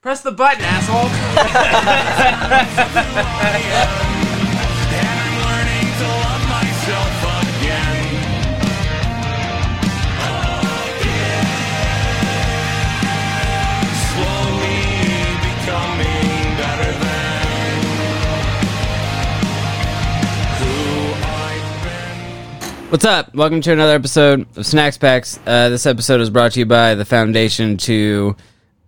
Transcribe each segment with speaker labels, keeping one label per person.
Speaker 1: Press the button, asshole. What's up? Welcome to another episode of Snacks Packs. Uh, this episode is brought to you by the Foundation to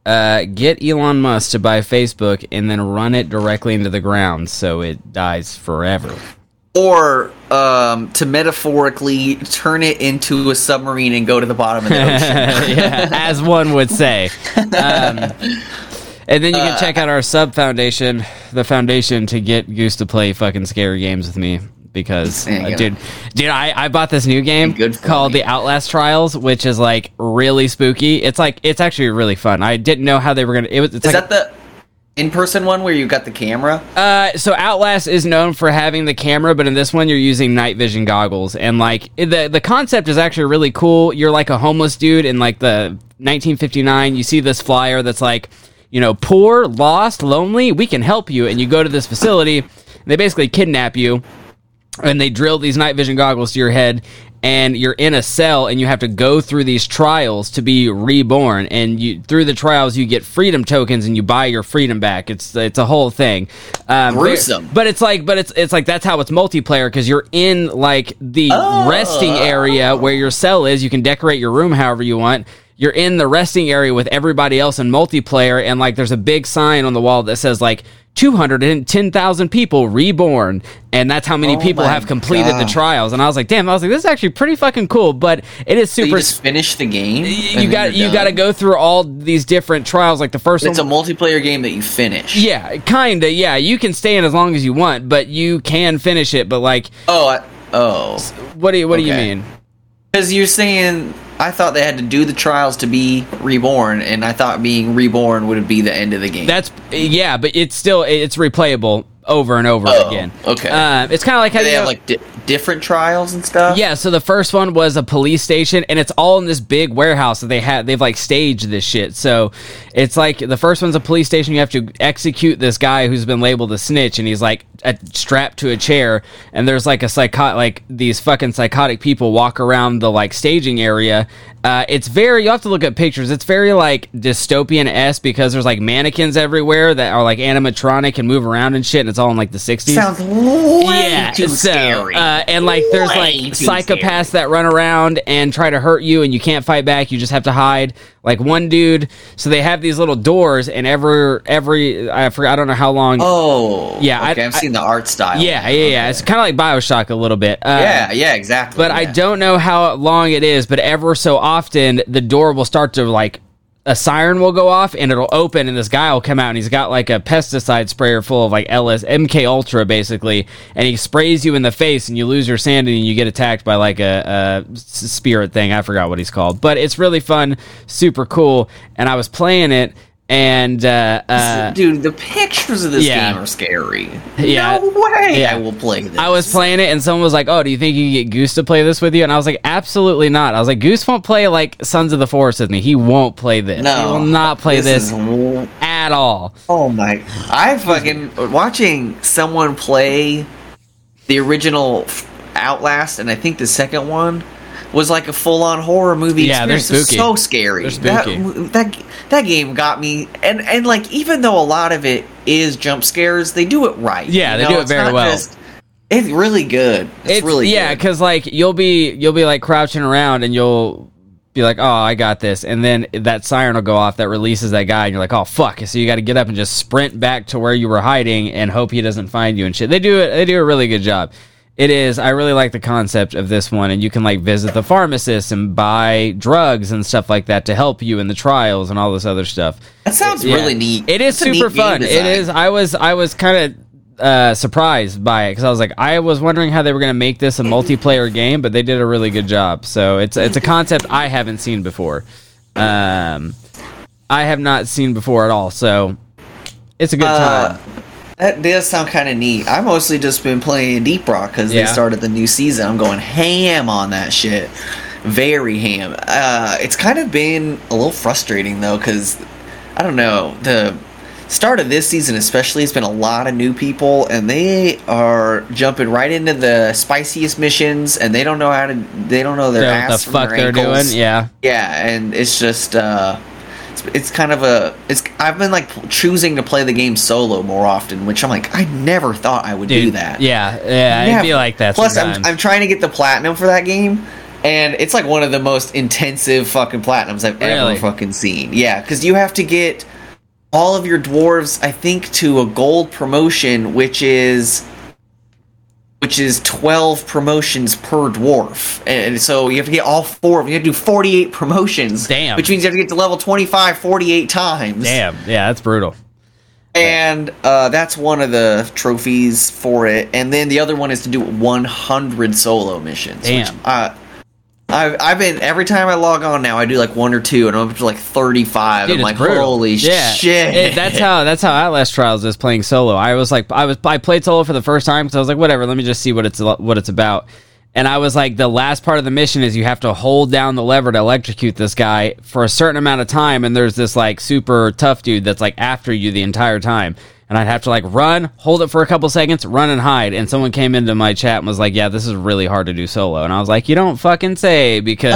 Speaker 1: uh, get Elon Musk to buy Facebook and then run it directly into the ground so it dies forever.
Speaker 2: or um, to metaphorically turn it into a submarine and go to the bottom of the ocean.
Speaker 1: yeah, as one would say. Um, and then you can check out our sub foundation, the foundation, to get Goose to play fucking scary games with me. Because, uh, dude, dude, I, I bought this new game called
Speaker 2: me.
Speaker 1: the Outlast Trials, which is like really spooky. It's like it's actually really fun. I didn't know how they were gonna. It was. It's
Speaker 2: Is
Speaker 1: like,
Speaker 2: that the in-person one where you got the camera?
Speaker 1: uh, so Outlast is known for having the camera, but in this one you're using night vision goggles, and like the the concept is actually really cool. You're like a homeless dude in like the 1959. You see this flyer that's like, you know, poor, lost, lonely. We can help you, and you go to this facility. They basically kidnap you, and they drill these night vision goggles to your head and you're in a cell and you have to go through these trials to be reborn. And you through the trials you get freedom tokens and you buy your freedom back. It's it's a whole thing. Um,
Speaker 2: Gruesome.
Speaker 1: but it's like but it's it's like that's how it's multiplayer because you're in like the
Speaker 2: Oh.
Speaker 1: resting area where your cell is. You can decorate your room however you want. You're in the resting area with everybody else in multiplayer and like there's a big sign on the wall that says like 210,000 people reborn and that's how many
Speaker 2: Oh
Speaker 1: people have completed the trials. And I was like damn I was like this is actually pretty fucking cool but it is
Speaker 2: So you
Speaker 1: super
Speaker 2: just finish the game.
Speaker 1: you got you got to go through all these different trials like the first
Speaker 2: It's a multiplayer game that you finish.
Speaker 1: yeah kind of yeah you can stay in as long as you want but you can finish it but like
Speaker 2: Oh, I, oh,
Speaker 1: what do you what do you mean?
Speaker 2: Because you're saying I thought they had to do the trials to be reborn, and I thought being reborn would be the end of the game.
Speaker 1: That's yeah, but it's still it's replayable over and over
Speaker 2: Oh,
Speaker 1: again.
Speaker 2: okay.
Speaker 1: uh, it's kind of like how
Speaker 2: they
Speaker 1: you
Speaker 2: have
Speaker 1: know-
Speaker 2: like di- different trials and stuff.
Speaker 1: yeah. So the first one was a police station, and it's all in this big warehouse that they had. They've like staged this shit. So it's like the first one's a police station. You have to execute this guy who's been labeled a snitch, and he's like a, strapped to a chair. And there's like a psychot like these fucking psychotic people walk around the like staging area. Uh, it's very you have to look at pictures. It's very like dystopian s because there's like mannequins everywhere that are like animatronic and move around and shit. And it's all in like the 60s
Speaker 2: sounds way
Speaker 1: yeah,
Speaker 2: too
Speaker 1: so,
Speaker 2: scary.
Speaker 1: Uh, and like, there's
Speaker 2: Way
Speaker 1: like psychopaths
Speaker 2: scary.
Speaker 1: that run around and try to hurt you, and you can't fight back. You just have to hide. Like one dude, so they have these little doors, and every every I forgot, I don't know how long.
Speaker 2: Oh,
Speaker 1: Yeah,
Speaker 2: Okay, I, have seen the art style.
Speaker 1: yeah, yeah, yeah. It's kind of like Bioshock a little bit. Uh,
Speaker 2: yeah, yeah, exactly.
Speaker 1: but I don't know how long it is. But ever so often, the door will start to like a siren will go off and it'll open, and this guy will come out, and he's got like a pesticide sprayer full of like LS MK Ultra basically, and he sprays you in the face, and you lose your sanity, and you get attacked by like a spirit thing. I forgot what he's called, but it's really fun, super cool, and I was playing it. And uh, uh,
Speaker 2: Dude, the pictures of this
Speaker 1: yeah.
Speaker 2: game are scary.
Speaker 1: Yeah.
Speaker 2: No way
Speaker 1: Yeah.
Speaker 2: I will play this.
Speaker 1: I was playing it, and someone was like, "Oh, do you think you can get Goose to play this with you?" And I was like, "Absolutely not." I was like, "Goose won't play like Sons of the Forest with me. He won't play this.
Speaker 2: No.
Speaker 1: he will not play this,
Speaker 2: is-
Speaker 1: at all."
Speaker 2: oh my. I fucking. Watching someone play the original Outlast, and I think the second one. Was like a full-on horror movie
Speaker 1: Yeah, they're
Speaker 2: experience. It
Speaker 1: spooky.
Speaker 2: so scary.
Speaker 1: They're spooky.
Speaker 2: That, that that game got me, and and like even though a lot of it is jump scares, they do it right.
Speaker 1: Yeah,
Speaker 2: you
Speaker 1: they
Speaker 2: know?
Speaker 1: do it
Speaker 2: It's
Speaker 1: very well.
Speaker 2: just- it's really good. It's, really
Speaker 1: yeah, because like you'll be you'll be like crouching around, and you'll be like, "Oh, I got this," and then that siren will go off that releases that guy, and you're like, "Oh fuck!" So you got to get up and just sprint back to where you were hiding and hope he doesn't find you and shit. They do it. They do a really good job. It is. I really like the concept of this one, and you can like visit the pharmacist and buy drugs and stuff like that to help you in the trials and all this other stuff.
Speaker 2: That sounds
Speaker 1: Yeah.
Speaker 2: really neat.
Speaker 1: It is
Speaker 2: neat
Speaker 1: super fun. It is. I was I was kind of uh, surprised by it because I was like I was wondering how they were going to make this a multiplayer game, but they did a really good job. So it's it's a concept I haven't seen before. Um, I have not seen before at all. So it's a good
Speaker 2: Uh,
Speaker 1: time.
Speaker 2: That does sound kind of neat. I've mostly just been playing Deep Rock because
Speaker 1: Yeah.
Speaker 2: they started the new season. I'm going ham on that shit. Very ham. Uh, it's kind of been a little frustrating though because I don't know the start of this season especially has been a lot of new people and they are jumping right into the spiciest missions and they don't know how to they don't know their
Speaker 1: So
Speaker 2: ass
Speaker 1: the
Speaker 2: from
Speaker 1: fuck
Speaker 2: their
Speaker 1: they're
Speaker 2: ankles.
Speaker 1: doing? Yeah.
Speaker 2: Yeah, and it's just uh it's, it's kind of a it's I've been like choosing to play the game solo more often, which I'm like I never thought I would do that.
Speaker 1: Yeah, yeah,
Speaker 2: Yeah,
Speaker 1: I feel like that.
Speaker 2: Plus, I'm. I'm trying to get the platinum for that game, and it's like one of the most intensive fucking platinums I've
Speaker 1: Really?
Speaker 2: ever fucking seen. Yeah, because you have to get all of your dwarves, I think, to a gold promotion, which is which is 12 promotions per dwarf. And so you have to get all four of them. You have to do 48 promotions.
Speaker 1: Damn.
Speaker 2: Which means you have to get to level 25 48 times.
Speaker 1: Damn, yeah, that's brutal.
Speaker 2: And uh, that's one of the trophies for it. And then the other one is to do 100 solo missions.
Speaker 1: Damn.
Speaker 2: Which, uh, I've, I've been every time I log on now, I do like one or two, and I'm up to like 35.
Speaker 1: Dude,
Speaker 2: I'm like,
Speaker 1: brutal.
Speaker 2: holy
Speaker 1: yeah.
Speaker 2: shit!
Speaker 1: It- that's how that's how Outlast Trials is playing solo. I was like, I was I played solo for the first time because I was like, whatever, let me just see what it's what it's about. And I was like, the last part of the mission is you have to hold down the lever to electrocute this guy for a certain amount of time, and there's this like super tough dude that's like after you the entire time. And I'd have to like run, hold it for a couple seconds, run and hide. And someone came into my chat and was like, "Yeah, this is really hard to do solo." And I was like, "You don't fucking say because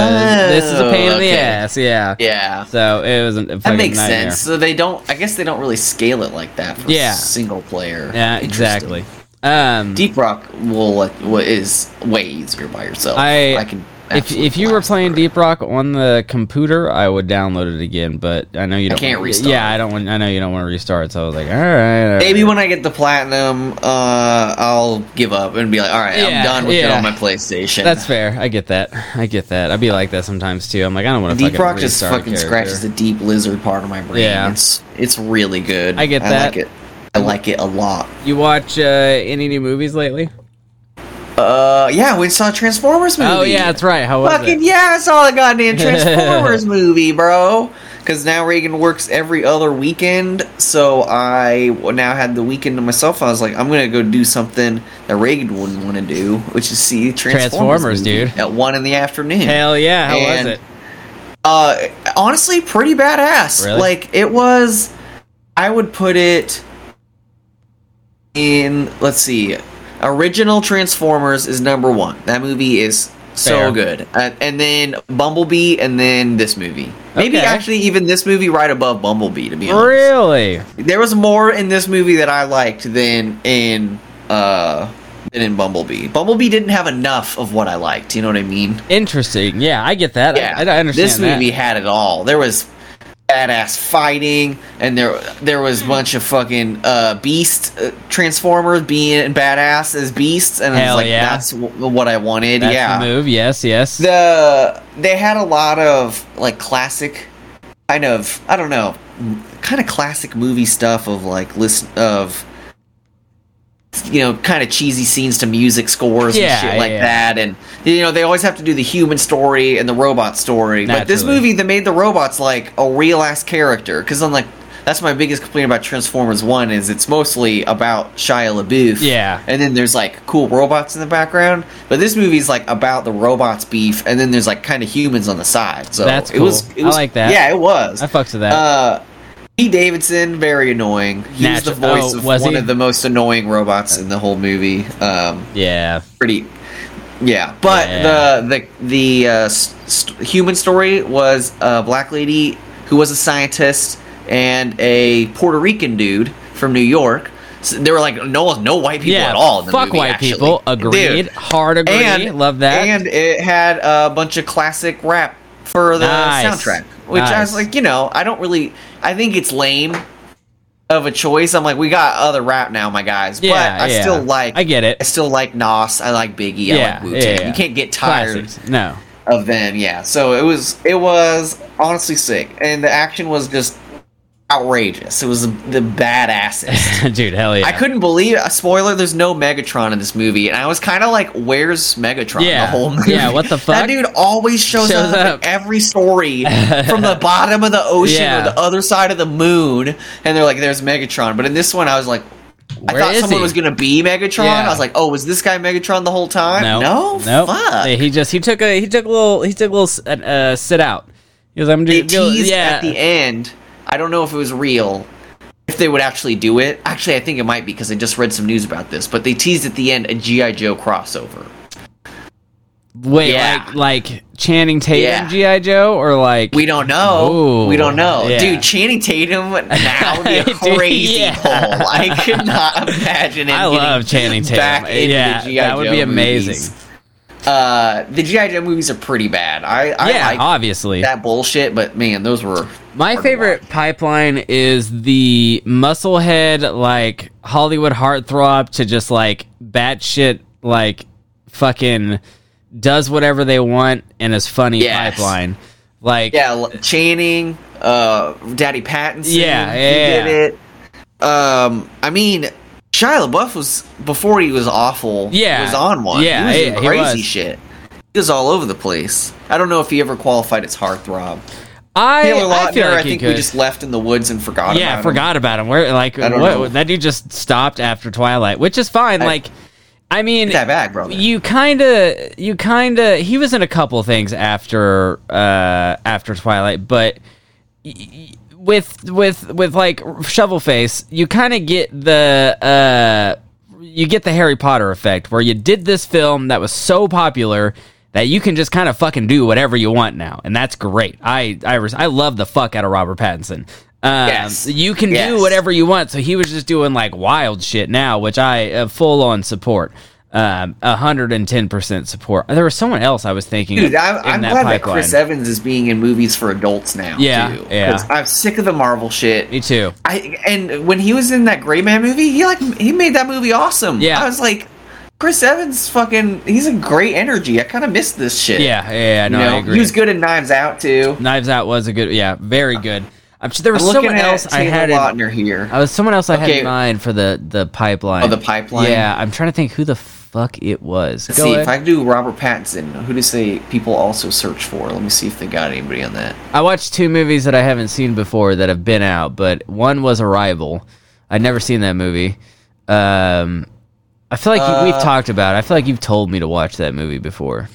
Speaker 1: this is a pain in the ass." Yeah.
Speaker 2: yeah,
Speaker 1: So it was a
Speaker 2: that makes
Speaker 1: nightmare.
Speaker 2: sense. So they don't. I guess they don't really scale it like that for
Speaker 1: Yeah.
Speaker 2: single player.
Speaker 1: Yeah, exactly. Um,
Speaker 2: Deep Rock will like, is way easier by yourself.
Speaker 1: I,
Speaker 2: can.
Speaker 1: If if you were playing. Deep Rock on the computer, I would download it again. But I know you don't.
Speaker 2: can't restart.
Speaker 1: Yeah, I don't want. I know you don't want to restart. So I was like, all right. all right.
Speaker 2: Maybe when I get the platinum, uh, I'll give up and be like, all right,
Speaker 1: Yeah,
Speaker 2: I'm done with it on my PlayStation.
Speaker 1: That's fair. I get that. I get that. I'd be like that sometimes too. I'm like, I don't want to
Speaker 2: Deep Rock just fucking scratches the deep lizard part of my brain.
Speaker 1: Yeah.
Speaker 2: It's it's really good.
Speaker 1: I get
Speaker 2: I
Speaker 1: that.
Speaker 2: like it. I like it a lot.
Speaker 1: You watch uh, any new movies lately?
Speaker 2: Uh, yeah, we saw a Transformers movie.
Speaker 1: Oh yeah, that's right. How was
Speaker 2: Fucking
Speaker 1: it?
Speaker 2: yeah, I saw the goddamn Transformers movie, bro. Because now Reagan works every other weekend, so I now had the weekend to myself. I was like, I'm gonna go do something that Reagan wouldn't want to do, which is see Transformers,
Speaker 1: Transformers, dude.
Speaker 2: at one in the afternoon.
Speaker 1: Hell yeah! How
Speaker 2: And-
Speaker 1: was it?
Speaker 2: Uh, honestly, pretty badass.
Speaker 1: Really?
Speaker 2: Like it was. I would put it in. Let's see. Original Transformers is number one. That movie is so
Speaker 1: Fair.
Speaker 2: good. Uh, and then Bumblebee, and then this movie. Maybe
Speaker 1: Okay.
Speaker 2: actually even this movie right above Bumblebee. To be honest,
Speaker 1: Really?
Speaker 2: there was more in this movie that I liked than in uh than in Bumblebee. Bumblebee didn't have enough of what I liked. You know what I mean?
Speaker 1: Interesting. Yeah, I get that.
Speaker 2: Yeah,
Speaker 1: I, I understand
Speaker 2: This
Speaker 1: that.
Speaker 2: movie had it all. There was badass fighting, and there there was a bunch of fucking uh, beast uh, transformers being badass as beasts, and I was like,
Speaker 1: yeah.
Speaker 2: that's w- what I wanted.
Speaker 1: That's
Speaker 2: yeah,
Speaker 1: the move. Yes, yes.
Speaker 2: the they had a lot of like classic, kind of I don't know, kind of classic movie stuff of like listen of. You know, kind of cheesy scenes to music scores
Speaker 1: Yeah,
Speaker 2: and shit like
Speaker 1: yeah.
Speaker 2: that, and you know they always have to do the human story and the robot story. But this movie, they made the robots like a real ass character. Because I'm like, that's my biggest complaint about Transformers One is it's mostly about Shia LaBeouf.
Speaker 1: Yeah.
Speaker 2: and then there's like cool robots in the background. But this movie's like about the robots beef, and then there's like kind of humans on the side. So
Speaker 1: That's
Speaker 2: it was.
Speaker 1: cool.
Speaker 2: It
Speaker 1: I like that.
Speaker 2: Yeah, it was.
Speaker 1: I fucked with that.
Speaker 2: Uh, Pete Davidson, very annoying. He's the voice
Speaker 1: oh,
Speaker 2: of one
Speaker 1: he?
Speaker 2: of the most annoying robots in the whole movie. Um,
Speaker 1: yeah.
Speaker 2: pretty yeah but
Speaker 1: Yeah.
Speaker 2: the the the uh, st- human story was a black lady who was a scientist and a puerto rican dude from new york so they were like no no white people
Speaker 1: yeah.
Speaker 2: at all in the
Speaker 1: Fuck
Speaker 2: movie,
Speaker 1: white
Speaker 2: actually.
Speaker 1: people. Agreed.
Speaker 2: Dude.
Speaker 1: Hard agree.
Speaker 2: and
Speaker 1: Love that.
Speaker 2: and it had a bunch of classic rap for the
Speaker 1: Nice.
Speaker 2: soundtrack which i was like you know i don't really i think it's lame of a choice i'm like we got other rap now my guys
Speaker 1: Yeah,
Speaker 2: but i
Speaker 1: yeah.
Speaker 2: still like
Speaker 1: I get it.
Speaker 2: I still like Nas. I like Biggie. I
Speaker 1: yeah.
Speaker 2: like Wu
Speaker 1: yeah,
Speaker 2: Tang.
Speaker 1: yeah.
Speaker 2: You can't get tired
Speaker 1: Classics. No.
Speaker 2: of them. Yeah. So it was it was honestly sick, and the action was just outrageous. It was the, the badassest.
Speaker 1: Dude, hell yeah.
Speaker 2: I couldn't believe a spoiler. There's no Megatron in this movie, and I was kind of like, "Where's Megatron?"
Speaker 1: Yeah.
Speaker 2: The whole movie.
Speaker 1: Yeah, what the fuck?
Speaker 2: That dude always shows,
Speaker 1: Shows
Speaker 2: up,
Speaker 1: up.
Speaker 2: in every story from the bottom of the ocean
Speaker 1: Yeah.
Speaker 2: or the other side of the moon, and they're like, "There's Megatron." But in this one, I was like. I thought someone
Speaker 1: he?
Speaker 2: was gonna be Megatron.
Speaker 1: Yeah.
Speaker 2: I was like, "Oh, was this guy Megatron the whole time?"
Speaker 1: No.
Speaker 2: no,
Speaker 1: No.
Speaker 2: fuck.
Speaker 1: He just he took a he took a little he took a little uh, uh, sit out. He was I'm
Speaker 2: they
Speaker 1: just go, yeah.
Speaker 2: at the end I don't know if it was real. If they would actually do it, actually, I think it might be because I just read some news about this. But they teased at the end a GI Joe crossover.
Speaker 1: Wait,
Speaker 2: Yeah.
Speaker 1: like like Channing Tatum,
Speaker 2: Yeah.
Speaker 1: GI Joe, or like
Speaker 2: We don't know.
Speaker 1: Ooh,
Speaker 2: we don't know,
Speaker 1: yeah.
Speaker 2: dude. Channing Tatum now would be a
Speaker 1: Dude,
Speaker 2: crazy
Speaker 1: yeah.
Speaker 2: pull. I could not imagine.
Speaker 1: I love Channing Tatum.
Speaker 2: Back into
Speaker 1: Yeah,
Speaker 2: the GI
Speaker 1: that would
Speaker 2: Joe
Speaker 1: be amazing.
Speaker 2: movies. Uh, the GI Joe movies are pretty bad. I, I
Speaker 1: yeah, obviously.
Speaker 2: that bullshit, but man, those were
Speaker 1: My favorite pipeline is the musclehead, like Hollywood heartthrob to just like batshit, like fucking does whatever they want and is funny
Speaker 2: Yes.
Speaker 1: pipeline. Like,
Speaker 2: Yeah, Channing, uh, Daddy Pattinson.
Speaker 1: Yeah,
Speaker 2: he
Speaker 1: yeah.
Speaker 2: did it. Um, I mean, Shia LaBeouf was before he was awful.
Speaker 1: Yeah.
Speaker 2: he was on one.
Speaker 1: Yeah,
Speaker 2: he was
Speaker 1: yeah,
Speaker 2: doing
Speaker 1: he
Speaker 2: crazy
Speaker 1: was.
Speaker 2: shit. He was all over the place. I don't know if he ever qualified as heartthrob.
Speaker 1: I,
Speaker 2: Taylor
Speaker 1: I feel like
Speaker 2: I think
Speaker 1: could.
Speaker 2: we just left in the woods and forgot. About him.
Speaker 1: Yeah,
Speaker 2: about
Speaker 1: forgot about him. Where like what
Speaker 2: know.
Speaker 1: that dude just stopped after Twilight, which is fine.
Speaker 2: I-
Speaker 1: like, I mean.
Speaker 2: That bad, brother.
Speaker 1: you kind of you kind of he was in a couple things after uh after twilight but with with with like shovel face you kind of get the uh you get the harry potter effect where you did this film that was so popular that you can just kind of fucking do whatever you want now and that's great i i, res- I love the fuck out of robert pattinson um,
Speaker 2: Yes.
Speaker 1: you can do whatever you want so he was just doing like wild shit now which i uh, full on support um, 110% support. There was someone else I was thinking
Speaker 2: Dude,
Speaker 1: of
Speaker 2: I'm,
Speaker 1: that
Speaker 2: glad that. Chris Evans is being in movies for adults now.
Speaker 1: Yeah,
Speaker 2: too,
Speaker 1: yeah.
Speaker 2: I'm sick of the Marvel shit.
Speaker 1: Me too.
Speaker 2: I and when he was in that Gray Man movie, he like he made that movie awesome.
Speaker 1: Yeah.
Speaker 2: I was like, Chris Evans, fucking, he's a great energy. I kind of missed this shit.
Speaker 1: Yeah, yeah, yeah, no,
Speaker 2: you know,
Speaker 1: I agree.
Speaker 2: he was good in Knives Out too.
Speaker 1: Knives Out was a good, yeah, very good. I'm sure there was someone else I had. In,
Speaker 2: Lautner here.
Speaker 1: I was someone else I had in mind for the the pipeline.
Speaker 2: Oh, the pipeline?
Speaker 1: Yeah, I'm trying to think who the fuck it was.
Speaker 2: Let's
Speaker 1: Go
Speaker 2: see
Speaker 1: ahead.
Speaker 2: if I can do Robert Pattinson. Who do say people also search for? Let me see if they got anybody on that.
Speaker 1: I watched two movies that I haven't seen before that have been out, but one was Arrival. I'd never seen that movie. Um, I feel like
Speaker 2: Uh,
Speaker 1: we've talked about. it. I feel like you've told me to watch that movie before.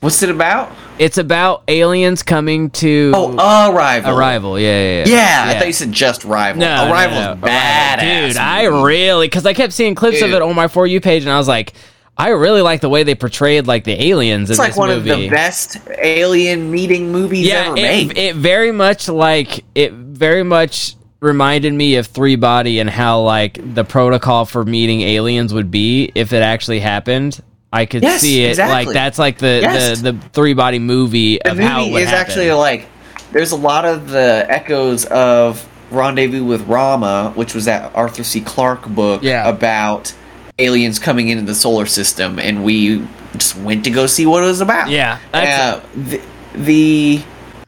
Speaker 2: What's it about?
Speaker 1: It's about aliens coming to
Speaker 2: Oh, Arrival.
Speaker 1: Arrival. Yeah, yeah, yeah.
Speaker 2: Yeah, I thought you said just Rival.
Speaker 1: No,
Speaker 2: arrival
Speaker 1: no, no.
Speaker 2: badass.
Speaker 1: dude. I really because I kept seeing clips of it on my for you page, and I was like, I really like the way they portrayed like the aliens
Speaker 2: It's
Speaker 1: in
Speaker 2: like
Speaker 1: this
Speaker 2: one
Speaker 1: movie.
Speaker 2: of the best alien meeting movies
Speaker 1: yeah,
Speaker 2: ever
Speaker 1: it,
Speaker 2: made.
Speaker 1: it very much like it very much reminded me of Three Body and how like the protocol for meeting aliens would be if it actually happened. I could
Speaker 2: Yes,
Speaker 1: see it
Speaker 2: exactly.
Speaker 1: like that's like the
Speaker 2: Yes.
Speaker 1: the, the Three Body movie
Speaker 2: the
Speaker 1: of how it
Speaker 2: movie is
Speaker 1: happen.
Speaker 2: actually like there's a lot of the echoes of Rendezvous with Rama, which was that Arthur C. Clarke book
Speaker 1: Yeah.
Speaker 2: about aliens coming into the solar system, and we just went to go see what it was about.
Speaker 1: Yeah,
Speaker 2: Uh, the, the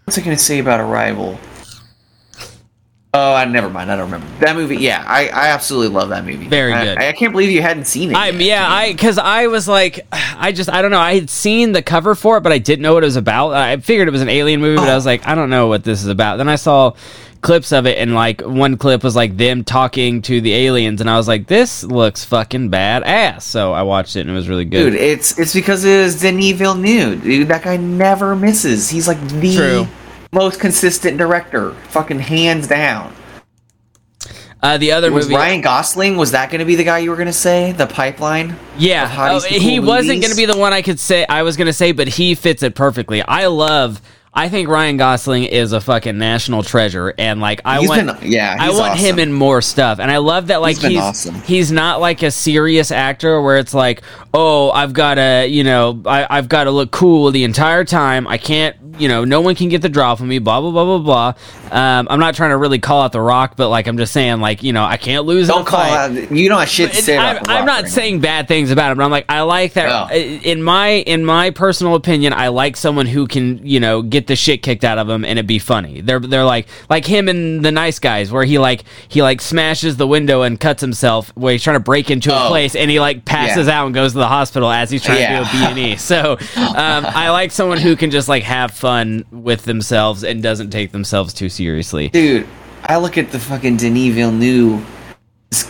Speaker 2: what's I going to say about Arrival? Oh, I never mind. I don't remember that movie. Yeah, I, I absolutely love that movie.
Speaker 1: Very
Speaker 2: I-
Speaker 1: good.
Speaker 2: I, can't believe you hadn't seen it.
Speaker 1: I
Speaker 2: yet.
Speaker 1: yeah, I because I was like, I just I don't know. I had seen the cover for it, but I didn't know what it was about. I figured it was an alien movie, but I
Speaker 2: Oh.
Speaker 1: was like, I don't know what this is about. Then I saw clips of it, and like one clip was like them talking to the aliens, and I was like, this looks fucking badass. So I watched it, and it was really good.
Speaker 2: Dude, it's it's because it was Denis Villeneuve. Dude, that guy never misses. He's like the
Speaker 1: True.
Speaker 2: Most consistent director, fucking hands down.
Speaker 1: uh, the other
Speaker 2: Was
Speaker 1: movie,
Speaker 2: Ryan Gosling? Was that going to be the guy you were going to say? The Pipeline?
Speaker 1: Yeah, oh, he
Speaker 2: cool
Speaker 1: wasn't going to be the one I could say I was going to say, but he fits it perfectly. I love. I think Ryan Gosling is a fucking national treasure, and like I
Speaker 2: He's
Speaker 1: want,
Speaker 2: been- yeah,
Speaker 1: I want him in more stuff, and I love that like
Speaker 2: He's been
Speaker 1: he's
Speaker 2: awesome.
Speaker 1: he's not like a serious actor where it's like, oh, I've got to, you know, I, I've got to look cool the entire time. I can't, you know, no one can get the drop on me. Blah blah blah blah blah. Um, I'm not trying to really call out The Rock, but like I'm just saying, like you know, I can't lose.
Speaker 2: Don't call out. You don't have shit say
Speaker 1: I'm,
Speaker 2: about The
Speaker 1: I'm
Speaker 2: Rock
Speaker 1: not
Speaker 2: right now.
Speaker 1: saying bad things about him, but I'm like, I like that.
Speaker 2: No.
Speaker 1: In my in my personal opinion, I like someone who can you know get the shit kicked out of him and it'd be funny. They're they're like like him and the Nice Guys, where he like he like smashes the window and cuts himself, where he's trying to break into a
Speaker 2: Oh.
Speaker 1: place and he like passes
Speaker 2: Yeah.
Speaker 1: out and goes to the hospital as he's trying
Speaker 2: Yeah.
Speaker 1: to do a B and E. So um, I like someone who can just like have fun with themselves and doesn't take themselves too seriously.
Speaker 2: Dude, I look at the fucking Denis Villeneuve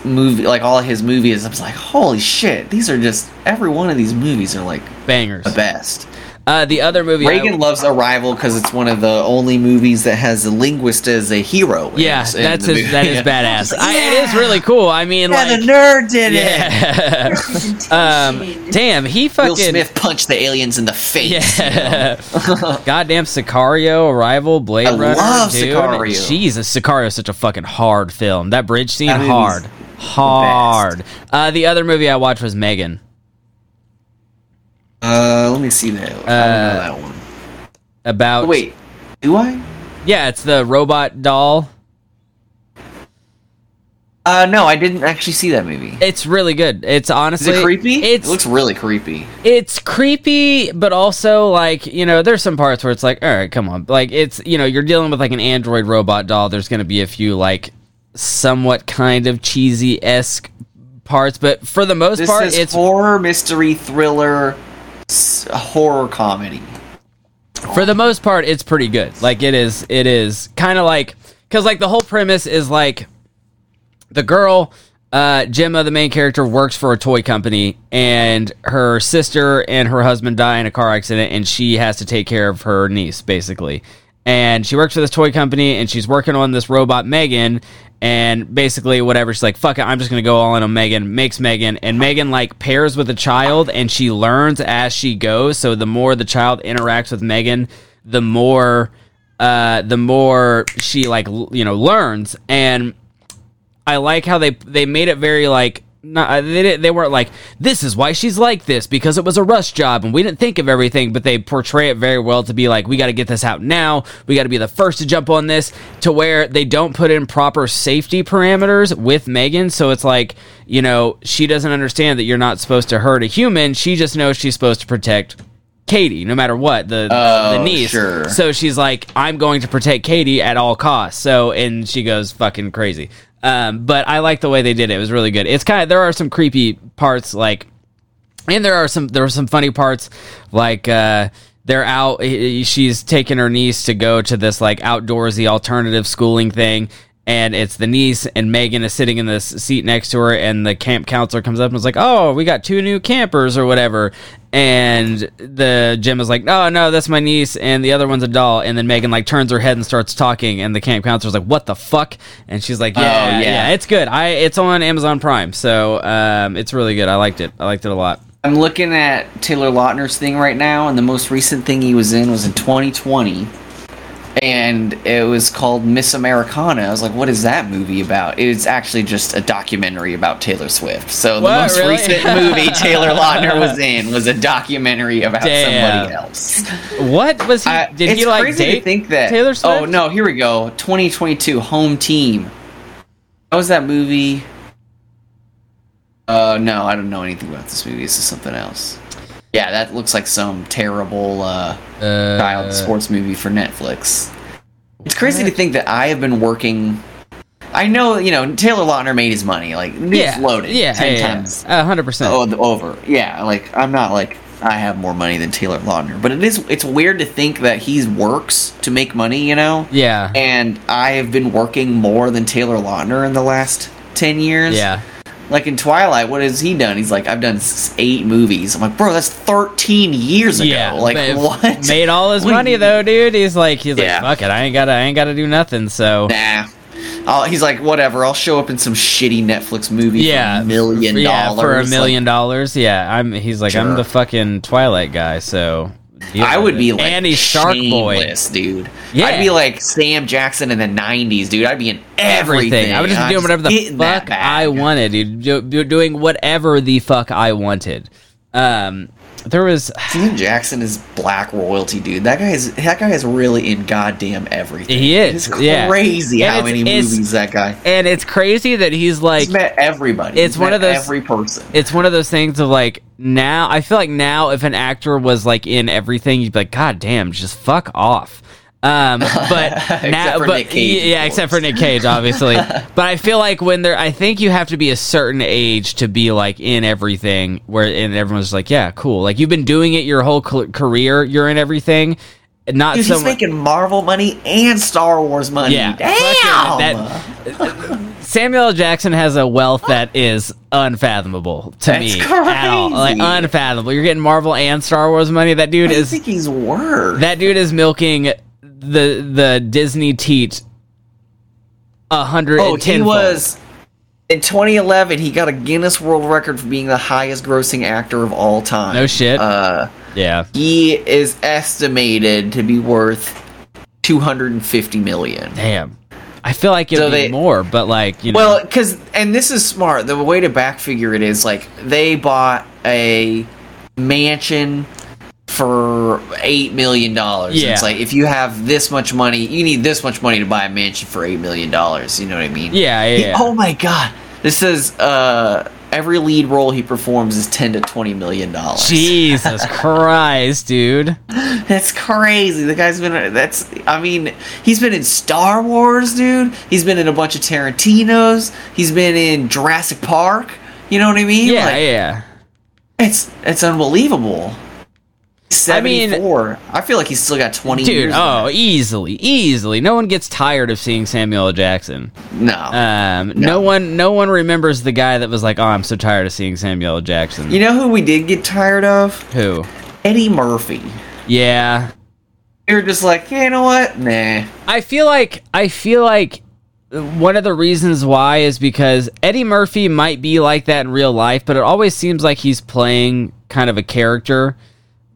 Speaker 2: movie, like all his movies. I was like, holy shit, these are just every one of these movies are like
Speaker 1: Bangers.
Speaker 2: the best.
Speaker 1: Uh, the other movie, I-
Speaker 2: Reagan loves Arrival because it's one of the only movies that has a linguist as a hero. in
Speaker 1: yeah,
Speaker 2: in
Speaker 1: that's
Speaker 2: the
Speaker 1: his, that is badass. I, it is really cool. I mean,
Speaker 2: Yeah,
Speaker 1: like,
Speaker 2: the nerd did it.
Speaker 1: um, damn, he fucking
Speaker 2: Will Smith punched the aliens in the face.
Speaker 1: Yeah. Goddamn Sicario, Arrival, Blade
Speaker 2: I
Speaker 1: Runner.
Speaker 2: love
Speaker 1: dude.
Speaker 2: Sicario.
Speaker 1: Jesus, Sicario is such a fucking hard film. That bridge scene,
Speaker 2: That movie's
Speaker 1: hard. Hard. Uh, the other movie I watched was Megan.
Speaker 2: Uh, let me see that. Know that one.
Speaker 1: About
Speaker 2: Oh, wait, do I?
Speaker 1: yeah, it's the robot doll.
Speaker 2: Uh, no, I didn't actually see that movie.
Speaker 1: It's really good. It's
Speaker 2: Is
Speaker 1: honestly
Speaker 2: it creepy? It looks really creepy.
Speaker 1: it's creepy, but also like you know, there's some parts where it's like, all right, come on, like it's you know, you're dealing with like an android robot doll. There's going to be a few like somewhat kind of cheesy esque parts, but for the most
Speaker 2: This
Speaker 1: part,
Speaker 2: is
Speaker 1: it's
Speaker 2: horror, mystery, thriller, horror comedy.
Speaker 1: for the most part it's pretty good. Like it is, it is kind of like because like the whole premise is like the girl uh, Gemma, the main character, works for a toy company, and her sister and her husband die in a car accident, and she has to take care of her niece, basically. And she works for this toy company, and she's working on this robot Megan, and basically whatever. She's like, "Fuck it, I'm just gonna go all in on Megan." Makes Megan, and Megan like pairs with a child, and she learns as she goes. So the more the child interacts with Megan, the more, uh, the more she like l- you know learns and I like how they they made it very like not uh, they didn't, they weren't like this is why she's like this because it was a rush job and we didn't think of everything but they portray it very well to be like we got to get this out now we got to be the first to jump on this to where they don't put in proper safety parameters with Megan so it's like you know she doesn't understand that you're not supposed to hurt a human she just knows she's supposed to protect Katie, no matter what the the
Speaker 2: Oh,
Speaker 1: niece.
Speaker 2: sure.
Speaker 1: So she's like, I'm going to protect Katie at all costs. So and she goes fucking crazy. Um, but I like the way they did it. It was really good. It's kind of there are some creepy parts like, and there are some there are some funny parts like uh, they're out. She's taking her niece to go to this like outdoorsy alternative schooling thing. And it's the niece, and Megan is sitting in this seat next to her, and the camp counselor comes up and is like, "Oh, we got two new campers or whatever." And the Jim is like, "No, no, that's my niece, and the other one's a doll." And then Megan like turns her head and starts talking, and the camp counselor's like, "What the fuck?" And she's like, "Yeah,
Speaker 2: Oh,
Speaker 1: yeah,
Speaker 2: yeah.
Speaker 1: it's good. I it's on Amazon Prime, so um, it's really good. I liked it. I liked it a lot."
Speaker 2: I'm looking at Taylor Lautner's thing right now, and the most recent thing he was in was in 2020, and it was called Miss Americana. I was like, "What is that movie about?" It's actually just a documentary about Taylor Swift. So the most
Speaker 1: really?
Speaker 2: recent movie Taylor Lautner was in was a documentary about
Speaker 1: Damn.
Speaker 2: somebody else.
Speaker 1: What was he?
Speaker 2: I-
Speaker 1: did
Speaker 2: it's
Speaker 1: he like
Speaker 2: crazy
Speaker 1: date
Speaker 2: to think that
Speaker 1: Taylor Swift?
Speaker 2: Oh no, here we go. 2022 Home Team. What was that movie? Uh no, I don't know anything about this movie. This is something else. Yeah, that looks like some terrible uh,
Speaker 1: Uh,
Speaker 2: child sports movie for Netflix. It's crazy to think that I have been working. I know, you know, Taylor Lautner made his money. Like,
Speaker 1: yeah,
Speaker 2: loaded
Speaker 1: yeah,
Speaker 2: ten
Speaker 1: yeah, yeah.
Speaker 2: times
Speaker 1: A hundred percent.
Speaker 2: Oh, over. Yeah, like I'm not like I have more money than Taylor Lautner, but it is it's weird to think that he works to make money, you know.
Speaker 1: Yeah,
Speaker 2: And I have been working more than Taylor Lautner in the last ten years.
Speaker 1: yeah.
Speaker 2: Like in Twilight, what has he done? He's like, I've done eight movies. I'm like, bro, that's 13 years ago.
Speaker 1: Yeah,
Speaker 2: like what?
Speaker 1: Made all his money though, dude. He's like, he's
Speaker 2: Yeah.
Speaker 1: like, fuck it, I ain't gotta, I ain't gotta do nothing. So
Speaker 2: Nah. I'll, he's like, whatever. I'll show up in some shitty Netflix movie
Speaker 1: yeah,
Speaker 2: for a million
Speaker 1: yeah,
Speaker 2: dollars.
Speaker 1: for a
Speaker 2: Like,
Speaker 1: million dollars. Yeah, I'm. He's like, I'm the fucking Twilight guy. So
Speaker 2: I would be like
Speaker 1: and he's Shark Boy.
Speaker 2: dude.
Speaker 1: Yeah.
Speaker 2: I'd be like Sam Jackson in the '90s, dude. I'd be in everything.
Speaker 1: Everything. I would just be doing whatever the fuck. I wanted, dude. Do, do- doing whatever the fuck I wanted. Um, there was
Speaker 2: Sam Jackson is black royalty, dude. That guy is that guy is really in goddamn everything.
Speaker 1: He is,
Speaker 2: It's crazy
Speaker 1: And
Speaker 2: how
Speaker 1: it's-
Speaker 2: many
Speaker 1: it's-
Speaker 2: movies that guy.
Speaker 1: and it's crazy that he's like
Speaker 2: He's met everybody.
Speaker 1: it's
Speaker 2: He's
Speaker 1: one
Speaker 2: met
Speaker 1: of those-
Speaker 2: every person.
Speaker 1: it's one of those things of like now I feel like now if an actor was like in everything you'd be like god damn just fuck off um but
Speaker 2: Except
Speaker 1: now
Speaker 2: for
Speaker 1: but
Speaker 2: Nick Cage,
Speaker 1: yeah except for. Nick Cage obviously but I feel like when they're I think you have to be a certain age to be like in everything where and everyone's like yeah cool like you've been doing it your whole career you're in everything not
Speaker 2: Dude,
Speaker 1: so
Speaker 2: he's
Speaker 1: much
Speaker 2: making Marvel money and Star Wars money.
Speaker 1: Yeah,
Speaker 2: Damn.
Speaker 1: that- Samuel Jackson has a wealth that is unfathomable to
Speaker 2: That's
Speaker 1: me at all. Like unfathomable. You're getting Marvel and Star Wars money. That dude
Speaker 2: I
Speaker 1: is
Speaker 2: think he's worth.
Speaker 1: that dude is milking the the Disney teat a hundred.
Speaker 2: oh, he was in 2011. He got a Guinness World Record for being the highest grossing actor of all time.
Speaker 1: No shit.
Speaker 2: Uh,
Speaker 1: Yeah.
Speaker 2: he is estimated to be worth 250 million.
Speaker 1: Damn. I feel like it'd
Speaker 2: So
Speaker 1: be more, but like you know.
Speaker 2: Well, because and this is smart. The way to back figure it is like they bought a mansion for eight million dollars.
Speaker 1: Yeah.
Speaker 2: It's like if you have this much money, you need this much money to buy a mansion for eight million dollars. You know what I mean?
Speaker 1: yeah, yeah.
Speaker 2: He-
Speaker 1: yeah.
Speaker 2: oh my god! This says uh, every lead role he performs is ten to twenty million dollars.
Speaker 1: Jesus Christ, dude.
Speaker 2: That's crazy. The guy's been. That's. I mean, he's been in Star Wars, dude. He's been in a bunch of Tarantino's. He's been in Jurassic Park. You know what I mean?
Speaker 1: Yeah,
Speaker 2: Like,
Speaker 1: yeah.
Speaker 2: It's it's unbelievable.
Speaker 1: I mean-.
Speaker 2: I, feel like he's still got twenty
Speaker 1: Dude,
Speaker 2: years.
Speaker 1: oh, easily, easily. No one gets tired of seeing Samuel L. Jackson.
Speaker 2: no.
Speaker 1: Um, no. one, no one remembers the guy that was like, "Oh, I'm so tired of seeing Samuel L. Jackson."
Speaker 2: you know who we did get tired of?
Speaker 1: Who?
Speaker 2: Eddie Murphy.
Speaker 1: Yeah,
Speaker 2: were just like, yeah, you know what? Nah.
Speaker 1: I feel like I feel like one of the reasons why is because Eddie Murphy might be like that in real life, but it always seems like he's playing kind of a character,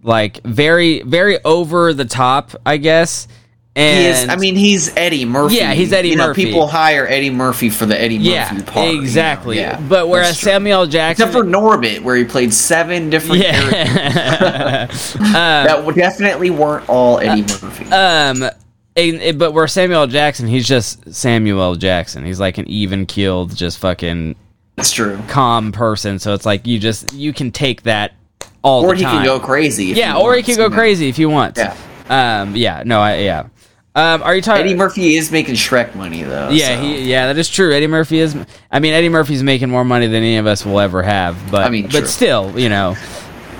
Speaker 1: like very, very over the top, I guess. And
Speaker 2: He is. I mean, he's Eddie Murphy.
Speaker 1: Yeah, he's Eddie
Speaker 2: you know,
Speaker 1: Murphy.
Speaker 2: People hire Eddie Murphy for the Eddie
Speaker 1: yeah,
Speaker 2: Murphy part. you know?
Speaker 1: exactly.
Speaker 2: Yeah,
Speaker 1: but whereas. Samuel Jackson,
Speaker 2: Except for Norbit, where he played seven different characters
Speaker 1: yeah,
Speaker 2: that definitely weren't all Eddie Murphy.
Speaker 1: um, and- and- but where Samuel Jackson, he's just Samuel Jackson. He's like an even keeled, just fucking
Speaker 2: That's true.
Speaker 1: calm person. So it's like you just you can take that all
Speaker 2: Or
Speaker 1: the
Speaker 2: he can go crazy. if
Speaker 1: yeah, or he can go crazy if you want.
Speaker 2: Yeah.
Speaker 1: Um. Yeah. No. I. Yeah. Um. Are you talking?
Speaker 2: Eddie Murphy is making Shrek money though.
Speaker 1: yeah.
Speaker 2: so.
Speaker 1: He. Yeah. That is true. Eddie Murphy is. I mean, Eddie Murphy's making more money than any of us will ever have. But.
Speaker 2: I mean,
Speaker 1: but
Speaker 2: true.
Speaker 1: still, you know.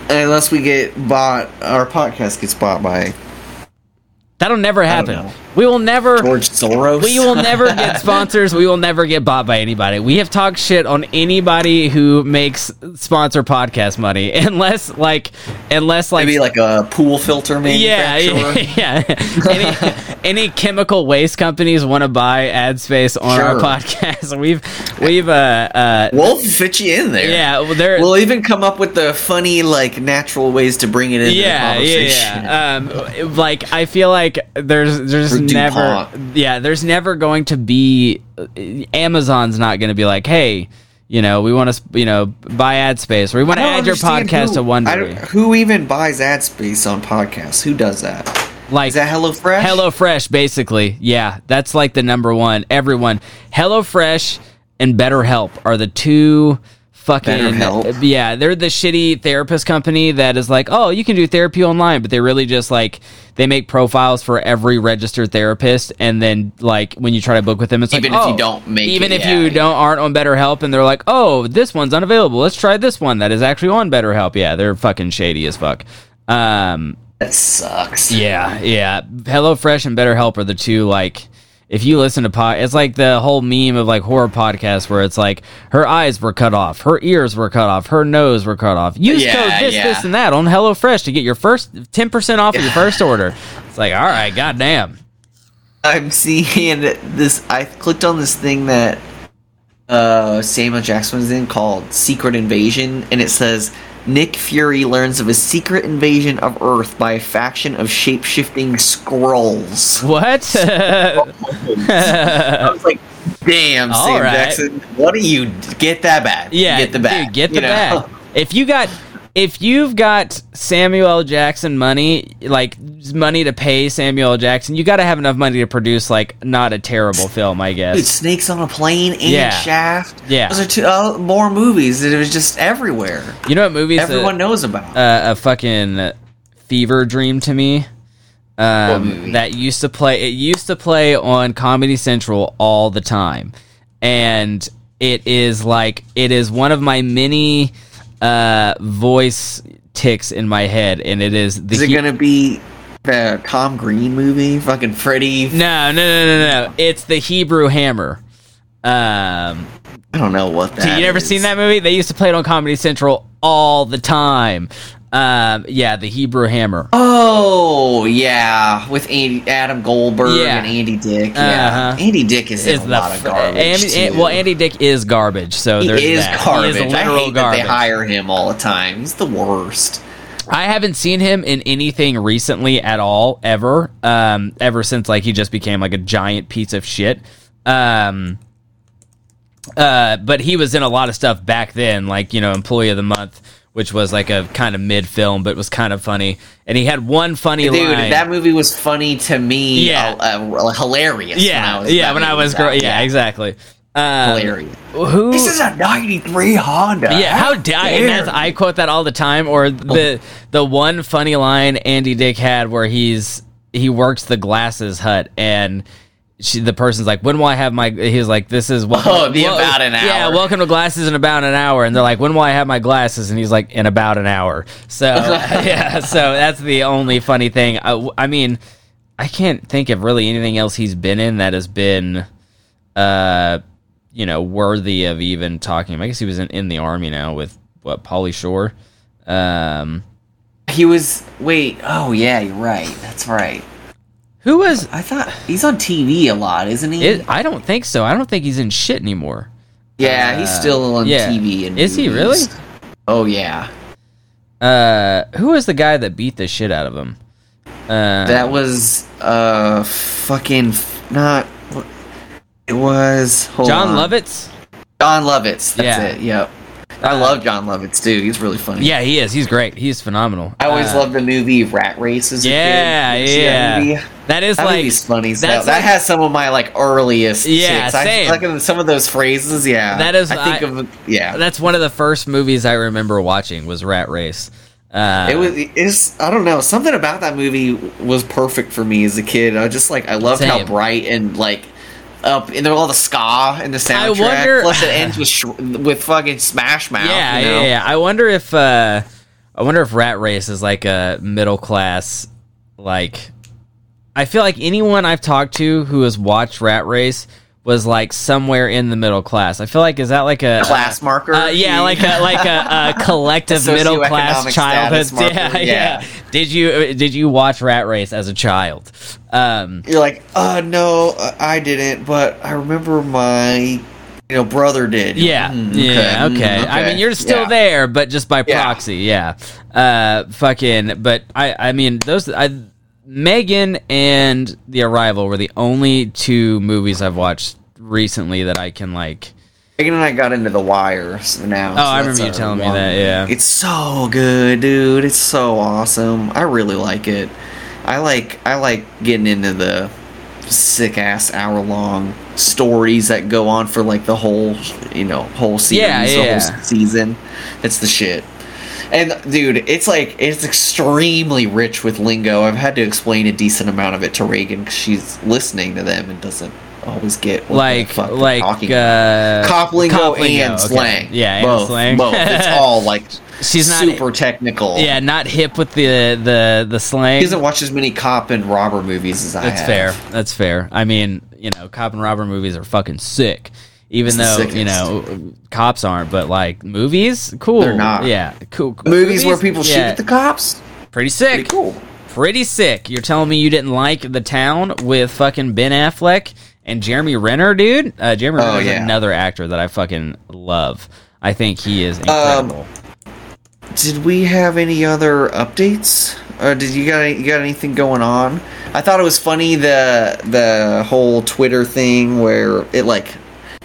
Speaker 2: Unless we get bought, our podcast gets bought by
Speaker 1: That'll never happen. We will never.
Speaker 2: George Soros.
Speaker 1: We will never get sponsors. We will never get bought by anybody. We have talked shit on anybody who makes sponsor podcast money, unless like, unless like
Speaker 2: maybe like a pool filter manufacturer.
Speaker 1: yeah. yeah. any, any chemical waste companies want to buy ad space on our podcast? We've we've uh uh
Speaker 2: We'll fit you in there.
Speaker 1: yeah. Well, there.
Speaker 2: We'll even come up with the funny, like, natural ways to bring it in.
Speaker 1: yeah,
Speaker 2: the
Speaker 1: yeah,
Speaker 2: conversation.
Speaker 1: yeah. Um, like I feel like there's there's never
Speaker 2: DuPont.
Speaker 1: yeah there's never going to be Amazon's not going to be like hey you know we want to you know buy ad space or we want to add your podcast
Speaker 2: who,
Speaker 1: to Wondery
Speaker 2: Who even buys ad space on podcasts? Who does that?
Speaker 1: like
Speaker 2: Is that HelloFresh?
Speaker 1: HelloFresh, basically. Yeah, that's like the number one. Everyone. HelloFresh and BetterHelp are the two fucking. Yeah, they're the shitty therapist company that is like, oh, you can do therapy online, but they really just like they make profiles for every registered therapist, and then like when you try to book with them, it's
Speaker 2: Even
Speaker 1: like,
Speaker 2: if you
Speaker 1: oh,
Speaker 2: don't make
Speaker 1: even
Speaker 2: it,
Speaker 1: if
Speaker 2: yeah,
Speaker 1: you
Speaker 2: yeah.
Speaker 1: don't aren't on BetterHelp, and they're like, oh, this one's unavailable. Let's try this one that is actually on BetterHelp. Yeah, they're fucking shady as fuck. Um,
Speaker 2: That sucks.
Speaker 1: yeah, yeah. HelloFresh and BetterHelp are the two like if you listen to pod it's like the whole meme of like horror podcasts where it's like her eyes were cut off, her ears were cut off, her nose were cut off. Use
Speaker 2: Yeah,
Speaker 1: code this,
Speaker 2: yeah.
Speaker 1: this, and that on HelloFresh to get your first ten percent off of your first order. It's like, all right, goddamn.
Speaker 2: I'm seeing this. I clicked on this thing that uh, Samuel Jackson was in called Secret Invasion, and it says Nick Fury learns of a secret invasion of Earth by a faction of shape shifting scrolls.
Speaker 1: What?
Speaker 2: I was like, damn,
Speaker 1: All
Speaker 2: Sam
Speaker 1: right.
Speaker 2: Jackson, what do you get that bag?
Speaker 1: yeah,
Speaker 2: get the bag.
Speaker 1: Dude, get the
Speaker 2: know?
Speaker 1: If you got if you've got Samuel L. Jackson money, like money to pay Samuel L. Jackson, you got to have enough money to produce like not a terrible film, I guess.
Speaker 2: Dude, Snakes on a Plane and
Speaker 1: Yeah.
Speaker 2: Shaft.
Speaker 1: Yeah.
Speaker 2: those are two uh, more movies that it was just everywhere.
Speaker 1: You know what movies
Speaker 2: Everyone
Speaker 1: that,
Speaker 2: knows about.
Speaker 1: uh, a fucking fever dream to me? Um, that used to play. It used to play on Comedy Central all the time, and it is like it is one of my many uh, voice ticks in my head, and it is the
Speaker 2: Is it
Speaker 1: he-
Speaker 2: gonna be the Tom Green movie? Fucking Freddy.
Speaker 1: no, no, no, no, no. It's the Hebrew Hammer. Um,
Speaker 2: I don't know what that.
Speaker 1: so you never
Speaker 2: is.
Speaker 1: seen that movie? They used to play it on Comedy Central all the time. Um, yeah, the Hebrew Hammer.
Speaker 2: Oh yeah, with Andy, Adam Goldberg
Speaker 1: Yeah.
Speaker 2: and Andy Dick. Yeah,
Speaker 1: Uh-huh.
Speaker 2: Andy Dick is
Speaker 1: Is
Speaker 2: a lot of garbage.
Speaker 1: Andy,
Speaker 2: too.
Speaker 1: well, Andy Dick is garbage. So
Speaker 2: he
Speaker 1: there's
Speaker 2: is
Speaker 1: that.
Speaker 2: garbage.
Speaker 1: He is
Speaker 2: I hate
Speaker 1: garbage.
Speaker 2: that they hire him all the time. He's the worst.
Speaker 1: I haven't seen him in anything recently at all, ever. Um, ever since like he just became like a giant piece of shit. Um, uh, but he was in a lot of stuff back then, like you know, Employee of the Month, which was like a kind of mid film, but was kind of funny. And he had one funny
Speaker 2: Dude,
Speaker 1: line.
Speaker 2: that movie was funny to me.
Speaker 1: Yeah.
Speaker 2: uh, uh, hilarious.
Speaker 1: yeah,
Speaker 2: when I was,
Speaker 1: yeah. When I was growing,
Speaker 2: out.
Speaker 1: yeah, exactly. Um,
Speaker 2: hilarious.
Speaker 1: Who?
Speaker 2: This is a '93 Honda.
Speaker 1: Yeah, how dare that's, I quote that all the time. Or the the one funny line Andy Dick had where he's he works the glasses hut and she, the person's like, "When will I have my?" He's like, "This is welcome,
Speaker 2: Oh, the about an hour.
Speaker 1: Yeah, welcome to glasses in about an hour. And they're like, "When will I have my glasses?" And he's like, "In about an hour." So yeah, so that's the only funny thing. I, I mean, I can't think of really anything else he's been in that has been, uh, you know, worthy of even talking. I guess he was in, in the army now with what Pauly Shore. Um,
Speaker 2: he was. Wait. Oh yeah, you're right. That's right.
Speaker 1: Who was
Speaker 2: I thought he's on TV a lot, isn't he?
Speaker 1: it? I don't think so. I don't think he's in shit anymore.
Speaker 2: yeah, he's still on
Speaker 1: yeah.
Speaker 2: TV. And
Speaker 1: Is he really?
Speaker 2: Oh yeah.
Speaker 1: Uh, who was the guy that beat the shit out of him? Uh,
Speaker 2: That was uh fucking not. what- It was hold
Speaker 1: Jon
Speaker 2: on.
Speaker 1: Lovitz.
Speaker 2: Jon Lovitz. That's
Speaker 1: Yeah.
Speaker 2: it. Yep. I love Jon Lovitz too. He's really funny.
Speaker 1: Yeah, he is. He's great. He's phenomenal.
Speaker 2: I always
Speaker 1: Uh,
Speaker 2: loved the movie Rat Race as a
Speaker 1: Yeah,
Speaker 2: kid. Did that
Speaker 1: yeah. That is
Speaker 2: That
Speaker 1: like
Speaker 2: funny.
Speaker 1: that's
Speaker 2: hell. that has some of my like earliest.
Speaker 1: Yeah.
Speaker 2: I
Speaker 1: same.
Speaker 2: like some of those phrases. Yeah,
Speaker 1: That is-
Speaker 2: I think
Speaker 1: I-
Speaker 2: of yeah.
Speaker 1: That's one of the first movies I remember watching was Rat Race. Uh,
Speaker 2: It was. It's. I don't know. Something about that movie was perfect for me as a kid. I just like. I loved how bright and like up and there all the ska in the soundtrack.
Speaker 1: wonder-
Speaker 2: Plus, it ends with sh- with fucking Smash Mouth.
Speaker 1: yeah,
Speaker 2: you know?
Speaker 1: yeah, yeah. I wonder if uh, I wonder if Rat Race is like a middle class. Like, I feel like anyone I've talked to who has watched Rat Race was like somewhere in the middle class. I feel like is that like a
Speaker 2: Class marker?
Speaker 1: Uh, yeah, like a like a, a collective middle class childhood. Yeah, yeah,
Speaker 2: yeah.
Speaker 1: Did you did you watch Rat Race as a child? Um,
Speaker 2: You're like, uh, no, uh, I didn't, but I remember my, you know, brother did.
Speaker 1: Yeah,
Speaker 2: Mm,
Speaker 1: yeah,
Speaker 2: mm,
Speaker 1: okay. I mean, you're still
Speaker 2: yeah.
Speaker 1: there, but just by
Speaker 2: Yeah.
Speaker 1: proxy. Yeah, uh, fucking. But I, I mean, those, I, Megan and The Arrival were the only two movies I've watched recently that I can like.
Speaker 2: Megan and I got into The Wire so now.
Speaker 1: Oh,
Speaker 2: so
Speaker 1: I remember you telling me that, yeah.
Speaker 2: it's so good, dude. It's so awesome. I really like it. I like I like getting into the sick ass hour long stories that go on for like the whole you know whole series,
Speaker 1: Yeah, yeah.
Speaker 2: whole season. It's the shit. And dude, it's like it's extremely rich with lingo. I've had to explain a decent amount of it to Reagan because she's listening to them and doesn't always get what
Speaker 1: Like,
Speaker 2: the fuck
Speaker 1: like,
Speaker 2: talking about.
Speaker 1: uh,
Speaker 2: Cop lingo
Speaker 1: cop lingo,
Speaker 2: and
Speaker 1: okay.
Speaker 2: slang.
Speaker 1: Yeah, and
Speaker 2: both,
Speaker 1: slang.
Speaker 2: both. It's all like
Speaker 1: She's not-
Speaker 2: super technical.
Speaker 1: Yeah, not hip with the the the slang.
Speaker 2: He doesn't watch as many cop and robber movies as I have.
Speaker 1: That's
Speaker 2: have.
Speaker 1: fair. That's fair. I mean, you know, cop and robber movies are fucking sick. Even though you know cops aren't, but like movies, cool.
Speaker 2: They're not.
Speaker 1: Yeah, cool.
Speaker 2: Movies, where people shoot at the cops.
Speaker 1: pretty sick.
Speaker 2: Pretty cool.
Speaker 1: Pretty sick. You're telling me you didn't like the town with fucking Ben Affleck and Jeremy Renner, dude? Uh, Jeremy
Speaker 2: Oh,
Speaker 1: is
Speaker 2: yeah.
Speaker 1: another actor that I fucking love. I think he
Speaker 2: Um,
Speaker 1: is incredible.
Speaker 2: Did we have any other updates? Or did you got any, you got anything going on? I thought it was funny the the whole Twitter thing where it like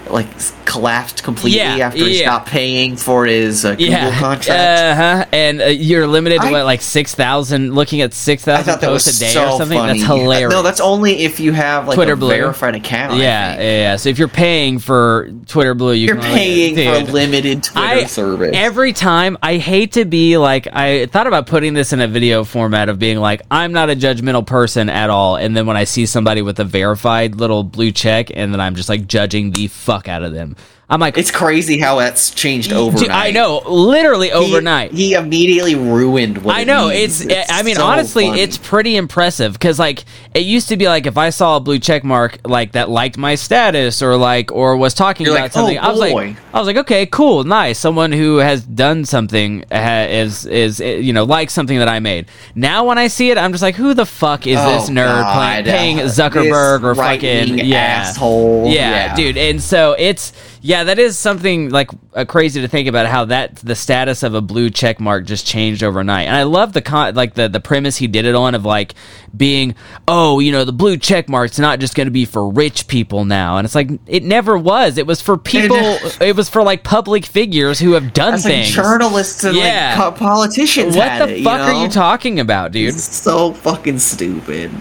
Speaker 2: like collapsed completely
Speaker 1: Yeah,
Speaker 2: after he
Speaker 1: yeah.
Speaker 2: stopped paying for his uh, Google
Speaker 1: yeah,
Speaker 2: contract.
Speaker 1: uh huh. And uh, you're limited to
Speaker 2: I-
Speaker 1: what, like six thousand? Looking at six thousand
Speaker 2: thought that was
Speaker 1: posts a day
Speaker 2: so
Speaker 1: or something.
Speaker 2: funny.
Speaker 1: That's hilarious.
Speaker 2: No, that's only if you have like
Speaker 1: Twitter
Speaker 2: a
Speaker 1: Blue.
Speaker 2: verified account.
Speaker 1: Yeah, yeah, yeah. So if you're paying for Twitter Blue, you only-
Speaker 2: paying for a limited Twitter
Speaker 1: I
Speaker 2: service.
Speaker 1: every time I hate to be like I thought about putting this in a video format of being like I'm not a judgmental person at all, and then when I see somebody with a verified little blue check, and then I'm just like judging the fuck out of them. I'm like,
Speaker 2: It's crazy how that's changed overnight.
Speaker 1: I know, literally overnight.
Speaker 2: He, immediately ruined what
Speaker 1: I know
Speaker 2: means.
Speaker 1: it's, I mean
Speaker 2: so
Speaker 1: honestly
Speaker 2: funny.
Speaker 1: it's pretty impressive because like it used to be like if I saw a blue check mark like that liked my status or like or was talking
Speaker 2: You're
Speaker 1: about
Speaker 2: like,
Speaker 1: something
Speaker 2: "Oh,
Speaker 1: I was
Speaker 2: boy."
Speaker 1: like I was like okay cool nice someone who has done something ha- is is uh, you know like something that I made now when I see it I'm just like who the fuck is this
Speaker 2: Oh,
Speaker 1: nerd playing,
Speaker 2: God.
Speaker 1: paying
Speaker 2: This
Speaker 1: Zuckerberg or fucking yeah
Speaker 2: asshole.
Speaker 1: yeah,
Speaker 2: Yeah.
Speaker 1: dude and so it's yeah that is something like uh, crazy to think about how that the status of a blue check mark just changed overnight and i love the con like the the premise he did it on of like being oh you know the blue check mark's not just going to be for rich people now and it's like it never was it was for people it was for like public figures who have done
Speaker 2: That's like
Speaker 1: things
Speaker 2: journalists and
Speaker 1: Yeah.
Speaker 2: like politicians.
Speaker 1: what the
Speaker 2: it,
Speaker 1: fuck
Speaker 2: you know?
Speaker 1: are you talking about dude
Speaker 2: It's so fucking stupid.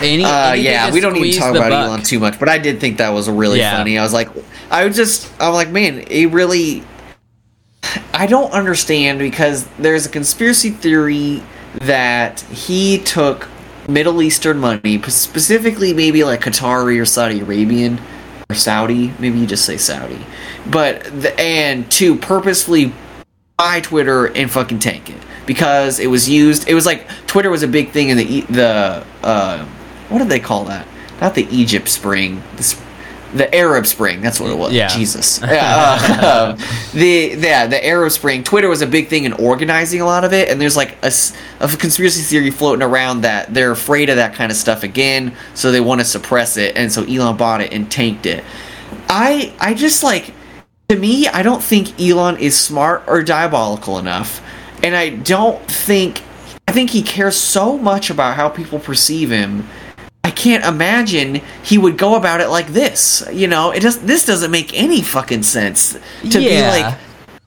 Speaker 1: Any,
Speaker 2: Uh, yeah, we don't need to talk about
Speaker 1: buck.
Speaker 2: Elon too much, but I did think that was really
Speaker 1: Yeah.
Speaker 2: funny. I was like, I was just, I'm like, man, he really. I don't understand because there's a conspiracy theory that he took Middle Eastern money, specifically maybe like Qatari or Saudi Arabian or Saudi, maybe you just say Saudi, but the, and to purposefully buy Twitter and fucking tank it because it was used. It was like Twitter was a big thing in the the uh, what did they call that? Not the Egypt Spring, the, sp- the Arab Spring. That's what it was.
Speaker 1: Yeah.
Speaker 2: Jesus. Yeah, uh, the yeah the Arab Spring. Twitter was a big thing in organizing a lot of it, and there's like a conspiracy theory floating around that they're afraid of that kind of stuff again, so they want to suppress it, and so Elon bought it and tanked it. I I just like to me, I don't think Elon is smart or diabolical enough, and I don't think I think he cares so much about how people perceive him. I can't imagine he would go about it like this. You know, it just this doesn't make any fucking sense to
Speaker 1: Yeah.
Speaker 2: be like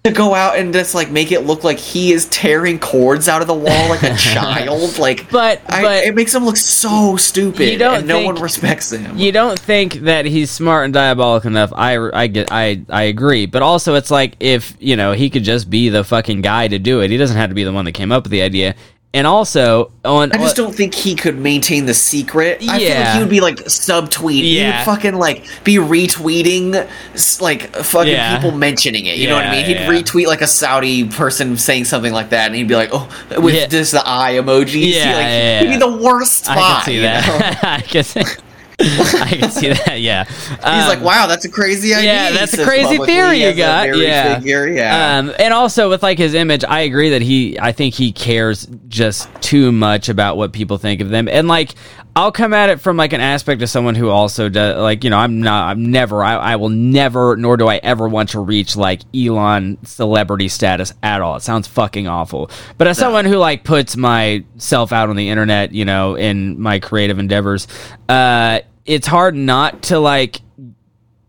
Speaker 2: to go out and just like make it look like he is tearing cords out of the wall like a child. Like,
Speaker 1: But-
Speaker 2: I,
Speaker 1: but-
Speaker 2: it makes him look so stupid,
Speaker 1: You don't
Speaker 2: and no one respects him.
Speaker 1: you don't think that he's smart and diabolical enough i i get i i agree but also it's like if you know he could just be the fucking guy to do it he doesn't have to be the one that came up with the idea and also on
Speaker 2: I just don't think he could maintain the secret. I feel like
Speaker 1: Yeah.
Speaker 2: he would be like subtweet. He
Speaker 1: Yeah.
Speaker 2: would fucking like be retweeting like fucking
Speaker 1: Yeah.
Speaker 2: people mentioning it. You know what I mean? He'd
Speaker 1: yeah.
Speaker 2: retweet like a Saudi person saying something like that, and he'd be like, "Oh, with
Speaker 1: Yeah.
Speaker 2: just the eye emojis."
Speaker 1: Yeah,
Speaker 2: like,
Speaker 1: yeah,
Speaker 2: He'd be the worst spy.
Speaker 1: i can see that i can see i can see that yeah
Speaker 2: He's
Speaker 1: Um,
Speaker 2: like, "Wow, that's a crazy idea."
Speaker 1: yeah, that's a crazy theory you got. Yeah.
Speaker 2: figure, yeah.
Speaker 1: Um, and also with like his image, I agree that he, I think he cares just too much about what people think of them. And like, I'll come at it from like an aspect of someone who also does, like, you know, I'm not, I'm never, I, I will never, nor do I ever want to reach like Elon celebrity status at all. It sounds fucking awful. But as someone who like puts myself out on the internet, you know, in my creative endeavors, uh, it's hard not to like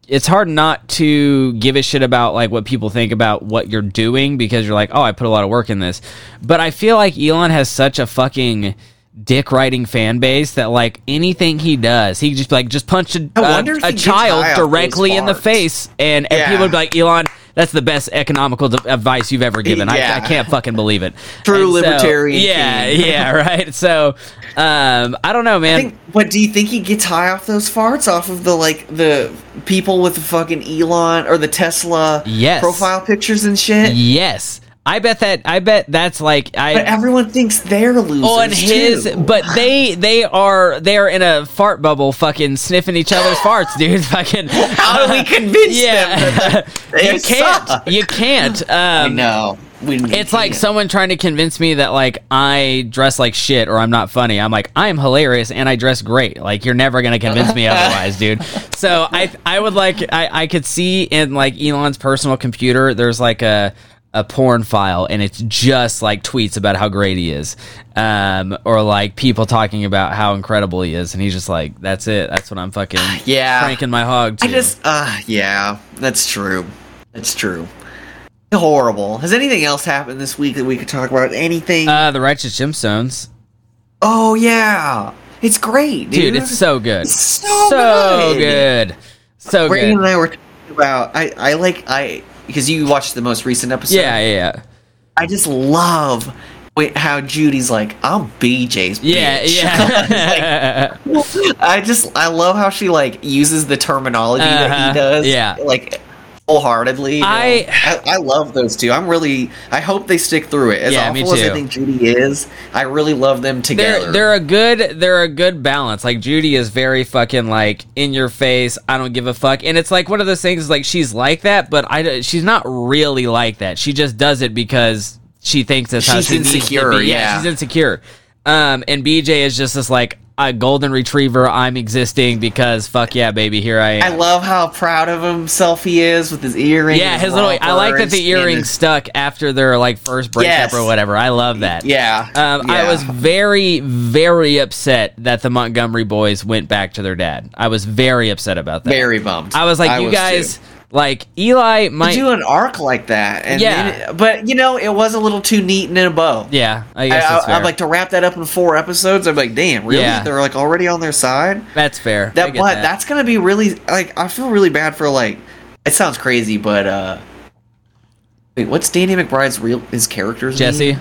Speaker 1: it's hard not to give a shit about like what people think about what you're doing because you're like, oh, I put a lot of work in this. But I feel like Elon has such a fucking dick writing fan base that like anything he does, he just like just punched a,
Speaker 2: I
Speaker 1: a, child
Speaker 2: high off those
Speaker 1: directly in the face, and, and
Speaker 2: Yeah.
Speaker 1: people would be like, Elon. That's the best economical d- advice you've ever given. I,
Speaker 2: Yeah.
Speaker 1: I can't fucking believe it.
Speaker 2: True
Speaker 1: so-
Speaker 2: libertarian
Speaker 1: Yeah, yeah, right. So, um, I don't know, man.
Speaker 2: I think, but do you think he gets high off those farts off of the like the people with the fucking Elon or the Tesla
Speaker 1: Yes.
Speaker 2: profile pictures and shit?
Speaker 1: yes, I bet that. I bet that's like I.
Speaker 2: But everyone thinks they're losers
Speaker 1: on his
Speaker 2: too.
Speaker 1: but they they are they are in a fart bubble fucking sniffing each other's farts dude fucking
Speaker 2: How do we convince
Speaker 1: yeah
Speaker 2: them
Speaker 1: you can't
Speaker 2: suck?
Speaker 1: you can't
Speaker 2: I
Speaker 1: um
Speaker 2: know. We,
Speaker 1: it's like someone trying to convince me that like I dress like shit or I'm not funny. I'm like I'm hilarious and I dress great. Like you're never gonna convince me otherwise, dude. So I I would like I I could see in like Elon's personal computer there's like a a porn file and it's just like tweets about how great he is um or like people talking about how incredible he is and he's just like that's it that's what i'm fucking
Speaker 2: Yeah.
Speaker 1: cranking my hog to
Speaker 2: I just uh yeah, that's true. That's true. Horrible. Has anything else happened this week that we could talk about? Anything?
Speaker 1: uh the righteous gemstones
Speaker 2: oh yeah. It's great, dude.
Speaker 1: dude it's so good
Speaker 2: It's so
Speaker 1: so
Speaker 2: good.
Speaker 1: good so
Speaker 2: Brady
Speaker 1: good
Speaker 2: and I were talking about I I like I because you watched the most recent episode.
Speaker 1: yeah yeah yeah
Speaker 2: I just love how Judy's like I'm BJ's.
Speaker 1: Yeah,
Speaker 2: bitch."
Speaker 1: yeah.
Speaker 2: I just I love how she like uses the terminology that
Speaker 1: Uh-huh,
Speaker 2: he does.
Speaker 1: yeah.
Speaker 2: like wholeheartedly.
Speaker 1: I-
Speaker 2: I I love those two. I'm really I hope they stick through it. As
Speaker 1: Yeah, me
Speaker 2: awful as I think Judy is, I really love them together.
Speaker 1: they're they're a good they're a good balance. Like Judy is very fucking like in your face. I don't give a fuck, and it's like one of those things. Like she's like that, but I she's not really like that. She just does it because she thinks that's how
Speaker 2: She's
Speaker 1: she needs to
Speaker 2: insecure,
Speaker 1: be.
Speaker 2: yeah.
Speaker 1: she's insecure. Um, and BJ is just this like a golden retriever. I'm existing because fuck yeah, baby, here I am.
Speaker 2: I love how proud of himself he is with his earring.
Speaker 1: yeah,
Speaker 2: and
Speaker 1: his little. I like that the earring
Speaker 2: his-
Speaker 1: stuck after their like first breakup
Speaker 2: Yes.
Speaker 1: or whatever. I love that.
Speaker 2: Yeah,
Speaker 1: Um, I was very, very upset that the Montgomery boys went back to their dad. I was very upset about that.
Speaker 2: very bummed.
Speaker 1: I was like, you guys,
Speaker 2: too.
Speaker 1: Like Eli might.
Speaker 2: do an arc like that, and
Speaker 1: Yeah.
Speaker 2: then- but you know, it was a little too neat and in a bow.
Speaker 1: yeah, I
Speaker 2: I,
Speaker 1: guess
Speaker 2: I. I'm like to wrap that up in four episodes. I'm like, damn, really?
Speaker 1: Yeah.
Speaker 2: They're like already on their side.
Speaker 1: that's fair.
Speaker 2: That but
Speaker 1: that.
Speaker 2: that's gonna be really like I feel really bad for like it sounds crazy, but uh wait, what's Danny McBride's real his character's
Speaker 1: Jesse.
Speaker 2: name?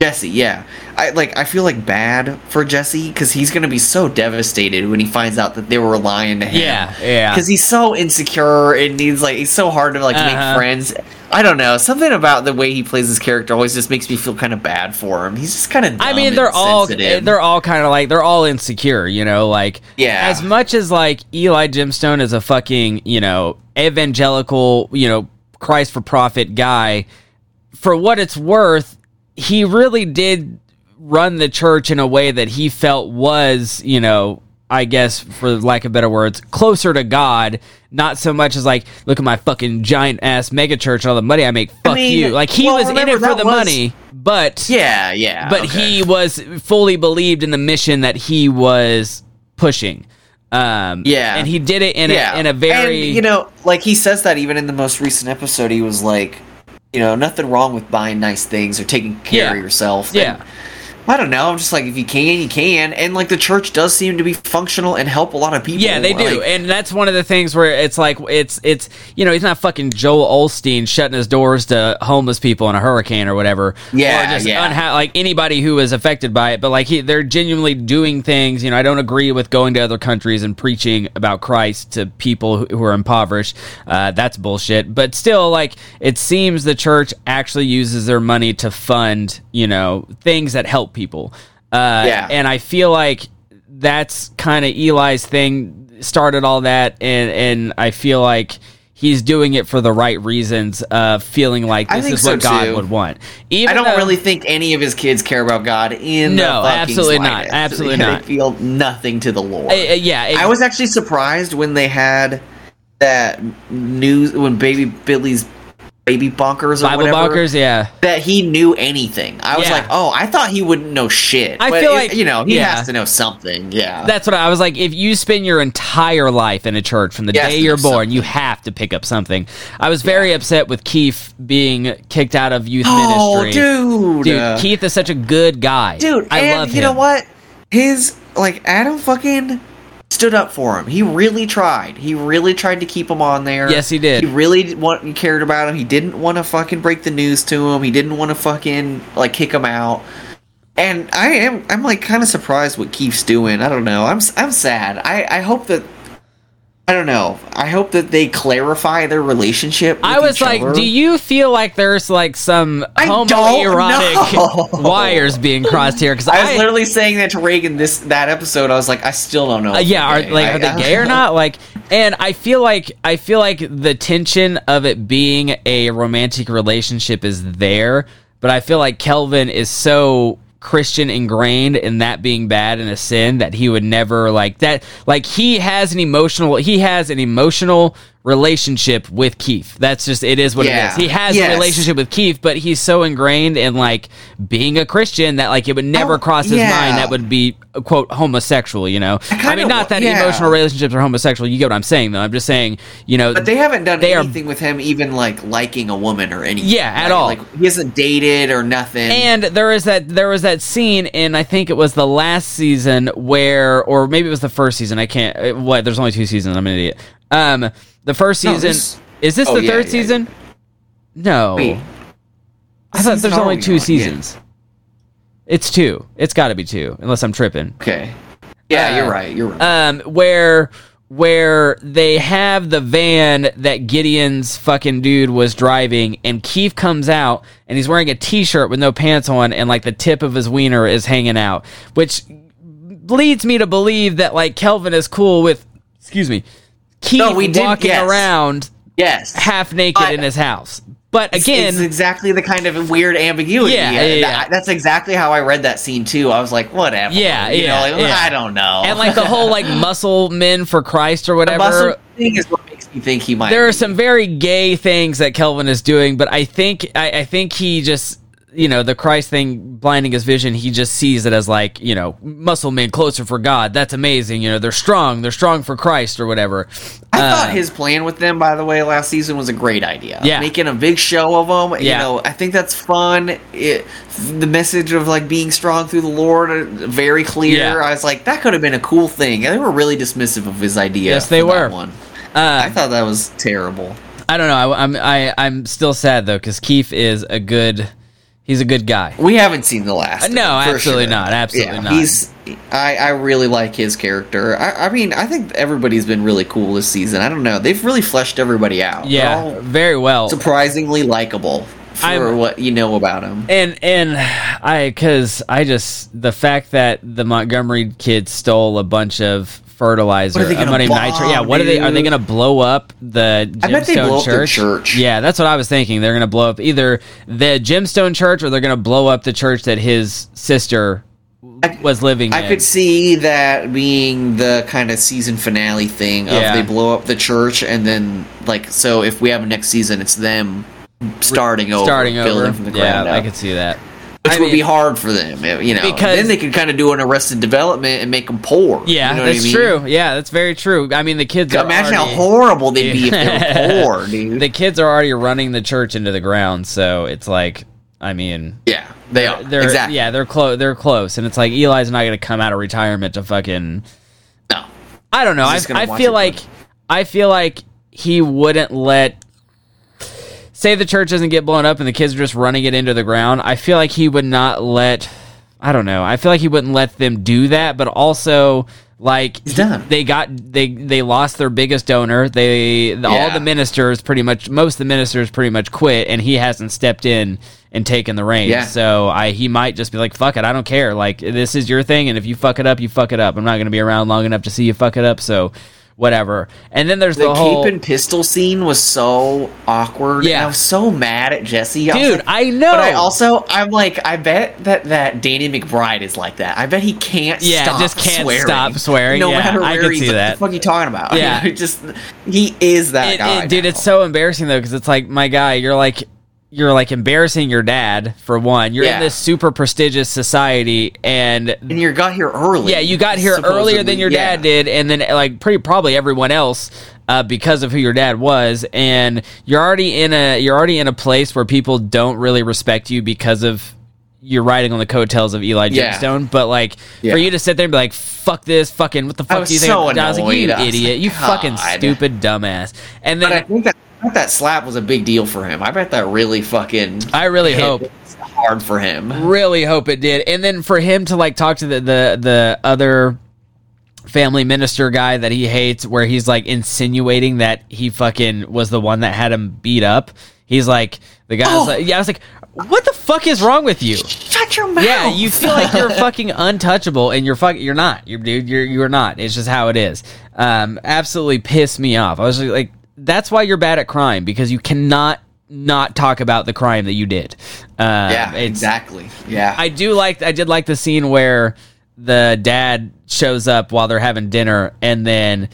Speaker 2: Jesse, yeah. I like I feel like bad for Jesse because he's gonna be so devastated when he finds out that they were lying to him.
Speaker 1: Yeah, yeah.
Speaker 2: Because he's so insecure and he's like he's so hard to like
Speaker 1: Uh-huh.
Speaker 2: make friends. I don't know. Something about the way he plays his character always just makes me feel kind of bad for him. He's just kind of.
Speaker 1: I mean, they're all they're all kind of like they're all insecure, you know. Like,
Speaker 2: Yeah.
Speaker 1: As much as like Eli Gemstone is a fucking you know evangelical, you know Christ for profit guy. For what it's worth, he really did run the church in a way that he felt was, you know, I guess for lack of better words, closer to God. Not so much as like, look at my fucking giant ass mega church and all the money I make. Fuck
Speaker 2: mean,
Speaker 1: you. Like he
Speaker 2: well,
Speaker 1: was in it for the
Speaker 2: was-
Speaker 1: money, but
Speaker 2: Yeah, yeah.
Speaker 1: but
Speaker 2: okay.
Speaker 1: he was fully believed in the mission that he was pushing. Um,
Speaker 2: Yeah.
Speaker 1: and he did it in
Speaker 2: yeah.
Speaker 1: a in a very
Speaker 2: and, you know like he says that even in the most recent episode he was like you know nothing wrong with buying nice things or taking care
Speaker 1: Yeah.
Speaker 2: of yourself
Speaker 1: Yeah.
Speaker 2: And I don't know. I'm just like, if you can, you can, and like the church does seem to be functional and help a lot of people.
Speaker 1: Yeah, they do, and that's one of the things where it's like it's it's you know he's not fucking Joel Osteen shutting his doors to homeless people in a hurricane or whatever.
Speaker 2: Yeah,
Speaker 1: or just
Speaker 2: yeah.
Speaker 1: unha- like anybody who is affected by it, but like he, they're genuinely doing things. You know, I don't agree with going to other countries and preaching about Christ to people who, who are impoverished. Uh, that's bullshit. But still, like it seems the church actually uses their money to fund you know things that help people. Uh,
Speaker 2: Yeah.
Speaker 1: and I feel like that's kind of Eli's thing started all that and and I feel like he's doing it for the right reasons uh feeling like this is what
Speaker 2: so,
Speaker 1: God
Speaker 2: too.
Speaker 1: would want. Even
Speaker 2: I don't
Speaker 1: though-
Speaker 2: really think any of his kids care about God in
Speaker 1: No, absolutely not.
Speaker 2: slightest.
Speaker 1: Absolutely
Speaker 2: they
Speaker 1: not.
Speaker 2: feel nothing to the Lord.
Speaker 1: Uh, uh, yeah, it-
Speaker 2: I was actually surprised when they had that news when Baby Billy's baby bonkers or
Speaker 1: Bible
Speaker 2: whatever
Speaker 1: bonkers, yeah.
Speaker 2: that he knew anything. I was
Speaker 1: Yeah.
Speaker 2: like, oh, I thought he wouldn't know shit.
Speaker 1: I
Speaker 2: But
Speaker 1: feel
Speaker 2: it-
Speaker 1: like-
Speaker 2: you know he
Speaker 1: yeah.
Speaker 2: has to know something. Yeah,
Speaker 1: That's what I was like. If you spend your entire life in a church from the
Speaker 2: Yes,
Speaker 1: day you're born,
Speaker 2: something.
Speaker 1: you have to pick up something. I was very upset with Keith being kicked out of youth
Speaker 2: oh,
Speaker 1: ministry.
Speaker 2: dude,
Speaker 1: Dude,
Speaker 2: Uh,
Speaker 1: Keith is such a good guy.
Speaker 2: dude,
Speaker 1: I
Speaker 2: and
Speaker 1: love him.
Speaker 2: you know what? His like Adam fucking stood up for him. He really tried. He really tried to keep him on there.
Speaker 1: Yes, he did.
Speaker 2: He really want, he cared about him. He didn't want to fucking break the news to him. He didn't want to fucking like kick him out. And I am I'm like kind of surprised what Keith's doing. I don't know. I'm I'm sad. I I hope that I don't know. I hope that they clarify their relationship.
Speaker 1: I was like,
Speaker 2: other.
Speaker 1: do you feel like there's like some
Speaker 2: I
Speaker 1: homoerotic
Speaker 2: know.
Speaker 1: wires being crossed here? Because
Speaker 2: I
Speaker 1: I,
Speaker 2: was literally saying that to Reagan this that episode. I was like, I still don't know.
Speaker 1: Uh, yeah, are like
Speaker 2: I-
Speaker 1: are they gay or not? Like, and I feel like I feel like the tension of it being a romantic relationship is there, but I feel like Kelvin is so Christian ingrained in that being bad and a sin that he would never like that. Like he has an emotional, he has an emotional relationship with Keith. That's just it is what it
Speaker 2: Yeah.
Speaker 1: is. He has
Speaker 2: Yes.
Speaker 1: a relationship with Keith, but he's so ingrained in like being a Christian that like it would never
Speaker 2: Oh,
Speaker 1: cross his
Speaker 2: yeah.
Speaker 1: mind that would be quote homosexual. You know, I,
Speaker 2: kinda
Speaker 1: mean, not that
Speaker 2: yeah.
Speaker 1: emotional relationships are homosexual. You get what I'm saying, though. I'm just saying, you know,
Speaker 2: But they haven't done
Speaker 1: They are-
Speaker 2: anything with him, even like liking a woman or anything.
Speaker 1: Yeah, at all.
Speaker 2: Like he hasn't dated or nothing.
Speaker 1: And there is that there was that scene in I think it was the last season where or maybe it was the first season I can't what there's only two seasons I'm an idiot. Um the first
Speaker 2: No,
Speaker 1: season
Speaker 2: this-
Speaker 1: is this
Speaker 2: oh,
Speaker 1: the
Speaker 2: yeah,
Speaker 1: third
Speaker 2: yeah,
Speaker 1: season? No.
Speaker 2: Wait,
Speaker 1: I thought there's only two
Speaker 2: on? Yeah.
Speaker 1: seasons. It's two. It's got to be two unless I'm tripping.
Speaker 2: okay. Yeah,
Speaker 1: Uh,
Speaker 2: you're right. You're right.
Speaker 1: um, where where they have the van that Gideon's fucking dude was driving, and Keith comes out and he's wearing a t-shirt with no pants on, and like the tip of his wiener is hanging out, which leads me to believe that like Kelvin is cool with, excuse me, Keith
Speaker 2: No, we did-
Speaker 1: walking
Speaker 2: yes.
Speaker 1: around
Speaker 2: Yes.
Speaker 1: half naked
Speaker 2: I-
Speaker 1: in his house. But again,
Speaker 2: it's exactly the kind of weird ambiguity.
Speaker 1: Yeah, yeah, yeah.
Speaker 2: That- that's exactly how I read that scene too. I was like, whatever.
Speaker 1: Yeah,
Speaker 2: you
Speaker 1: yeah,
Speaker 2: know, like,
Speaker 1: yeah.
Speaker 2: I don't know.
Speaker 1: and like the whole like muscle men for Christ or whatever.
Speaker 2: thing is what makes me think he might.
Speaker 1: there are some very gay things that Kelvin is doing, but I think I, I think he just you know the Christ thing blinding his vision. He just sees it as like you know muscle men closer for God. That's amazing. You know they're strong. They're strong for Christ or whatever.
Speaker 2: I
Speaker 1: Uh,
Speaker 2: thought his plan with them, by the way, last season was a great idea.
Speaker 1: Yeah.
Speaker 2: making a big show of them. You
Speaker 1: Yeah.
Speaker 2: know, I think that's fun. It, the message of like being strong through the Lord, uh, very clear.
Speaker 1: Yeah.
Speaker 2: I was like, that could have been a cool thing. And they were really dismissive of his idea.
Speaker 1: Yes, they were.
Speaker 2: One.
Speaker 1: Uh,
Speaker 2: I thought that was terrible.
Speaker 1: I don't know. I, I'm I, I'm still sad though because Keith is a good. He's a good guy.
Speaker 2: We haven't seen the last.
Speaker 1: Uh,
Speaker 2: of
Speaker 1: no,
Speaker 2: him,
Speaker 1: absolutely
Speaker 2: sure.
Speaker 1: not, absolutely
Speaker 2: Yeah,
Speaker 1: not.
Speaker 2: He's. I, I really like his character. I, I mean, I think everybody's been really cool this season. I don't know. They've really fleshed everybody out.
Speaker 1: Yeah, very well.
Speaker 2: surprisingly likable for
Speaker 1: I'm-
Speaker 2: what you know about him.
Speaker 1: And and I because I just the fact that the Montgomery kid stole a bunch of fertilizer,
Speaker 2: What are they gonna
Speaker 1: ammonium nitrate. Yeah, what are they? Are they going to blow up the
Speaker 2: I bet they
Speaker 1: Gemstone
Speaker 2: up
Speaker 1: church?
Speaker 2: church.
Speaker 1: Yeah, that's what I was thinking. They're going to blow up either the Gemstone church or they're going to blow up the church that his sister
Speaker 2: I-
Speaker 1: was living
Speaker 2: I
Speaker 1: in.
Speaker 2: could see that being the kind of season finale thing of
Speaker 1: Yeah.
Speaker 2: they blow up the church and then like so if we have a next season it's them starting over
Speaker 1: starting
Speaker 2: building
Speaker 1: over.
Speaker 2: from the ground
Speaker 1: Yeah,
Speaker 2: ground
Speaker 1: I could see that.
Speaker 2: Which
Speaker 1: I
Speaker 2: would
Speaker 1: mean-
Speaker 2: be hard for them you know
Speaker 1: Because-
Speaker 2: then they could kind of do an arrested development and make them poor
Speaker 1: Yeah,
Speaker 2: you know
Speaker 1: that's
Speaker 2: I mean?
Speaker 1: true. Yeah, that's very true. I mean, the kids. Are
Speaker 2: imagine
Speaker 1: already,
Speaker 2: how horrible they'd be if they were poor dude
Speaker 1: The kids are already running the church into the ground, so it's like, I mean,
Speaker 2: yeah they are
Speaker 1: they're
Speaker 2: exactly
Speaker 1: yeah, they're close. They're close, and it's like Eli's not going to come out of retirement to fucking.
Speaker 2: no
Speaker 1: I don't know. I, I feel
Speaker 2: it
Speaker 1: like I feel like he wouldn't let. Say the church doesn't get blown up and the kids are just running it into the ground. I feel like he would not let. I don't know. I feel like he wouldn't let them do that, but also like they got they they lost their biggest donor. They the, all the ministers pretty much most of the ministers pretty much quit, and he hasn't stepped in and taken the reins.
Speaker 2: Yeah.
Speaker 1: So I he might just be like, "Fuck it, I don't care. Like this is your thing, and if you fuck it up, you fuck it up. I'm not going to be around long enough to see you fuck it up. So whatever." And then there's the,
Speaker 2: the
Speaker 1: whole
Speaker 2: cape and pistol scene was so awkward.
Speaker 1: Yeah.
Speaker 2: and I was so mad at Jesse. I
Speaker 1: dude.
Speaker 2: like,
Speaker 1: I know.
Speaker 2: But I also, I'm like, I bet that that Danny McBride is like that. I bet he can't.
Speaker 1: Yeah,
Speaker 2: stop
Speaker 1: just can't
Speaker 2: swearing,
Speaker 1: stop swearing.
Speaker 2: No
Speaker 1: Yeah,
Speaker 2: matter
Speaker 1: I
Speaker 2: where he's
Speaker 1: see
Speaker 2: like,
Speaker 1: that.
Speaker 2: The fuck are you talking about?
Speaker 1: Yeah.
Speaker 2: You know, just he is that
Speaker 1: It-
Speaker 2: guy,
Speaker 1: it- dude, it's so embarrassing though because it's like my guy. You're like. You're like embarrassing your dad for one. You're in this super prestigious society, and
Speaker 2: And you got here early.
Speaker 1: Yeah, you got here earlier than your dad did, and then like pretty probably everyone else uh, because of who your dad was, and you're already in a you're already in a place where people don't really respect you because of you're riding on the coattails of Eli
Speaker 2: Yeah.
Speaker 1: Gemstone. But like
Speaker 2: Yeah.
Speaker 1: for you to sit there and be like, "Fuck this, fucking what the fuck do you think?"
Speaker 2: so
Speaker 1: I was like, "You. Idiot, you fucking stupid dumbass." And
Speaker 2: But I think that think that slap was a big deal for him. I bet that really fucking.
Speaker 1: I really hope
Speaker 2: hard for him.
Speaker 1: really hope it did and then for him to like talk to the the, the other family minister guy that he hates where he's like insinuating that he fucking was the one that had him beat up he's like the guy's
Speaker 2: Oh.
Speaker 1: like yeah i was like what the fuck is wrong with you
Speaker 2: Shut your mouth.
Speaker 1: yeah you feel like you're fucking untouchable and you're fucking you're not you're dude you're you're not it's just how it is um absolutely pissed me off i was like that's why you're bad at crime because you cannot not talk about the crime that you did um,
Speaker 2: Yeah, exactly. Yeah.
Speaker 1: I do like I did like the scene where the dad shows up while they're having dinner and then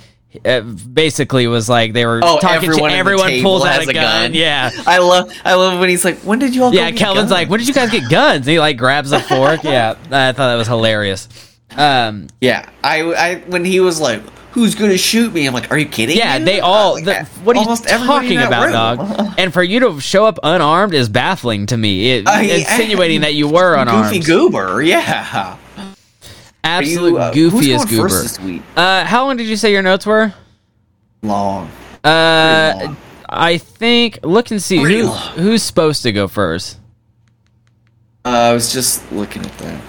Speaker 1: uh, basically was like they were
Speaker 2: Oh,
Speaker 1: talking
Speaker 2: everyone,
Speaker 1: to everyone pulls out
Speaker 2: has
Speaker 1: a gun. Yeah.
Speaker 2: I love, I love when he's like, "When did you all?"
Speaker 1: Yeah, Kelvin's
Speaker 2: guns?"
Speaker 1: like, "When did you guys get guns?" And he like grabs a fork. yeah, I thought that was hilarious. Um,
Speaker 2: "Yeah." I, I, when he was like, "Who's gonna shoot me?" I'm like, "Are you kidding?"
Speaker 1: yeah,
Speaker 2: me?"
Speaker 1: they all.
Speaker 2: was
Speaker 1: The, what are you talking about,
Speaker 2: room.
Speaker 1: dog? And for you to show up unarmed is baffling to me. It,
Speaker 2: I-
Speaker 1: insinuating that you were unarmed.
Speaker 2: Goofy goober, yeah.
Speaker 1: Absolute
Speaker 2: you, uh,
Speaker 1: goofiest
Speaker 2: who's going
Speaker 1: goober.
Speaker 2: First this week?
Speaker 1: Uh, how long did you say your notes were?
Speaker 2: Long.
Speaker 1: Uh,
Speaker 2: long.
Speaker 1: I think look and see
Speaker 2: Pretty
Speaker 1: who
Speaker 2: long.
Speaker 1: who's supposed to go first.
Speaker 2: Uh, I was just looking at that.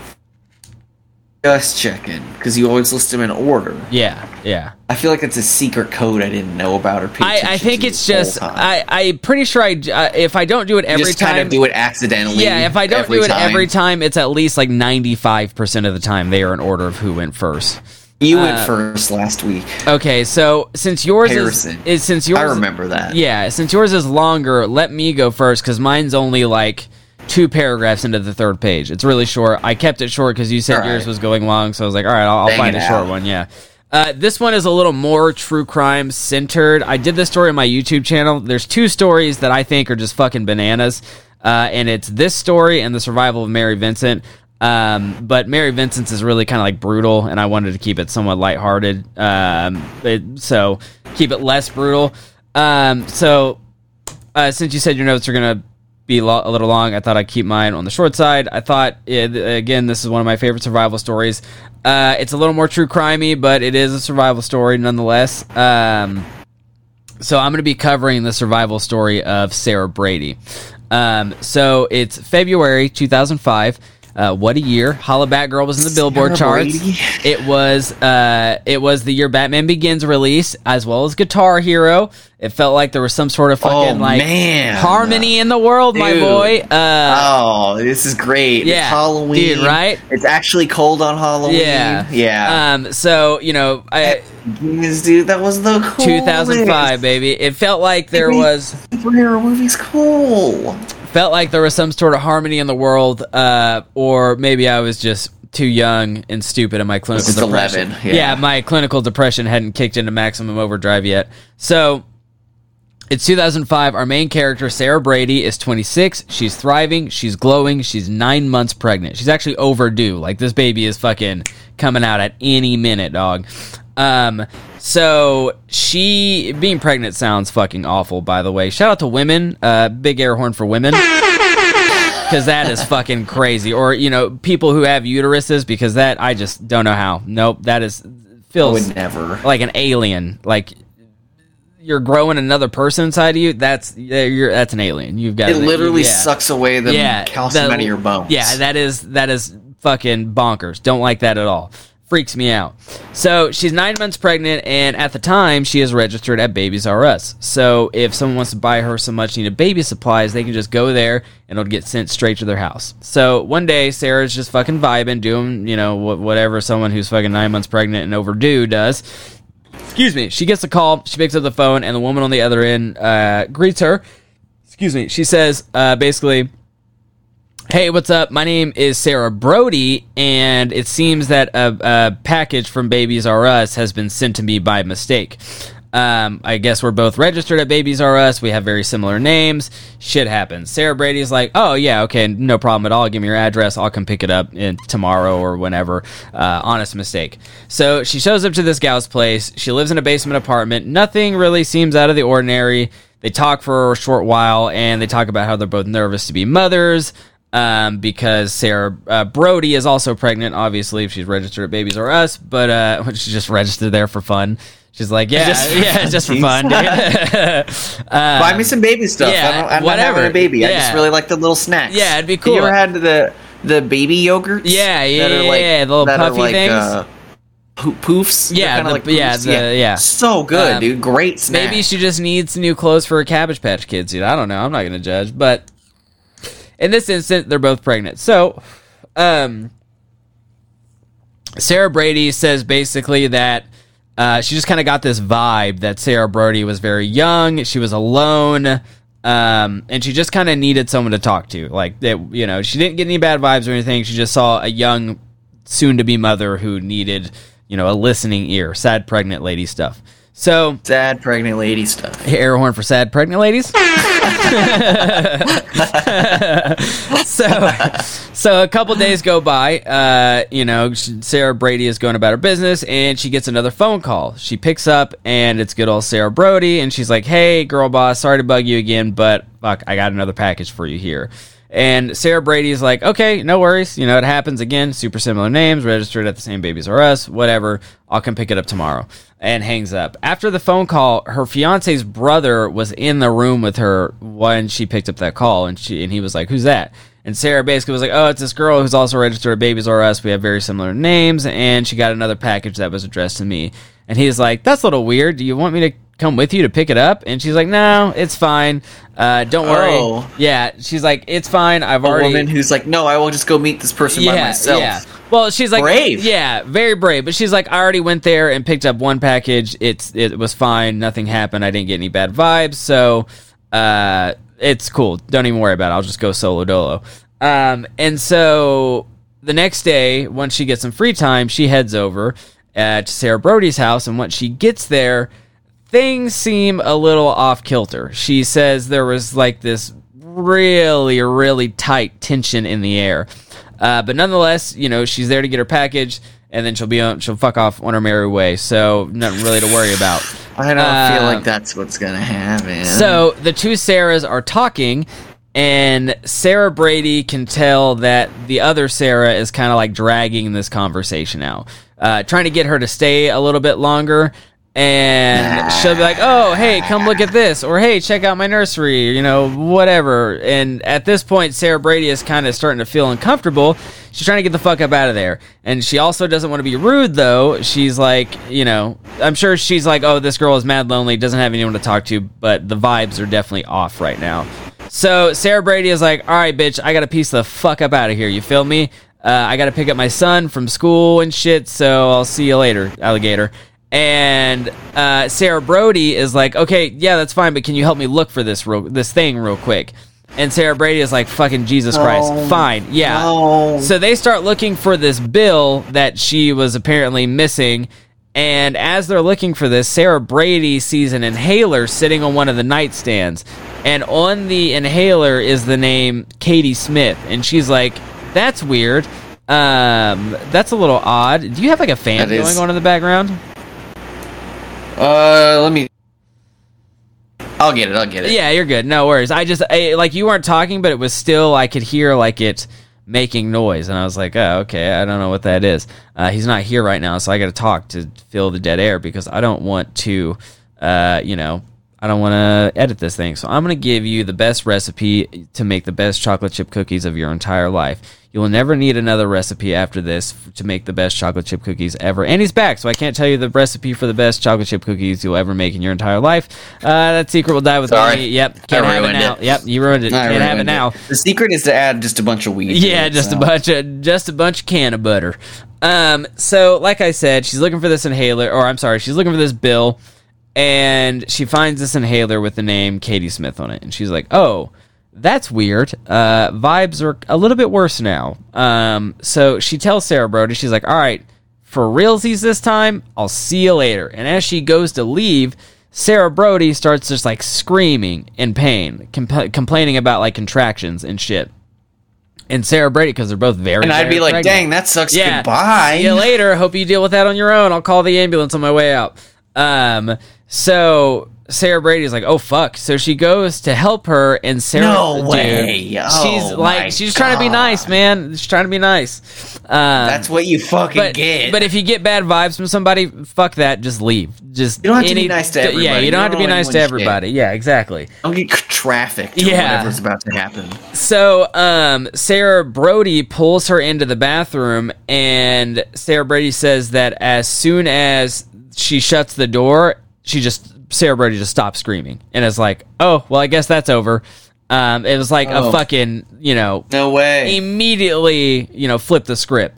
Speaker 2: Just checking, because you always list them in order.
Speaker 1: Yeah, yeah.
Speaker 2: I feel like it's a secret code I didn't know about or
Speaker 1: I, I think it's just. I I'm pretty sure I uh, if I don't do it
Speaker 2: You
Speaker 1: every
Speaker 2: just
Speaker 1: time
Speaker 2: kind of do it accidentally.
Speaker 1: yeah if I don't do it
Speaker 2: time.
Speaker 1: every time it's at least like 95 percent of the time they are in order of who went first.
Speaker 2: You
Speaker 1: uh,
Speaker 2: went first last week.
Speaker 1: Okay, so since yours is, is since yours
Speaker 2: I remember that.
Speaker 1: Yeah, since yours is longer, let me go first because mine's only like two paragraphs into the third page. It's really short. I kept it short because you said
Speaker 2: All
Speaker 1: yours was going long, so I was like, all right, I'll, I'll find a short one. Yeah. Uh, this one is a little more true crime centered. I did this story on my YouTube channel. There's two stories that I think are just fucking bananas, uh, and it's this story and the survival of Mary Vincent. Um, but Mary Vincent's is really kind of like brutal, and I wanted to keep it somewhat lighthearted. Um, it, so keep it less brutal. Um, so uh, since you said your notes are gonna be lo- a little long, I thought I'd keep mine on the short side. I thought, th- again, this is one of my favorite survival stories. Uh, it's a little more true crimey, but it is a survival story nonetheless. Um, so I'm going to be covering the survival story of Sarah Brady. Um, so it's February 2005. Uh, what a year! Hollaback Girl was in the Billboard charts. It was uh, it was the year Batman Begins release, as well as Guitar Hero. It felt like there was some sort of fucking
Speaker 2: Oh,
Speaker 1: like
Speaker 2: man.
Speaker 1: harmony in the world, my boy. Uh,
Speaker 2: oh, this is great.
Speaker 1: yeah,
Speaker 2: It's Halloween.
Speaker 1: dude, right?
Speaker 2: It's actually cold on Halloween.
Speaker 1: yeah,
Speaker 2: Yeah.
Speaker 1: Um, so you know, I,
Speaker 2: dude, that was the coolest.
Speaker 1: 2005, baby. It felt like there was
Speaker 2: Superhero movie's cool.
Speaker 1: Felt like there was some sort of harmony in the world, uh, or maybe I was just too young and stupid in my clinical
Speaker 2: This is
Speaker 1: depression.
Speaker 2: 11, yeah.
Speaker 1: my clinical depression hadn't kicked into maximum overdrive yet. So it's 2005. Our main character, Sarah Brady, is 26. She's thriving. She's glowing. She's nine months pregnant. She's actually overdue. Like this baby is fucking coming out at any minute, dog. Um, so she being pregnant sounds fucking awful. By the way, shout out to women. Uh, big air horn for women. Because that is fucking crazy, or you know, people who have uteruses. Because that I just don't know how. Nope, that is
Speaker 2: I
Speaker 1: feels
Speaker 2: would never.
Speaker 1: like an alien. Like you're growing another person inside of you. That's yeah, you're that's an alien. You've got
Speaker 2: It literally
Speaker 1: yeah.
Speaker 2: sucks away the calcium
Speaker 1: that-
Speaker 2: out of your bones.
Speaker 1: Yeah, that is that is fucking bonkers. Don't like that at all. Freaks me out. So she's nine months pregnant, and at the time she is registered at Babies R Us. So if someone wants to buy her some much needed baby supplies, they can just go there and it'll get sent straight to their house. So one day Sarah's just fucking vibing, doing you know wh- whatever someone who's fucking nine months pregnant and overdue does. Excuse me. She gets a call. She picks up the phone, and the woman on the other end uh, greets her. Excuse me. She says uh, basically, "Hey, what's up? My name is Sarah Brody, and it seems that a, a package from Babies R Us has been sent to me by mistake." Um, I guess we're both registered at Babies R Us. We have very similar names. Shit happens. Sarah Brady's like, oh yeah, okay, no problem at all. Give me your address. I'll come pick it up in tomorrow or whenever. Uh, honest mistake. So she shows up to this gal's place. She lives in a basement apartment. Nothing really seems out of the ordinary. They talk for a short while and they talk about how they're both nervous to be mothers. Um, because Sarah uh, Brody is also pregnant, obviously, if she's registered at Babies R Us, but uh, she's just registered there for fun. She's like, yeah,
Speaker 2: Just for
Speaker 1: yeah, just for fun. Uh,
Speaker 2: Buy me some baby stuff.
Speaker 1: yeah,
Speaker 2: I don't, I'm
Speaker 1: whatever.
Speaker 2: not a baby. I just really like the little snacks.
Speaker 1: Yeah, it'd be
Speaker 2: Have
Speaker 1: cool.
Speaker 2: You ever had the the baby yogurts?
Speaker 1: Yeah, yeah, yeah,
Speaker 2: like,
Speaker 1: yeah, the little puffy
Speaker 2: like,
Speaker 1: things.
Speaker 2: Uh, poofs.
Speaker 1: Yeah, the-
Speaker 2: like
Speaker 1: yeah,
Speaker 2: poofs.
Speaker 1: the- yeah.
Speaker 2: So good,
Speaker 1: Um,
Speaker 2: dude. Great snack.
Speaker 1: Maybe she just needs new clothes for her Cabbage Patch Kids. Dude, I don't know. I'm not gonna judge, but in this instant, they're both pregnant. So, um, Sarah Brady says basically that uh, she just kind of got this vibe that Sarah Brody was very young. She was alone. Um, and she just kind of needed someone to talk to. Like that, you know, she didn't get any bad vibes or anything. She just saw a young, soon-to-be mother who needed, you know, a listening ear. Sad pregnant lady stuff. So,
Speaker 2: sad pregnant lady stuff.
Speaker 1: air horn for sad pregnant ladies. so, so a couple days go by. Uh, you know, Sarah Brady is going about her business, and she gets another phone call. She picks up, and it's good old Sarah Brody, and she's like, "Hey, girl boss, sorry to bug you again, but fuck, I got another package for you here." And Sarah Brady's like, okay, no worries. You know, it happens again. Super similar names, registered at the same Babies R Us, whatever. I'll come pick it up tomorrow. And hangs up. After the phone call, her fiance's brother was in the room with her when she picked up that call, and she and he was like, "Who's that?" And Sarah basically was like, "Oh, it's this girl who's also registered at Babies R Us. We have very similar names, and she got another package that was addressed to me." And he's like, "That's a little weird. Do you want me to come with you to pick it up?" And she's like, "No, it's fine. Uh, don't worry."
Speaker 2: Oh.
Speaker 1: Yeah, she's like, "It's fine. I've
Speaker 2: A
Speaker 1: already."
Speaker 2: woman who's like, no, I will just go meet this person by myself.
Speaker 1: Well, she's like
Speaker 2: Brave.
Speaker 1: Yeah, very brave. But she's like, I already went there and picked up one package. It's it was fine. Nothing happened. I didn't get any bad vibes. So uh, it's cool. Don't even worry about it. I'll just go solo dolo. Um, and so the next day, once she gets some free time, she heads over uh, to Sarah Brody's house. And once she gets there, things seem a little off kilter. She says there was like this really, really tight tension in the air. Uh, but nonetheless, you know, she's there to get her package, and then she'll be on, she'll fuck off on her merry way. So nothing really to worry about.
Speaker 2: I don't feel
Speaker 1: Uh,
Speaker 2: like that's what's gonna happen.
Speaker 1: So the two Sarahs are talking, and Sarah Brady can tell that the other Sarah is kind of like dragging this conversation out, uh, trying to get her to stay a little bit longer. And she'll be like, "Oh, hey, come look at this," or "Hey, check out my nursery," you know, whatever. And at this point, Sarah Brady is kind of starting to feel uncomfortable. She's trying to get the fuck up out of there, and she also doesn't want to be rude. Though she's like, you know, I'm sure she's like, "Oh, this girl is mad lonely, doesn't have anyone to talk to," but the vibes are definitely off right now. So Sarah Brady is like, "All right, bitch, I got to piece the fuck up out of here. You feel me? Uh, I got to pick up my son from school and shit. So I'll see you later, alligator." And uh, Sarah Brody is like, "Okay, yeah, that's fine, but can you help me look for this real, this thing real quick?" And Sarah Brady is like, "Fucking Jesus Christ,
Speaker 2: No.
Speaker 1: fine, yeah."
Speaker 2: No.
Speaker 1: So they start looking for this bill that she was apparently missing. And as they're looking for this, Sarah Brady sees an inhaler sitting on one of the nightstands. And on the inhaler is the name Katie Smith. And she's like, that's weird. Um, that's a little odd. Do you have like a fan
Speaker 2: That is-
Speaker 1: going on in the background?
Speaker 2: Uh, let me. I'll get it. I'll get it.
Speaker 1: Yeah, you're good. No worries. I just I, like you weren't talking, but it was still I could hear like it making noise, and I was like, oh, okay, I don't know what that is. Uh, he's not here right now, so I got to talk to fill the dead air because I don't want to, uh, you know, I don't want to edit this thing. So I'm gonna give you the best recipe to make the best chocolate chip cookies of your entire life. You will never need another recipe after this f- to make the best chocolate chip cookies ever. And he's back, so I can't tell you the recipe for the best chocolate chip cookies you'll ever make in your entire life. Uh, that secret will die with
Speaker 2: Sorry.
Speaker 1: me. Yep,
Speaker 2: I
Speaker 1: can't have it now.
Speaker 2: it.
Speaker 1: Yep, you ruined it.
Speaker 2: I
Speaker 1: can't have it
Speaker 2: ruined
Speaker 1: now.
Speaker 2: The secret is to add just a bunch of weed.
Speaker 1: Yeah,
Speaker 2: it,
Speaker 1: just a bunch of just a bunch of can of butter. Um, so like I said, she's looking for this inhaler, or I'm sorry, she's looking for this bill, and she finds this inhaler with the name Katie Smith on it, and she's like, "Oh, that's weird. Uh, vibes are a little bit worse now." Um, so she tells Sarah Brody, she's like, "All right, for realsies this time, I'll see you later." And as she goes to leave. Sarah Brody starts just like screaming in pain, compl- complaining about like contractions and shit and Sarah Brady because they're both very.
Speaker 2: And I'd
Speaker 1: very
Speaker 2: be like,
Speaker 1: pregnant.
Speaker 2: dang, that sucks.
Speaker 1: Yeah.
Speaker 2: Goodbye.
Speaker 1: See you later. Hope you deal with that on your own. I'll call the ambulance on my way out. Um. So Sarah Brady's like, oh fuck. So she goes to help her, and Sarah,
Speaker 2: No
Speaker 1: dude,
Speaker 2: way. Oh,
Speaker 1: she's like, she's trying to be nice, man. She's trying to be nice. Um,
Speaker 2: That's what you fucking
Speaker 1: but,
Speaker 2: get.
Speaker 1: but if you get bad vibes from somebody, fuck that. Just leave. Just
Speaker 2: You don't have to be nice to
Speaker 1: Yeah,
Speaker 2: everybody.
Speaker 1: you
Speaker 2: You
Speaker 1: don't have to be nice to
Speaker 2: anyone shit.
Speaker 1: everybody. Yeah, exactly.
Speaker 2: don't get trafficked.
Speaker 1: Yeah.
Speaker 2: whatever's about to happen.
Speaker 1: So, um, Sarah Brody pulls her into the bathroom, and Sarah Brady says that as soon as she shuts the door, she just Sarah Brody just stopped screaming and is like, "Oh, well, I guess that's over." Um, it was like a
Speaker 2: Oh.
Speaker 1: fucking, you know,
Speaker 2: No way.
Speaker 1: immediately, you know, flip the script.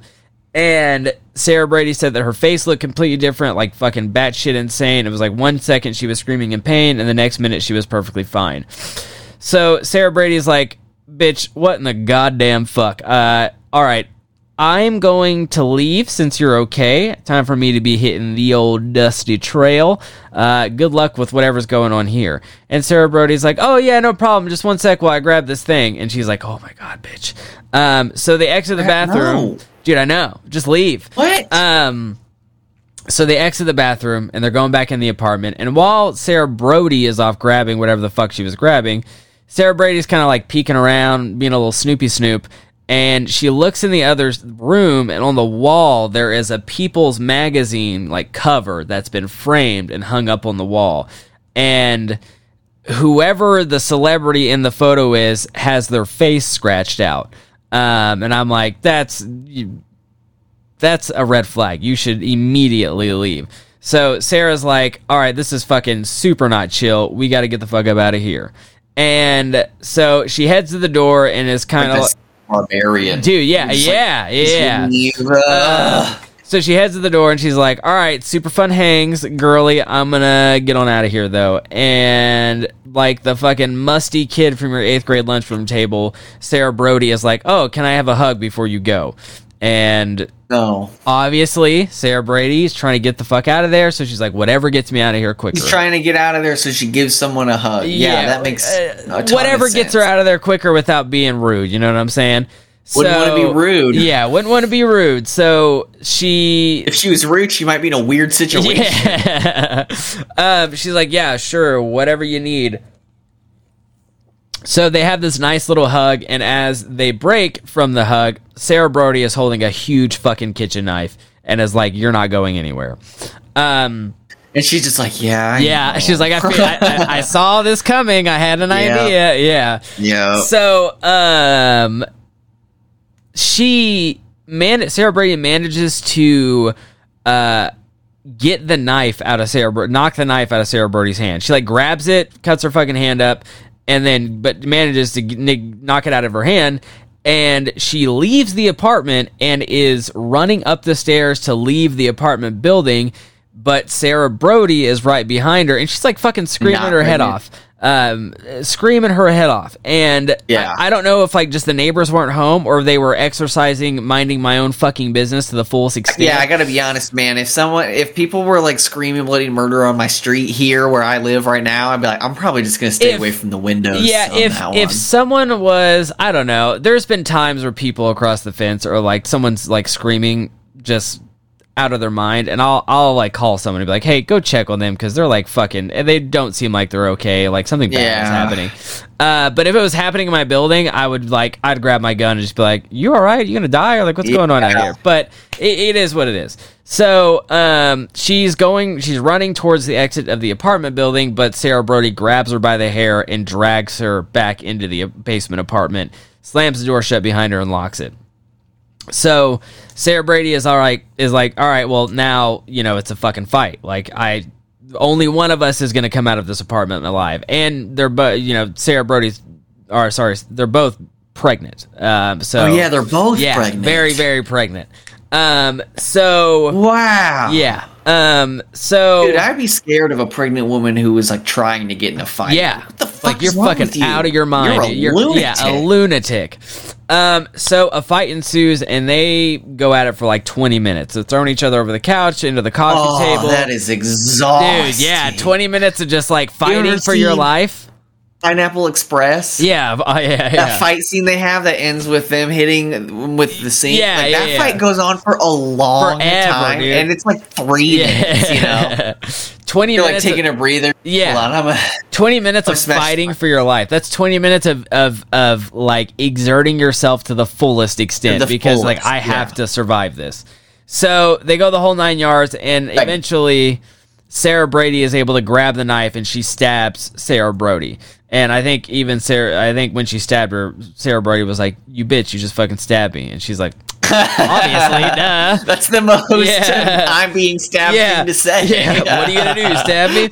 Speaker 1: And Sarah Brady said that her face looked completely different, like fucking batshit insane. It was like one second she was screaming in pain, and the next minute she was perfectly fine. So Sarah Brady's like, bitch, what in the goddamn fuck? Uh, all right. I'm going to leave since you're okay. Time for me to be hitting the old dusty trail. Uh, good luck with whatever's going on here. And Sarah Brody's like, oh yeah, no problem. Just one sec while I grab this thing. And she's like, oh my god, bitch. Um, so they exit the bathroom.
Speaker 2: no.
Speaker 1: Dude, I know. Just leave.
Speaker 2: What?
Speaker 1: Um, so they exit the bathroom and they're going back in the apartment. And while Sarah Brody is off grabbing whatever the fuck she was grabbing, Sarah Brady's kind of like peeking around, being a little snoopy snoop. And she looks in the other room, and on the wall there is a People's Magazine like cover that's been framed and hung up on the wall. And whoever the celebrity in the photo is has their face scratched out. Um, and I'm like, that's that's a red flag. You should immediately leave. So Sarah's like, all right, this is fucking super not chill. We got to get the fuck up out of here. And so she heads to the door and is kind of
Speaker 2: barbarian.
Speaker 1: dude, yeah,
Speaker 2: Just like,
Speaker 1: yeah, yeah.
Speaker 2: Uh,
Speaker 1: So she heads to the door and she's like, "All right, super fun hangs, girly. I'm gonna get on out of here though." And like the fucking musty kid from your eighth grade lunchroom table, Sarah Brody is like, "Oh, can I have a hug before you go?" And
Speaker 2: no.
Speaker 1: obviously, Sarah Brady is trying to get the fuck out of there, so she's like, "Whatever gets me out of here quicker."
Speaker 2: He's trying to get out of there, so she gives someone a hug. Yeah, that makes
Speaker 1: uh,
Speaker 2: a ton
Speaker 1: whatever gets her out of there quicker without being rude. You know what I'm saying?
Speaker 2: Wouldn't wanna be rude.
Speaker 1: Yeah, wouldn't want to be rude. So she
Speaker 2: If she was rude, she might be in a weird situation.
Speaker 1: Yeah. um, she's like, yeah, sure, whatever you need. So they have this nice little hug, and as they break from the hug, Sarah Brody is holding a huge fucking kitchen knife and is like, "You're not going anywhere." Um,
Speaker 2: And she's just like, yeah, I
Speaker 1: yeah,
Speaker 2: know.
Speaker 1: she's like, I, feel, I, I, I saw this coming. I had an idea. Yeah.
Speaker 2: yeah.
Speaker 1: So, um, she man, Sarah Brady manages to uh get the knife out of Sarah, knock the knife out of Sarah Brody's hand. She like grabs it, cuts her fucking hand up, and then but manages to knock it out of her hand. And she leaves the apartment and is running up the stairs to leave the apartment building. But Sarah Brody is right behind her, and she's like fucking screaming her head off um screaming her head off and
Speaker 2: Yeah.
Speaker 1: I, I don't know if like just the neighbors weren't home or they were exercising minding my own fucking business to the fullest extent
Speaker 2: Yeah, I gotta be honest, man. If someone, if people were like screaming bloody murder on my street here where I live right now, I'd be like, I'm probably just gonna stay
Speaker 1: If-
Speaker 2: away from the windows.
Speaker 1: yeah if if someone was i don't know there's been times where people across the fence or like someone's like screaming just out of their mind and i'll i'll like call someone and be like hey go check on them because they're like fucking and they don't seem like they're okay like something bad is happening. Uh but if it was happening in my building i would like i'd grab my gun and just be like you all right? You gonna die? Or like what's going on out here? But it, it is what it is. So um she's going she's running towards the exit of the apartment building but sarah brody grabs her by the hair and drags her back into the basement apartment slams the door shut behind her and locks it so Sarah Brady is all right is like, all right, well now, you know, it's a fucking fight. Like I only one of us is gonna come out of this apartment alive. And they're both you know, Sarah Brody's or sorry, they're both pregnant. Um so
Speaker 2: oh yeah, they're both
Speaker 1: yeah,
Speaker 2: pregnant.
Speaker 1: very, very pregnant. Um so
Speaker 2: wow.
Speaker 1: yeah. Um so
Speaker 2: Dude, I'd be scared of a pregnant woman who was like trying to get in a fight.
Speaker 1: Yeah,
Speaker 2: what the fuck?
Speaker 1: like you're fucking
Speaker 2: you?
Speaker 1: out of your mind.
Speaker 2: You're a lunatic.
Speaker 1: yeah, a lunatic. Um, so a fight ensues, and they go at it for like 20 minutes. They're throwing each other over the couch, into the coffee
Speaker 2: oh,
Speaker 1: table.
Speaker 2: that is exhausting.
Speaker 1: Dude, yeah, 20 minutes of just like fighting for your life.
Speaker 2: Pineapple Express.
Speaker 1: Yeah, uh, yeah,
Speaker 2: That fight scene they have that ends with them hitting with the scene.
Speaker 1: Yeah,
Speaker 2: like,
Speaker 1: yeah,
Speaker 2: that
Speaker 1: yeah.
Speaker 2: fight goes on for a long
Speaker 1: Forever,
Speaker 2: time,
Speaker 1: dude.
Speaker 2: and it's like three minutes. You know,
Speaker 1: Yeah. 20
Speaker 2: you're like
Speaker 1: minutes.
Speaker 2: taking a breather.
Speaker 1: Yeah.
Speaker 2: On, I'm a,
Speaker 1: 20 minutes of fighting for your life. That's 20 minutes of, of, of like exerting yourself to the fullest extent
Speaker 2: the
Speaker 1: because like
Speaker 2: fullest,
Speaker 1: I have to survive this. So they go the whole nine yards and eventually Sarah Brady is able to grab the knife and she stabs Sarah Brody. And I think even Sarah, I think when she stabbed her, Sarah Brady was like, "You bitch, you just fucking stabbed me." And she's like, "Obviously, duh."
Speaker 2: that's the most
Speaker 1: Yeah.
Speaker 2: I'm being stabbed
Speaker 1: Yeah,
Speaker 2: thing to say.
Speaker 1: yeah. What are you gonna do? Stab me?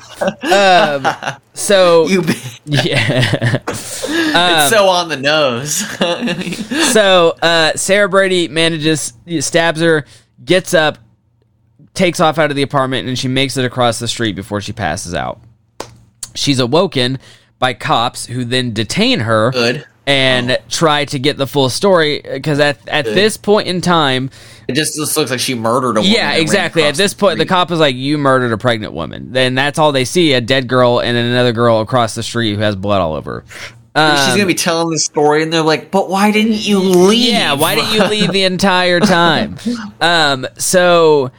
Speaker 1: Um, so
Speaker 2: You, be-
Speaker 1: yeah.
Speaker 2: it's so on the nose.
Speaker 1: so uh, Sarah Brady manages, stabs her, gets up, takes off out of the apartment, and she makes it across the street before she passes out. She's awoken by cops who then detain her
Speaker 2: Good.
Speaker 1: and try to get the full story because at, at this point in time,
Speaker 2: It just, just looks like she murdered a woman.
Speaker 1: yeah, exactly. At this point, the cop is like, "You murdered a pregnant woman." Then that's all they see: a dead girl and then another girl across the street who has blood all over. her.
Speaker 2: She's gonna be telling the story, and they're like, "But why didn't you leave?
Speaker 1: Yeah, why didn't you leave the entire time? Um, so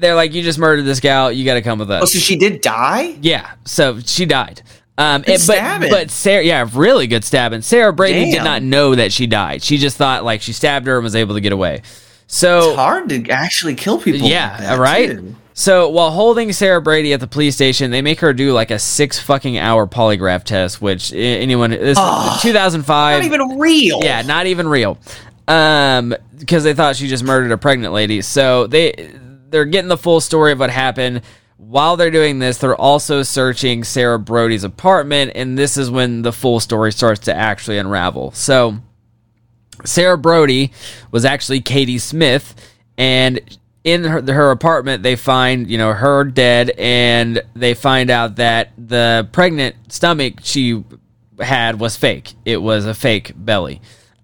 Speaker 1: they're like, you just murdered this gal. You got to come with
Speaker 2: Oh,
Speaker 1: us.
Speaker 2: so she did die?
Speaker 1: yeah, so she died. Um, but
Speaker 2: stabbing.
Speaker 1: but Sarah, yeah, really good stabbing. Sarah Brady did not know that she died. She just thought like she stabbed her and was able to get away. So
Speaker 2: It's hard to actually kill people.
Speaker 1: Yeah,
Speaker 2: like that,
Speaker 1: right?
Speaker 2: too.
Speaker 1: So while holding Sarah Brady at the police station, they make her do like a six fucking hour polygraph test, which anyone this
Speaker 2: Ugh.
Speaker 1: 2005
Speaker 2: Not even real.
Speaker 1: yeah, not even real. Um, because they thought she just murdered a pregnant lady. So they they're getting the full story of what happened. While they're doing this, they're also searching Sarah Brody's apartment, and this is when the full story starts to actually unravel. So Sarah Brody was actually Katie Smith, and in her, her apartment, they find you know her dead, and they find out that the pregnant stomach she had was fake. It was a fake belly,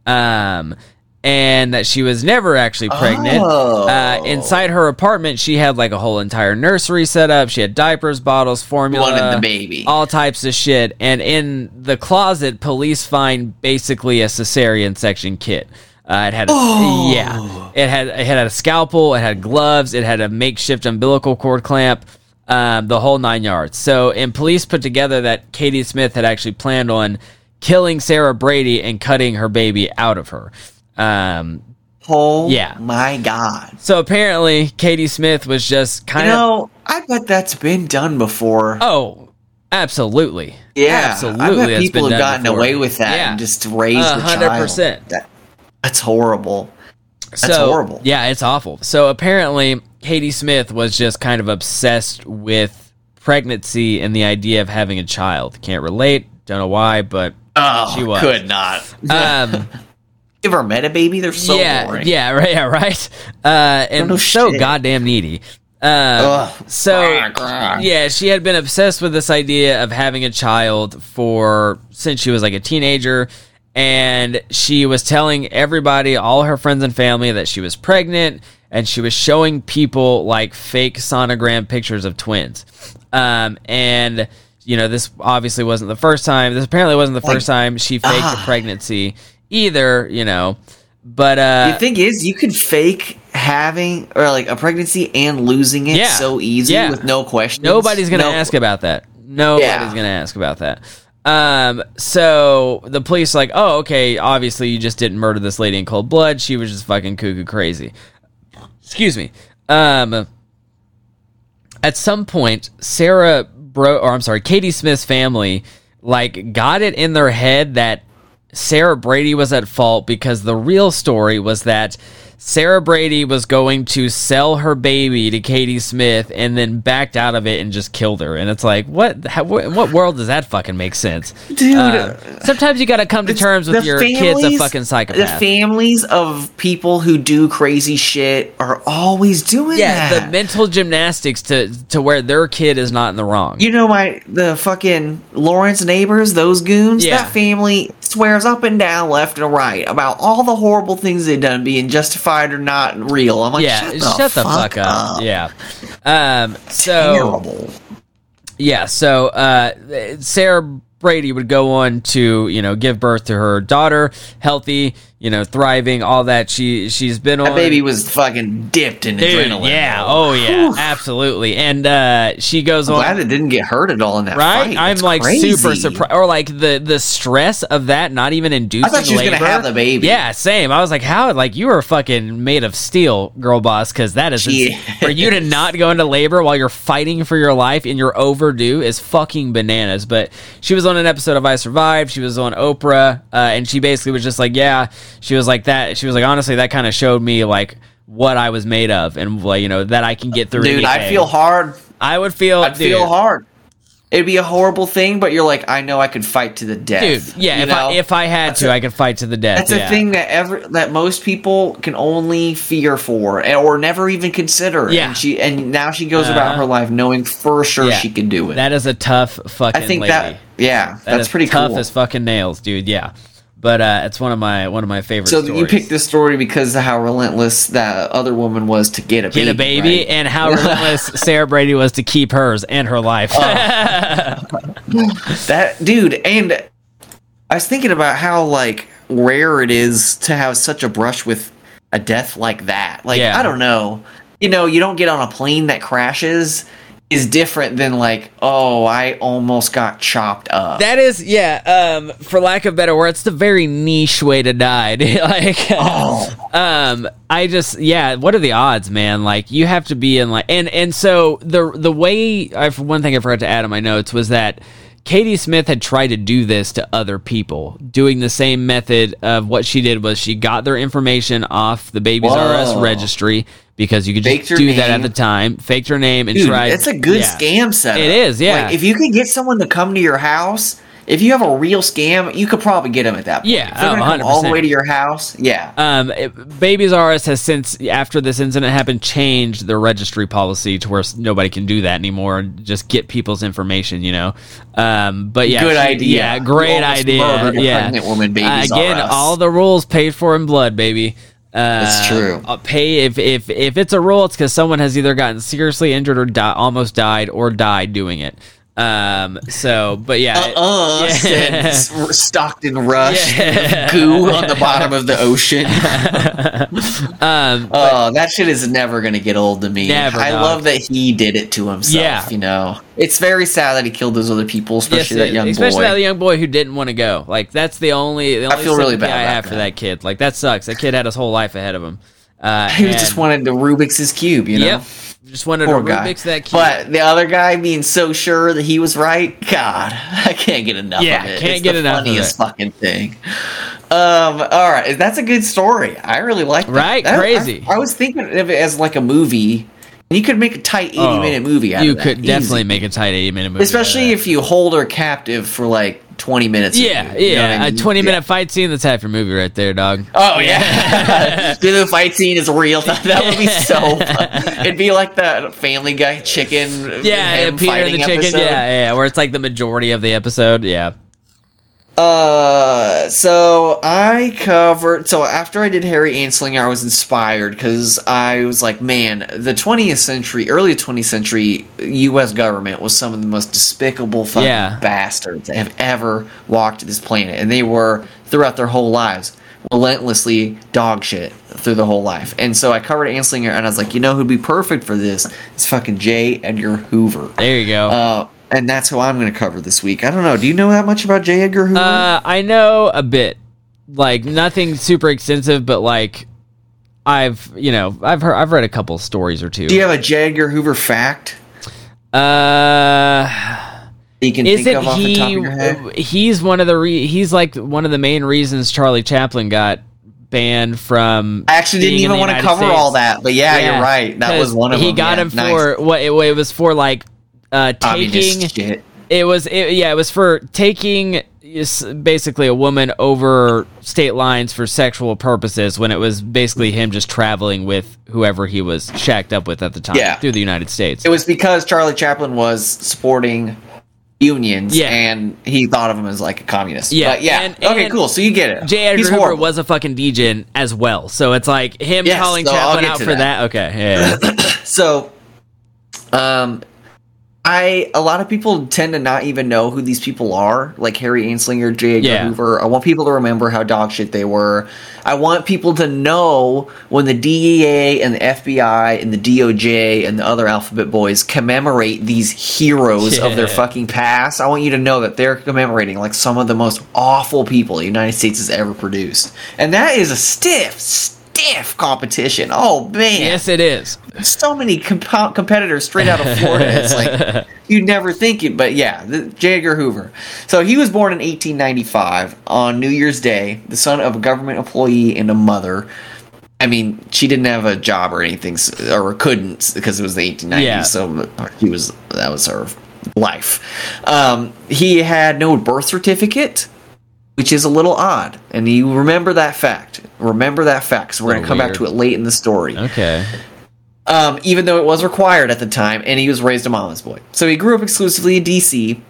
Speaker 1: um, and that she was never actually pregnant.
Speaker 2: Oh.
Speaker 1: Uh, inside her apartment, she had like a whole entire nursery set up. She had diapers, bottles, formula,
Speaker 2: Wanted the baby.
Speaker 1: all types of shit. And in the closet, police find basically a cesarean section kit. Uh, it had, a,
Speaker 2: Oh.
Speaker 1: yeah, it had it had a scalpel, it had gloves, it had a makeshift umbilical cord clamp, um, the whole nine yards. So, and police put together that Katie Smith had actually planned on killing Sarah Brady and cutting her baby out of her. Um,
Speaker 2: Oh
Speaker 1: Yeah.
Speaker 2: my god.
Speaker 1: so apparently, Katie Smith was just kind of
Speaker 2: know, I bet that's been done before.
Speaker 1: oh, absolutely,
Speaker 2: yeah,
Speaker 1: absolutely.
Speaker 2: I bet people have gotten
Speaker 1: before.
Speaker 2: away with that
Speaker 1: Yeah.
Speaker 2: and just raised
Speaker 1: A
Speaker 2: the
Speaker 1: hundred
Speaker 2: child.
Speaker 1: percent.
Speaker 2: That, that's horrible. That's
Speaker 1: so,
Speaker 2: horrible.
Speaker 1: Yeah, it's awful. So apparently, Katie Smith was just kind of obsessed with pregnancy and the idea of having a child. Can't relate. Don't know why, but
Speaker 2: Oh,
Speaker 1: she was.
Speaker 2: could not.
Speaker 1: um,
Speaker 2: Ever met a baby? They're so
Speaker 1: yeah,
Speaker 2: boring.
Speaker 1: yeah, right, yeah, right. Uh, and so
Speaker 2: shit.
Speaker 1: goddamn needy. Um,
Speaker 2: Ugh.
Speaker 1: so
Speaker 2: Grr, grr.
Speaker 1: yeah, she had been obsessed with this idea of having a child for since she was like a teenager, and she was telling everybody, all her friends and family, that she was pregnant, and she was showing people like fake sonogram pictures of twins. Um, and you know, this obviously wasn't the first time. This apparently wasn't the first time she faked a
Speaker 2: ah.
Speaker 1: pregnancy either. You know, but uh,
Speaker 2: The thing is, you could fake having or like a pregnancy and losing it
Speaker 1: Yeah.
Speaker 2: so easy
Speaker 1: Yeah.
Speaker 2: with no questions.
Speaker 1: Nobody's gonna
Speaker 2: No-
Speaker 1: ask about that. Nobody's
Speaker 2: Yeah.
Speaker 1: gonna ask about that. Um, so the police like, oh, okay, obviously you just didn't murder this lady in cold blood. She was just fucking cuckoo crazy. Excuse me. Um, at some point, Sarah Bro, or I'm sorry, Katie Smith's family, like, got it in their head that Sarah Brady was at fault because the real story was that Sarah Brady was going to sell her baby to Katie Smith and then backed out of it and just killed her. And it's like, what? How, wh- in what world does that fucking make sense,
Speaker 2: Dude,
Speaker 1: Uh, sometimes you got to come to terms with your kid's a
Speaker 2: families-
Speaker 1: fucking
Speaker 2: The families of people who do crazy shit are always doing
Speaker 1: yeah,
Speaker 2: that.
Speaker 1: the mental gymnastics to to where their kid is not in the wrong.
Speaker 2: You know my the fucking Lawrence neighbors, those goons.
Speaker 1: Yeah.
Speaker 2: That family swears up and down, left and right about all the horrible things they've done, being justified or not real. I'm like,
Speaker 1: yeah,
Speaker 2: shut, the, fuck
Speaker 1: up. Yeah. Um. So
Speaker 2: Terrible.
Speaker 1: yeah. So uh, Sarah Brady would go on to you know give birth to her daughter, healthy, you know, thriving, all that. She she's been on.
Speaker 2: That baby was fucking dipped in
Speaker 1: Dude,
Speaker 2: adrenaline.
Speaker 1: yeah. Oh yeah.
Speaker 2: Whew.
Speaker 1: Absolutely. And uh, she goes
Speaker 2: I'm
Speaker 1: on.
Speaker 2: glad it didn't get hurt at all in that
Speaker 1: Right,
Speaker 2: fight.
Speaker 1: I'm
Speaker 2: That's
Speaker 1: like
Speaker 2: crazy.
Speaker 1: super surprised, or like the the stress of that not even inducing.
Speaker 2: I thought she was gonna have the baby.
Speaker 1: Yeah, same. I was like, how? Like you were fucking made of steel, girl boss, because that is for you to not go into labor while you're fighting for your life and you're overdue is fucking bananas. But she was on an episode of I Survived. She was on Oprah, uh, and she basically was just like, yeah, she was like that. She was like, honestly, that kind of showed me like what I was made of, and like you know that I can get through.
Speaker 2: Dude, I feel hard.
Speaker 1: I would feel.
Speaker 2: I'd
Speaker 1: dude,
Speaker 2: feel hard. It'd be a horrible thing, but you're like, I know I could fight to the death.
Speaker 1: dude. Yeah,
Speaker 2: you
Speaker 1: if
Speaker 2: know?
Speaker 1: I if I had
Speaker 2: That's
Speaker 1: to,
Speaker 2: a-
Speaker 1: I could fight to the death.
Speaker 2: That's
Speaker 1: yeah.
Speaker 2: a thing that ever that most people can only fear for and- or never even consider.
Speaker 1: Yeah.
Speaker 2: And she and now she goes about
Speaker 1: Uh-huh.
Speaker 2: her life knowing for sure
Speaker 1: Yeah.
Speaker 2: she can do it.
Speaker 1: That is a tough fucking.
Speaker 2: I think
Speaker 1: lady.
Speaker 2: that yeah,
Speaker 1: That
Speaker 2: that's pretty
Speaker 1: tough
Speaker 2: cool.
Speaker 1: as fucking nails, dude. Yeah, but uh, it's one of my one of my favorite.
Speaker 2: so
Speaker 1: stories.
Speaker 2: you picked this story because of how relentless that other woman was to get a
Speaker 1: get
Speaker 2: baby,
Speaker 1: a baby,
Speaker 2: right?
Speaker 1: and how relentless Sarah Brady was to keep hers and her life.
Speaker 2: That dude, and I was thinking about how like rare it is to have such a brush with a death like that. Like
Speaker 1: Yeah.
Speaker 2: I don't know, you know, you don't get on a plane that crashes is different than like, oh, I almost got chopped up.
Speaker 1: That is, yeah. Um, for lack of better words, it's a very niche way to die. like,
Speaker 2: oh,
Speaker 1: um, I just, yeah. What are the odds, man? Like, you have to be in like, and and so the the way I one thing I forgot to add on my notes was that. Katie Smith had tried to do this to other people, doing the same method of what she did was she got their information off the Babies Us
Speaker 2: Whoa.
Speaker 1: registry because you could just
Speaker 2: Faked her
Speaker 1: do that at the time, faked her name and
Speaker 2: dude,
Speaker 1: tried.
Speaker 2: that's a good
Speaker 1: yeah.
Speaker 2: scam setup.
Speaker 1: It is, yeah.
Speaker 2: Like, if you could get someone to come to your house, if you have a real scam, you could probably get them at that point.
Speaker 1: Yeah,
Speaker 2: if they're
Speaker 1: oh,
Speaker 2: come all the way to your house, yeah.
Speaker 1: Um, it- Babies R Us has since after this incident happened changed their registry policy to where nobody can do that anymore and just get people's information. You know, um, but yeah,
Speaker 2: Good
Speaker 1: she-
Speaker 2: idea.
Speaker 1: Yeah, great idea. Yeah,
Speaker 2: pregnant woman, Babies
Speaker 1: Uh, again,
Speaker 2: R Us.
Speaker 1: all the rules paid for in blood, baby. Uh,
Speaker 2: That's true.
Speaker 1: I'll pay if if if it's a rule, it's because someone has either gotten seriously injured or di- almost died or died doing it. Um. So, but yeah. it-
Speaker 2: Uh,
Speaker 1: yeah.
Speaker 2: Stockton Rush,
Speaker 1: Yeah.
Speaker 2: goo on the bottom of the ocean.
Speaker 1: um.
Speaker 2: Oh, that shit is never gonna get old to me.
Speaker 1: Never,
Speaker 2: I
Speaker 1: dog.
Speaker 2: love that he did it to himself.
Speaker 1: Yeah.
Speaker 2: you know, it's very sad that he killed those other people,
Speaker 1: Yes,
Speaker 2: especially that young boy.
Speaker 1: especially
Speaker 2: boy.
Speaker 1: that young boy who didn't want to go. Like that's the only. The only
Speaker 2: feel really bad
Speaker 1: I have for
Speaker 2: that.
Speaker 1: kid. Like that sucks. That kid had his whole life ahead of him. Uh,
Speaker 2: he
Speaker 1: and-
Speaker 2: just wanted to Rubik's his cube, you know.
Speaker 1: Yep. Just wanted
Speaker 2: Poor
Speaker 1: to
Speaker 2: guy.
Speaker 1: Rubik's that kid.
Speaker 2: But the other guy being so sure that he was right, God, I can't get enough
Speaker 1: Yeah,
Speaker 2: of it.
Speaker 1: can't
Speaker 2: it's
Speaker 1: get
Speaker 2: the
Speaker 1: enough of
Speaker 2: funniest
Speaker 1: it.
Speaker 2: fucking thing. Um, all right, that's a good story. I really like that.
Speaker 1: Right?
Speaker 2: That-
Speaker 1: Crazy.
Speaker 2: I, was thinking of it as like a movie. You could make a tight eighty
Speaker 1: Oh,
Speaker 2: minute movie out
Speaker 1: you
Speaker 2: of
Speaker 1: could definitely
Speaker 2: Easy.
Speaker 1: make a tight eighty minute movie.
Speaker 2: especially
Speaker 1: of
Speaker 2: if you hold her captive for like twenty minutes.
Speaker 1: that. Yeah,
Speaker 2: you know what
Speaker 1: yeah. a
Speaker 2: mean?
Speaker 1: twenty
Speaker 2: Yeah.
Speaker 1: minute fight scene. That's half your movie right there, dog.
Speaker 2: Oh yeah, Dude, the fight scene is real. That would be so. fun. It'd be like that Family Guy chicken.
Speaker 1: Yeah, yeah Peter the
Speaker 2: fighting
Speaker 1: chicken.
Speaker 2: episode.
Speaker 1: Yeah, yeah. Where it's like the majority of the episode. Yeah.
Speaker 2: Uh, so I covered. So after I did Harry Anslinger, I was inspired because I was like, man, the 20th century, early 20th century U.S. government was some of the most despicable fucking
Speaker 1: Yeah.
Speaker 2: bastards that have ever walked this planet, and they were throughout their whole lives relentlessly dog shit through the whole life. And so I covered Anslinger, and I was like, you know who'd be perfect for this? It's fucking J. Edgar Hoover.
Speaker 1: There you go.
Speaker 2: Uh, and that's who I'm going to cover this week. I don't know. Do you know that much about J. Edgar Hoover?
Speaker 1: Uh, I know a bit, like nothing super extensive, but like I've you know I've heard I've read a couple stories or two.
Speaker 2: Do you have a J. Edgar Hoover fact
Speaker 1: uh,
Speaker 2: you can
Speaker 1: isn't
Speaker 2: think of off the top of
Speaker 1: he?
Speaker 2: your head?
Speaker 1: He's one of the re- he's like one of the main reasons Charlie Chaplin got banned from.
Speaker 2: I actually didn't even want to cover
Speaker 1: States.
Speaker 2: all that, but yeah, you're right. That was one of
Speaker 1: he
Speaker 2: them.
Speaker 1: He got
Speaker 2: yeah,
Speaker 1: him
Speaker 2: nice.
Speaker 1: for what? It, it was for like uh, taking.
Speaker 2: shit.
Speaker 1: It was it, yeah, it was for taking basically a woman over state lines for sexual purposes when it was basically him just traveling with whoever he was shacked up with at the time
Speaker 2: Yeah.
Speaker 1: through the United States.
Speaker 2: It was because Charlie Chaplin was supporting unions,
Speaker 1: Yeah.
Speaker 2: and he thought of him as like a communist.
Speaker 1: Yeah,
Speaker 2: but yeah.
Speaker 1: and-
Speaker 2: okay,
Speaker 1: and
Speaker 2: cool. So you get it.
Speaker 1: J. Edgar
Speaker 2: He's
Speaker 1: Hoover
Speaker 2: horrible.
Speaker 1: was a fucking DJ as well, so it's like him
Speaker 2: Yes,
Speaker 1: calling
Speaker 2: so
Speaker 1: Chaplin out for
Speaker 2: that.
Speaker 1: that. Okay, yeah,
Speaker 2: So, um, I a lot of people tend to not even know who these people are, like Harry Anslinger, J. Edgar
Speaker 1: Yeah.
Speaker 2: Hoover. I want people to remember how dog shit they were. I want people to know when the DEA and the FBI and the DOJ and the other alphabet boys commemorate these heroes of their fucking past. I want you to know that they're commemorating like some of the most awful people the United States has ever produced, and that is a stiff, stiff competition. Oh man,
Speaker 1: yes, it is.
Speaker 2: so many comp- competitors straight out of Florida. It's like you'd never think it, but yeah, the, J. Edgar Hoover. So he was born in 1895 on New Year's Day, the son of a government employee and a mother. I mean, she didn't have a job or anything, or couldn't because it was the 1890s.
Speaker 1: Yeah.
Speaker 2: So he was that was her life. Um, he had no birth certificate. Which is a little odd, and you remember that fact. Remember that fact. So we're going to come back to it late in the story
Speaker 1: Okay,
Speaker 2: um, even though it was required at the time, and he was raised a mama's boy. So he grew up exclusively in D.C.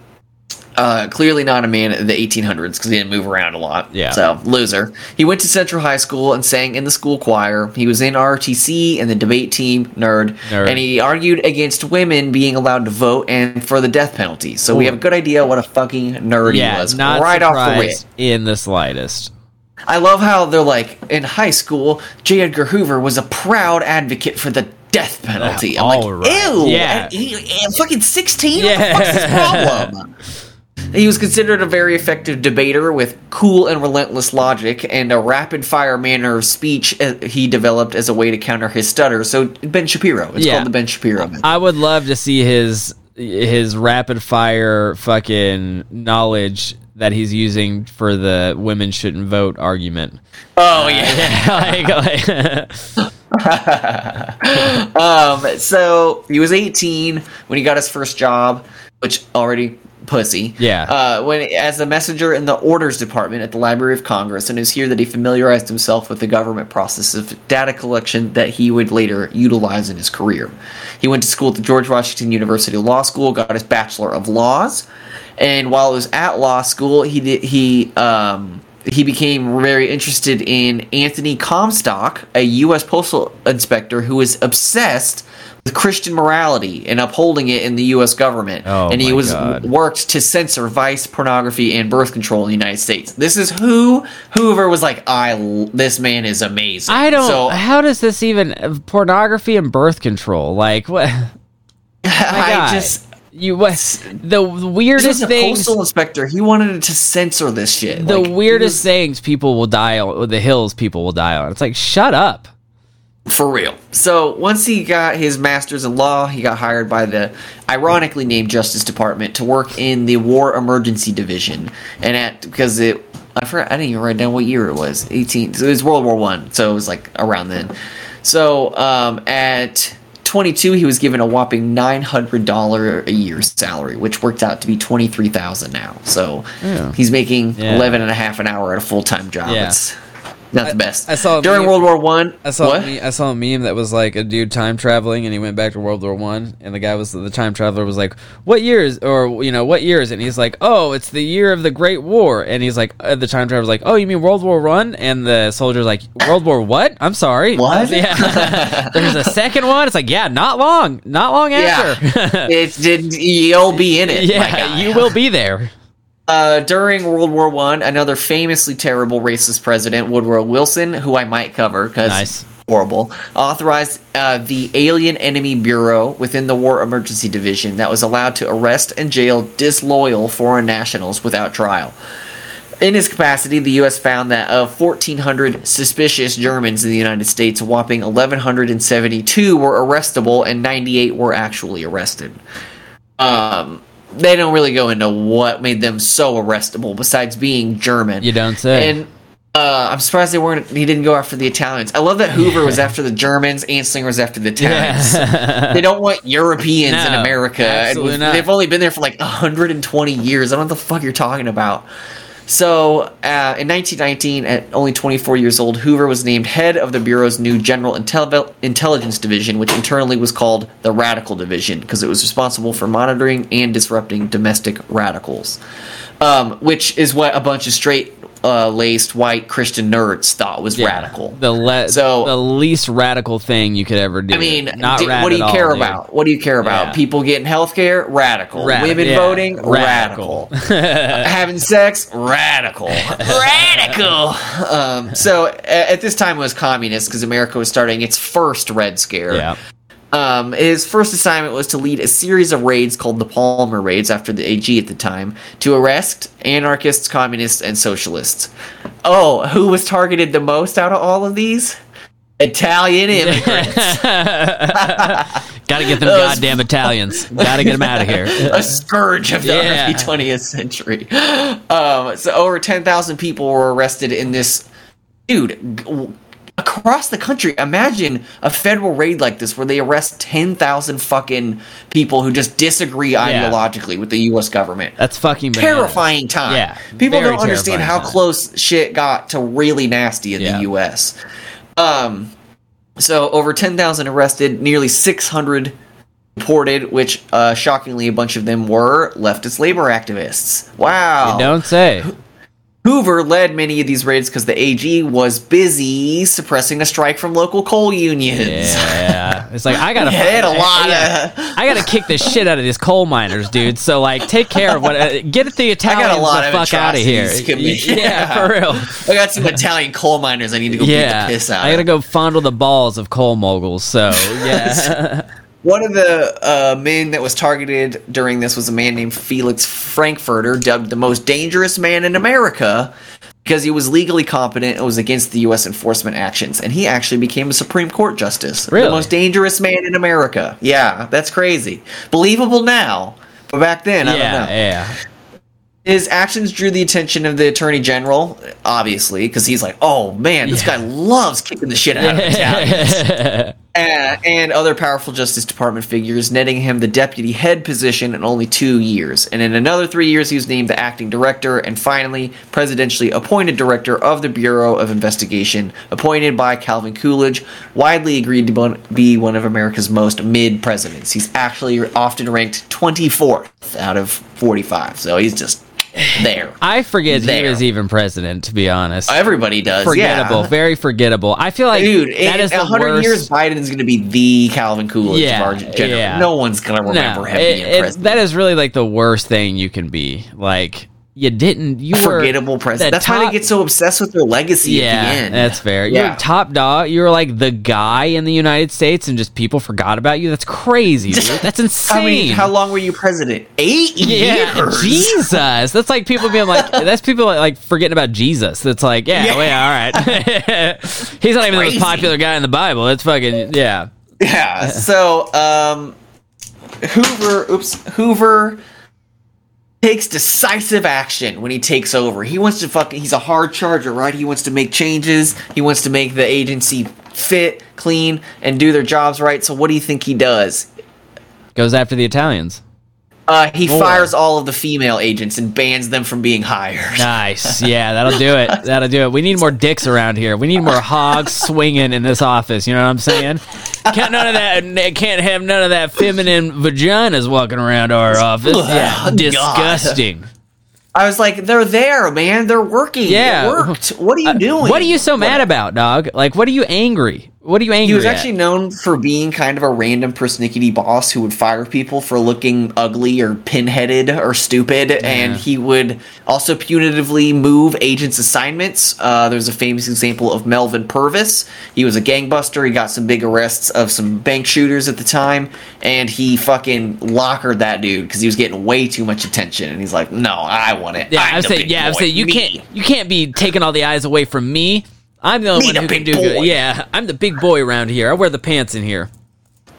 Speaker 2: Uh, clearly not a man in the 1800s because he didn't move around a lot.
Speaker 1: Yeah.
Speaker 2: So loser. He went to Central High School and sang in the school choir. He was in ROTC and the debate team. Nerd.
Speaker 1: Nerd.
Speaker 2: And he argued against women being allowed to vote and for the death penalty. So we have a good idea what a fucking nerd
Speaker 1: yeah,
Speaker 2: he was
Speaker 1: not
Speaker 2: right off the rip.
Speaker 1: in the slightest.
Speaker 2: I love how they're like in high school, J. Edgar Hoover was a proud advocate for the death penalty. I'm
Speaker 1: all
Speaker 2: like,
Speaker 1: right.
Speaker 2: ew.
Speaker 1: Yeah.
Speaker 2: And he, and fucking 16?
Speaker 1: Yeah.
Speaker 2: What the fuck's his problem? He was considered a very effective debater with cool and relentless logic and a rapid fire manner of speech uh, he developed as a way to counter his stutter. So, Ben Shapiro. It's
Speaker 1: Yeah.
Speaker 2: called the Ben Shapiro method.
Speaker 1: I would love to see his his rapid fire fucking knowledge that he's using for the women shouldn't vote argument.
Speaker 2: oh, yeah.
Speaker 1: like, like-
Speaker 2: Um, so he was 18 when he got his first job, which already pussy.
Speaker 1: Yeah.
Speaker 2: Uh, when as a messenger in the orders department at the Library of Congress, and it was here that he familiarized himself with the government process of data collection that he would later utilize in his career. He went to school at the George Washington University Law School, got his Bachelor of Laws, and while he was at law school, he did he um he became very interested in Anthony Comstock, a U.S. postal inspector who was obsessed with Christian morality and upholding it in the U.S. government.
Speaker 1: Oh,
Speaker 2: and he was
Speaker 1: God.
Speaker 2: worked to censor vice, pornography, and birth control in the United States. This is who Hoover was like. I this man is amazing.
Speaker 1: I don't.
Speaker 2: So
Speaker 1: how does this even uh, pornography and birth control? Like what?
Speaker 2: I just.
Speaker 1: you was The weirdest
Speaker 2: was a
Speaker 1: things.
Speaker 2: postal inspector. He wanted to censor this shit.
Speaker 1: The
Speaker 2: Like,
Speaker 1: weirdest
Speaker 2: was-
Speaker 1: things people will die on. The hills people will die on. It's like shut up.
Speaker 2: For real. So once he got his master's in law, he got hired by the ironically named Justice Department to work in the War Emergency Division, and at because it I forgot I didn't even write down what year it was. Eighteen. So it was World War One. So it was like around then. So um, at 22, he was given a whopping $900 a year salary, which worked out to be 23000 now. So
Speaker 1: Yeah.
Speaker 2: he's making
Speaker 1: Yeah.
Speaker 2: eleven and a half an hour at a full time job.
Speaker 1: Yeah.
Speaker 2: It's not the best.
Speaker 1: I saw
Speaker 2: during
Speaker 1: meme-
Speaker 2: World War One.
Speaker 1: I saw
Speaker 2: what?
Speaker 1: I saw a meme that was like a dude time traveling and he went back to World War One and the guy was the time traveler was like what years or you know what years and he's like oh it's the year of the Great War and he's like uh, the time traveler's like oh you mean World War One and the soldier's like World War what I'm sorry
Speaker 2: What?
Speaker 1: yeah there's a second one it's like yeah not long not long
Speaker 2: Yeah,
Speaker 1: after
Speaker 2: it did. You'll be in it.
Speaker 1: yeah you will be there
Speaker 2: Uh, during World War One, another famously terrible racist president, Woodrow Wilson, who I might cover because
Speaker 1: Nice.
Speaker 2: horrible, authorized uh, the Alien Enemy Bureau within the War Emergency Division that was allowed to arrest and jail disloyal foreign nationals without trial. In his capacity, the U.S. found that of 1,400 suspicious Germans in the United States, a whopping 1,172 were arrestable and 98 were actually arrested. Um, they don't really go into what made them so arrestable besides being German.
Speaker 1: you don't say
Speaker 2: And uh, I'm surprised they weren't. He didn't go after the Italians. I love that Hoover was after the Germans, Anslinger was after the Italians. they don't want Europeans in America.
Speaker 1: Absolutely not.
Speaker 2: They've only been there for like 120 years. I don't know what the fuck you're talking about. So, uh, in 1919, at only 24 years old, Hoover was named head of the Bureau's new General Intel- Intelligence Division, which internally was called the Radical Division, because it was responsible for monitoring and disrupting domestic radicals. Um, which is what a bunch of straight uh, laced white Christian nerds thought was
Speaker 1: Yeah.
Speaker 2: radical.
Speaker 1: the le-
Speaker 2: So-
Speaker 1: the least radical thing you could ever do
Speaker 2: I mean,
Speaker 1: not
Speaker 2: di-
Speaker 1: rad
Speaker 2: what do you
Speaker 1: at all,
Speaker 2: care
Speaker 1: dude.
Speaker 2: about? What do you care about?
Speaker 1: Yeah.
Speaker 2: People getting health care? Radical.
Speaker 1: Rad-
Speaker 2: Women
Speaker 1: yeah.
Speaker 2: voting?
Speaker 1: Radical.
Speaker 2: Radical. Having sex? Radical. Radical. Um, so a- at this time it was communist because America was starting its first Red Scare. Um, his first assignment was to lead a series of raids called the Palmer Raids after the AG at the time to arrest anarchists, communists, and socialists. Oh, who was targeted the most out of all of these? Italian immigrants.
Speaker 1: Gotta get them
Speaker 2: Those-
Speaker 1: goddamn Italians. Gotta get them out of here.
Speaker 2: a scourge of the
Speaker 1: Yeah.
Speaker 2: early 20th century. Um, so over 10,000 people were arrested in this. Dude, g- across the country, imagine a federal raid like this where they arrest 10,000 fucking people who just disagree ideologically with the U.S. government.
Speaker 1: That's fucking bananas.
Speaker 2: Terrifying time.
Speaker 1: Yeah,
Speaker 2: People don't understand how
Speaker 1: time.
Speaker 2: close shit got to really nasty in
Speaker 1: Yeah.
Speaker 2: the U.S. Um, so over 10,000 arrested, nearly 600 deported, which uh, shockingly a bunch of them were leftist labor activists. Wow.
Speaker 1: You don't say.
Speaker 2: Hoover led many of these raids because the AG was busy suppressing a strike from local coal unions.
Speaker 1: Yeah. It's like I gotta.
Speaker 2: They a lot
Speaker 1: yeah.
Speaker 2: of.
Speaker 1: I gotta kick the shit out of these coal miners, dude. So like, take care of what. Uh, get the Italians
Speaker 2: lot
Speaker 1: the
Speaker 2: of
Speaker 1: fuck out of here.
Speaker 2: committed.
Speaker 1: Yeah,
Speaker 2: Yeah.
Speaker 1: for real.
Speaker 2: I got some Italian coal miners. I need to go
Speaker 1: Yeah,
Speaker 2: beat the piss out.
Speaker 1: I gotta go fondle the balls of coal moguls. So yeah,
Speaker 2: One of the uh, men that was targeted during this was a man named Felix Frankfurter, dubbed the most dangerous man in America because he was legally competent and was against the U.S. enforcement actions. And he actually became a Supreme Court justice.
Speaker 1: Really?
Speaker 2: The most dangerous man in America. Yeah, that's crazy. Believable now, but back then, I don't
Speaker 1: yeah,
Speaker 2: know.
Speaker 1: yeah.
Speaker 2: His actions drew the attention of the attorney general, obviously, because he's like, "Oh man, this
Speaker 1: Yeah.
Speaker 2: guy loves kicking the shit out of Italians." uh, and other powerful Justice Department figures, netting him the deputy head position in only two years. And in another three years, he was named the acting director and finally presidentially appointed director of the Bureau of Investigation, appointed by Calvin Coolidge, widely agreed to be one of America's most mid presidents. He's actually often ranked 24th out of 45, so he's just there.
Speaker 1: I forget he was even president. To be honest,
Speaker 2: Everybody does.
Speaker 1: forgettable,
Speaker 2: yeah.
Speaker 1: very forgettable. I feel like
Speaker 2: Dude,
Speaker 1: that is the
Speaker 2: 100
Speaker 1: worst.
Speaker 2: years, Biden's going to be the Calvin Coolidge
Speaker 1: Yeah,
Speaker 2: of our general.
Speaker 1: yeah.
Speaker 2: No one's going to remember
Speaker 1: no,
Speaker 2: him
Speaker 1: it-
Speaker 2: being
Speaker 1: it-
Speaker 2: president.
Speaker 1: that is really like the worst thing you can be. Like you didn't, you were
Speaker 2: forgettable president. That's why they get so obsessed with their legacy
Speaker 1: Yeah,
Speaker 2: at the end.
Speaker 1: that's fair.
Speaker 2: Yeah.
Speaker 1: You're top dog. You were like the guy in the United States, and just people forgot about you. That's crazy. Dude. That's insane.
Speaker 2: I mean, how long were you president? Eight
Speaker 1: Yeah,
Speaker 2: years.
Speaker 1: Jesus. That's like people being like, that's people like forgetting about Jesus. That's like, yeah,
Speaker 2: Yeah.
Speaker 1: well, yeah, all right. He's not even the most popular guy in the Bible. It's fucking yeah.
Speaker 2: Yeah. So, um, Hoover, oops, Hoover takes decisive action when he takes over. He wants to fucking, he's a hard charger, right? He wants to make changes. He wants to make the agency fit, clean, and do their jobs right. So, what do you think he does?
Speaker 1: Goes after the Italians.
Speaker 2: Uh, he
Speaker 1: More.
Speaker 2: fires all of the female agents and bans them from being hired.
Speaker 1: Nice. Yeah, that'll do it. That'll do it. We need more dicks around here. We need more hogs swinging in this office. You know what I'm saying? Can't none of that. Can't have none of that feminine vaginas walking around our office. Yeah,
Speaker 2: God.
Speaker 1: disgusting.
Speaker 2: I was like, they're there, man. They're working.
Speaker 1: Yeah.
Speaker 2: It worked. What are you doing?
Speaker 1: What are you so mad about, dog? Like, what are you angry? What are you angry?
Speaker 2: He was
Speaker 1: at?
Speaker 2: actually known for being kind of a random persnickety boss who would fire people for looking ugly or pinheaded or stupid, and he would also punitively move agents' assignments. Uh, there's a famous example of Melvin Purvis. He was a gangbuster. He got some big arrests of some bank shooters at the time, and he fucking lockered that dude because he was getting way too much attention. And he's like, "No, I want it.
Speaker 1: Yeah,
Speaker 2: I'm
Speaker 1: I'm saying, yeah, I'm saying you
Speaker 2: Me."
Speaker 1: can't, you can't be taking all the eyes away from me. I'm the only one who can do good. Yeah, I'm the big boy around here. I wear the pants in here.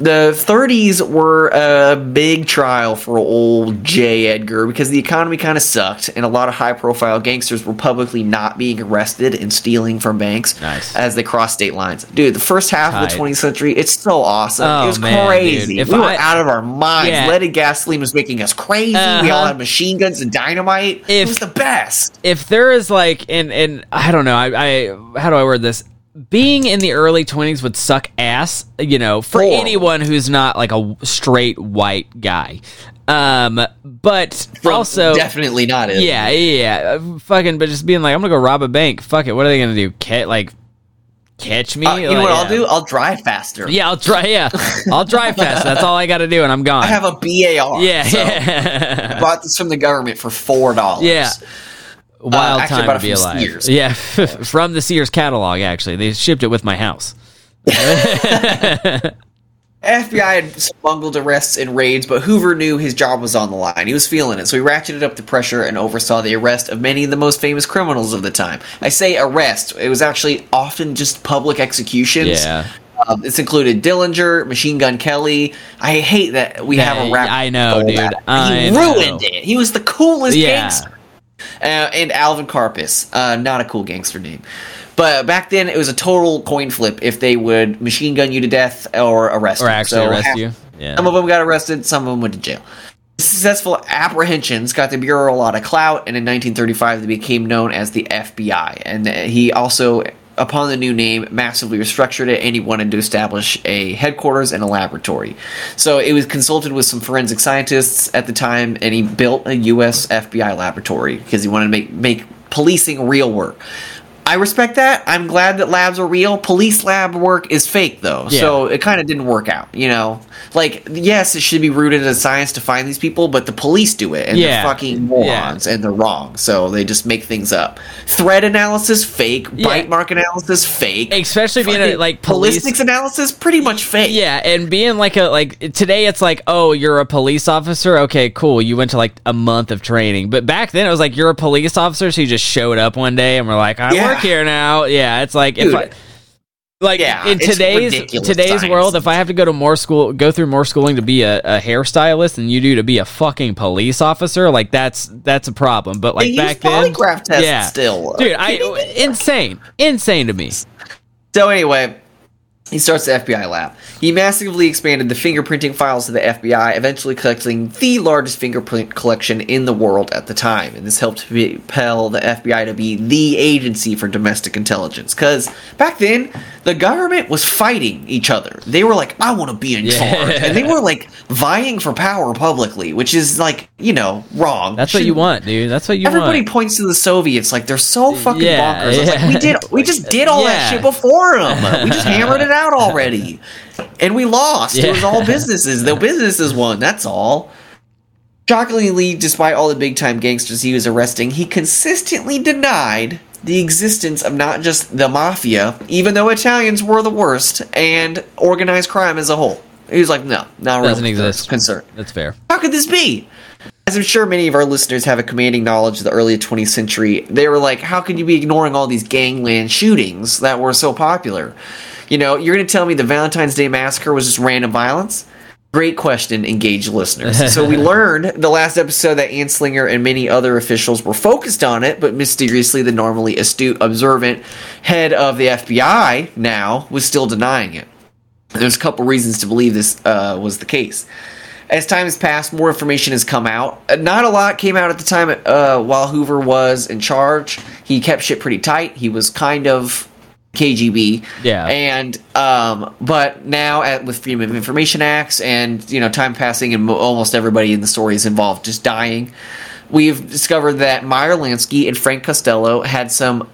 Speaker 2: The 30s were a big trial for old J. Edgar because the economy kind of sucked, and a lot of high profile gangsters were publicly not being arrested and stealing from banks
Speaker 1: Nice.
Speaker 2: as they crossed state lines. Dude, the first half of the 20th century, it's so awesome.
Speaker 1: Oh,
Speaker 2: it was
Speaker 1: man,
Speaker 2: crazy.
Speaker 1: dude. If
Speaker 2: we were out of our minds.
Speaker 1: Yeah.
Speaker 2: Leaded gasoline was making us crazy. We all
Speaker 1: Uh-huh.
Speaker 2: had machine guns and dynamite. it was the best.
Speaker 1: if there is like and and I don't know, I, I how do I word this? Being in the early twenties would suck ass, you know, for
Speaker 2: Horrible.
Speaker 1: anyone who's not like a straight white guy. Um, but
Speaker 2: From-
Speaker 1: also,
Speaker 2: definitely not it.
Speaker 1: yeah, yeah, yeah, fucking, but just being like, I'm gonna go rob a bank. Fuck it, what are they gonna do? Ca- like catch me?
Speaker 2: Uh, you know what
Speaker 1: yeah.
Speaker 2: I'll do? I'll drive faster.
Speaker 1: Yeah, I'll drive. Yeah, I'll drive fast. That's all I got to do, and I'm gone.
Speaker 2: I have a BAR.
Speaker 1: yeah,
Speaker 2: so
Speaker 1: yeah.
Speaker 2: Bought this from the government for four dollars.
Speaker 1: Yeah. Wild
Speaker 2: Uh, actually,
Speaker 1: time to be alive.
Speaker 2: Sears.
Speaker 1: Yeah, from the Sears catalog. Actually, they shipped it with my house.
Speaker 2: FBI had bungled arrests and raids, but Hoover knew his job was on the line. He was feeling it, so he ratcheted up the pressure and oversaw the arrest of many of the most famous criminals of the time. I say arrest; it was actually often just public executions.
Speaker 1: Yeah.
Speaker 2: Um, this included Dillinger, Machine Gun Kelly. I hate that we have a
Speaker 1: Yeah,
Speaker 2: rap.
Speaker 1: I know, dude. I
Speaker 2: he
Speaker 1: know.
Speaker 2: ruined it. He was the coolest
Speaker 1: Yeah.
Speaker 2: gangster. Uh, and Alvin Karpis, uh, not a cool gangster name. But back then, it was a total coin flip if they would machine gun you to death or arrest
Speaker 1: Or
Speaker 2: you.
Speaker 1: actually
Speaker 2: So
Speaker 1: arrest
Speaker 2: half-
Speaker 1: you. Yeah.
Speaker 2: Some of them got arrested, some of them went to jail. Successful apprehensions got the Bureau a lot of clout, and in 1935 they became known as the FBI. And he also, upon the new name, massively restructured it, and he wanted to establish a headquarters and a laboratory. So it was consulted with some forensic scientists at the time, and he built a U.S. FBI laboratory because he wanted to make make policing real work. I respect that. I'm glad that labs are real. Police lab work is fake though,
Speaker 1: Yeah.
Speaker 2: so it kind of didn't work out. You know, like yes, it should be rooted in science to find these people, but the police do it, and
Speaker 1: Yeah.
Speaker 2: they're fucking morons, and they're wrong. So they just make things up. Threat analysis fake.
Speaker 1: Yeah.
Speaker 2: Bite mark analysis fake.
Speaker 1: Especially being a, like police.
Speaker 2: ballistics analysis pretty much fake.
Speaker 1: Yeah, and being like a like today, it's like, oh, you're a police officer. Okay, cool. You went to like a month of training, but back then it was like you're a police officer, so you just showed up one day and we're like, I
Speaker 2: Yeah.
Speaker 1: work here now. Yeah, it's like if I. Like
Speaker 2: Yeah,
Speaker 1: in today's today's world, if I have to go to more school, go through more schooling to be a, a hairstylist than you do to be a fucking police officer, like that's that's a problem. But like
Speaker 2: They
Speaker 1: back then,
Speaker 2: tests
Speaker 1: yeah,
Speaker 2: still.
Speaker 1: dude,
Speaker 2: Are you kidding
Speaker 1: I insane, insane to me.
Speaker 2: So anyway, he starts the FBI lab. He massively expanded the fingerprinting files of the FBI, eventually collecting the largest fingerprint collection in the world at the time. And this helped propel the FBI to be the agency for domestic intelligence. Because back then, the government was fighting each other. They were like, I want to be in
Speaker 1: Yeah.
Speaker 2: charge. And they were like vying for power publicly, which is like, you know, wrong.
Speaker 1: That's what you want, dude. That's what you want.
Speaker 2: Everybody
Speaker 1: want.
Speaker 2: points to the Soviets like they're so fucking
Speaker 1: Yeah,
Speaker 2: bonkers.
Speaker 1: Yeah.
Speaker 2: like we did, we just did all that shit before them. We just hammered it out already, and we lost. It was all businesses. The businesses won. That's all. Shockingly, despite all the big time gangsters he was arresting, he consistently denied the existence of not just the mafia, even though Italians were the worst, and organized crime as a whole. He was like, no, not really
Speaker 1: Doesn't exist.
Speaker 2: concern.
Speaker 1: That's fair.
Speaker 2: How could this be? As I'm sure many of our listeners have a commanding knowledge of the early 20th century, they were like, how could you be ignoring all these gangland shootings that were so popular? You know, you're going to tell me the Valentine's Day Massacre was just random violence? Great question, engaged listeners. so we learned the last episode that Anslinger and many other officials were focused on it, but mysteriously the normally astute, observant head of the FBI now was still denying it. There's a couple reasons to believe this uh, was the case. As time has passed, more information has come out. Uh, Not a lot came out at the time uh, while Hoover was in charge. He kept shit pretty tight. He was kind of KGB.
Speaker 1: Yeah.
Speaker 2: And um, but now at, with Freedom of Information Acts and you know time passing and mo- almost everybody in the story is involved just dying, we've discovered that Meyer Lansky and Frank Costello had some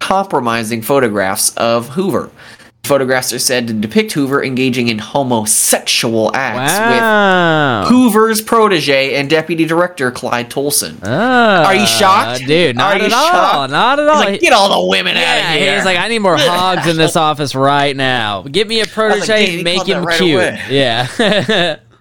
Speaker 2: compromising photographs of Hoover. Photographs are said to depict Hoover engaging in homosexual acts
Speaker 1: Wow.
Speaker 2: with Hoover's protege and deputy director Clyde Tolson.
Speaker 1: Ah,
Speaker 2: Are you shocked?
Speaker 1: dude? Not
Speaker 2: Are you
Speaker 1: at all.
Speaker 2: shocked?
Speaker 1: Not at
Speaker 2: He's
Speaker 1: all.
Speaker 2: like, get all the women out of here.
Speaker 1: he's like, I need more hogs in this office right now. Get me a
Speaker 2: like,
Speaker 1: protege,
Speaker 2: "Damn, he
Speaker 1: make him
Speaker 2: right
Speaker 1: cute.
Speaker 2: away."
Speaker 1: Yeah.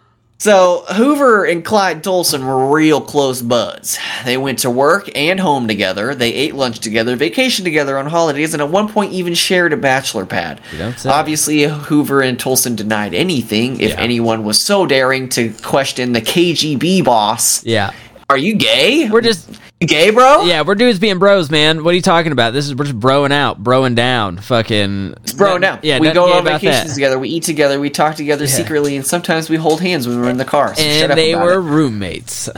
Speaker 2: So Hoover and Clyde Tolson were real close buds. They went to work and home together. They ate lunch together, vacationed together on holidays, and at one point even shared a bachelor pad.
Speaker 1: You don't say.
Speaker 2: Obviously, Hoover and Tolson denied anything. If
Speaker 1: Yeah.
Speaker 2: anyone was so daring to question the KGB boss,
Speaker 1: yeah.
Speaker 2: are you gay?
Speaker 1: We're just
Speaker 2: gay, bro.
Speaker 1: yeah, we're dudes being bros, man. What are you talking about? This is we're just broing out, broing down, fucking
Speaker 2: It's bro now.
Speaker 1: Yeah,
Speaker 2: we go on vacations
Speaker 1: that.
Speaker 2: together. We eat together. We talk together secretly, and sometimes we hold hands when we're in the car. So
Speaker 1: And they were
Speaker 2: it.
Speaker 1: roommates.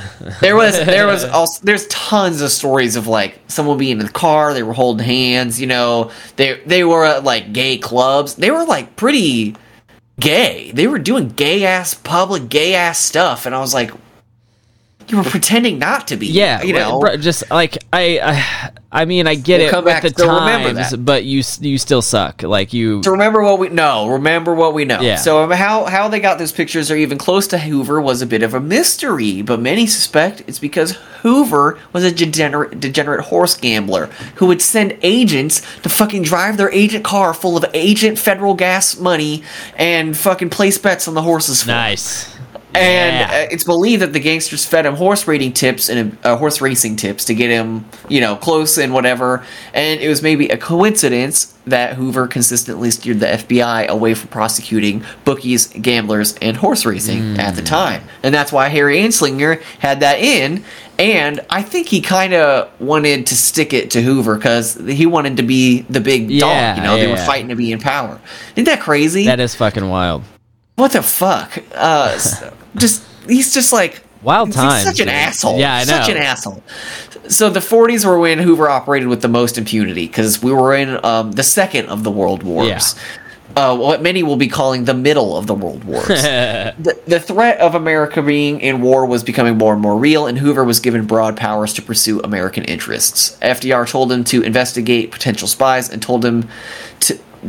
Speaker 2: There was there was also there's tons of stories of like someone being in the car, they were holding hands, you know, they they were at like gay clubs. They were like pretty gay. They were doing gay ass public gay ass stuff and I was like you were pretending not to be.
Speaker 1: Yeah,
Speaker 2: you know.
Speaker 1: bro, just like I, I, I mean, I get
Speaker 2: We'll
Speaker 1: it
Speaker 2: come
Speaker 1: with
Speaker 2: back
Speaker 1: the
Speaker 2: to remember
Speaker 1: times,
Speaker 2: that.
Speaker 1: but you you still suck. Like you,
Speaker 2: to remember what we know, remember what we know.
Speaker 1: Yeah.
Speaker 2: So um, how how they got those pictures or even close to Hoover was a bit of a mystery, but many suspect it's because Hoover was a degenerate degenerate horse gambler who would send agents to fucking drive their agent car full of agent federal gas money and fucking place bets on the horses.
Speaker 1: nice.
Speaker 2: And
Speaker 1: Yeah.
Speaker 2: uh, it's believed that the gangsters fed him horse rating tips and uh, horse racing tips to get him, you know, close and whatever. And it was maybe a coincidence that Hoover consistently steered the FBI away from prosecuting bookies, gamblers, and horse racing at the time. And that's why Harry Anslinger had that in. And I think he kind of wanted to stick it to Hoover because he wanted to be the big
Speaker 1: Yeah,
Speaker 2: dog. You know, they were fighting to be in power. Isn't that crazy?
Speaker 1: that is fucking wild.
Speaker 2: what the fuck? Uh, just he's just like
Speaker 1: Wild
Speaker 2: he's such an
Speaker 1: dude.
Speaker 2: asshole.
Speaker 1: Yeah, I know.
Speaker 2: Such an asshole. So the 40s were when Hoover operated with the most impunity because we were in um, the second of the world wars. Uh, what many will be calling the middle of the world wars. the, the threat of America being in war was becoming more and more real, and Hoover was given broad powers to pursue American interests. FDR told him to investigate potential spies and told him.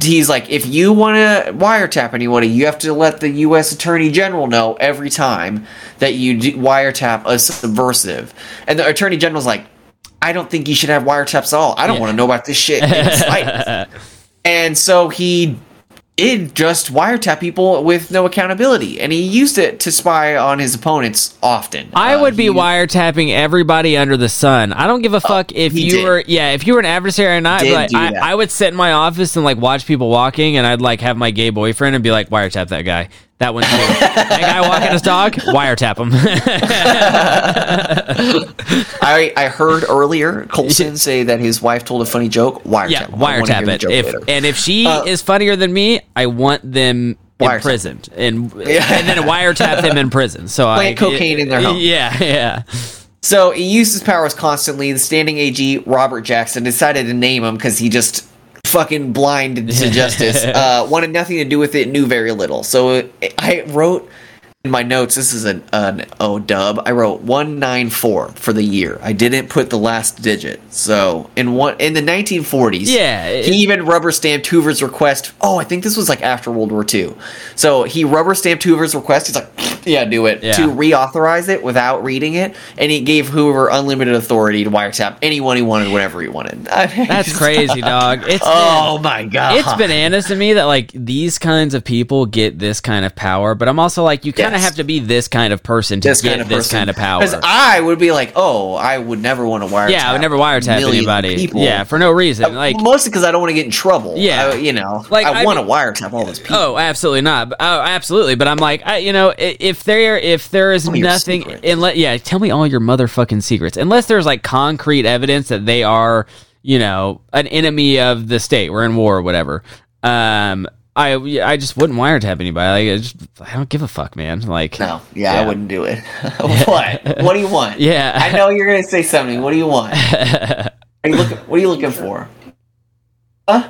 Speaker 2: He's like, if you want to wiretap anybody, you have to let the U.S. Attorney General know every time that you wiretap a subversive. And the Attorney General's like, I don't think you should have wiretaps at all. I don't
Speaker 1: Yeah.
Speaker 2: want to know about this shit. in and so he did just wiretap people with no accountability, and he used it to spy on his opponents often.
Speaker 1: I
Speaker 2: Uh,
Speaker 1: would be
Speaker 2: he-
Speaker 1: wiretapping everybody under the sun. I don't give a fuck if you
Speaker 2: did.
Speaker 1: were, yeah, if you were an adversary or not. Like, I. I would sit in my office and like watch people walking, and I'd like have my gay boyfriend and be like, wiretap that guy. That one too. that guy walking his dog, wiretap him.
Speaker 2: I, I heard earlier Colson say that his wife told a funny joke. Wiretap.
Speaker 1: yeah,
Speaker 2: him. I wanna hear
Speaker 1: wiretap it. If
Speaker 2: later.
Speaker 1: and if she
Speaker 2: Uh,
Speaker 1: is funnier than me, I want them
Speaker 2: Wiretap.
Speaker 1: imprisoned and
Speaker 2: Yeah.
Speaker 1: and then wiretap them in prison. So I
Speaker 2: Plant cocaine in their home.
Speaker 1: Yeah, yeah.
Speaker 2: So he used his powers constantly. The standing AG Robert Jackson decided to name him because he just fucking blind to justice. uh, wanted nothing to do with it. Knew very little. So I wrote in my notes. This is an, an O dub. I wrote one nine four for the year. I didn't put the last digit. So in one in the 1940s,
Speaker 1: Yeah, it-
Speaker 2: he even rubber stamped Hoover's request. Oh, I think this was like after World War II. So he rubber stamped Hoover's request. He's like, yeah, do it
Speaker 1: Yeah.
Speaker 2: to reauthorize it without reading it, and he gave Hoover unlimited authority to wiretap anyone he wanted, whatever he wanted.
Speaker 1: That's crazy, dog. It's
Speaker 2: Oh
Speaker 1: been-
Speaker 2: my god!
Speaker 1: It's bananas to me that like these kinds of people get this kind of power, but I'm also like you kind of
Speaker 2: Yes.
Speaker 1: have to be this kind of person to
Speaker 2: this
Speaker 1: get
Speaker 2: kind of
Speaker 1: this
Speaker 2: person.
Speaker 1: kind of power.
Speaker 2: Because I would be like, oh, I would never want to wiretap.
Speaker 1: yeah, I would never wiretap anybody.
Speaker 2: people.
Speaker 1: Yeah, for no reason. Like
Speaker 2: mostly because I don't want to get in trouble.
Speaker 1: Yeah.
Speaker 2: I- you know,
Speaker 1: Like,
Speaker 2: I,
Speaker 1: I
Speaker 2: want to wiretap all those people.
Speaker 1: Oh, absolutely not. Oh, absolutely. But I'm like, I, you know, if there if there is nothing, unless yeah, tell me all your motherfucking secrets. Unless there's like concrete evidence that they are, you know, an enemy of the state. We're in war or whatever. Um, I I just wouldn't wiretap anybody. Like, I just I don't give a fuck, man. Like,
Speaker 2: No, yeah, I wouldn't do it. what? What do you want?
Speaker 1: Yeah.
Speaker 2: I know you're gonna say something. What do you want? Are you looking? What are you looking for? Huh?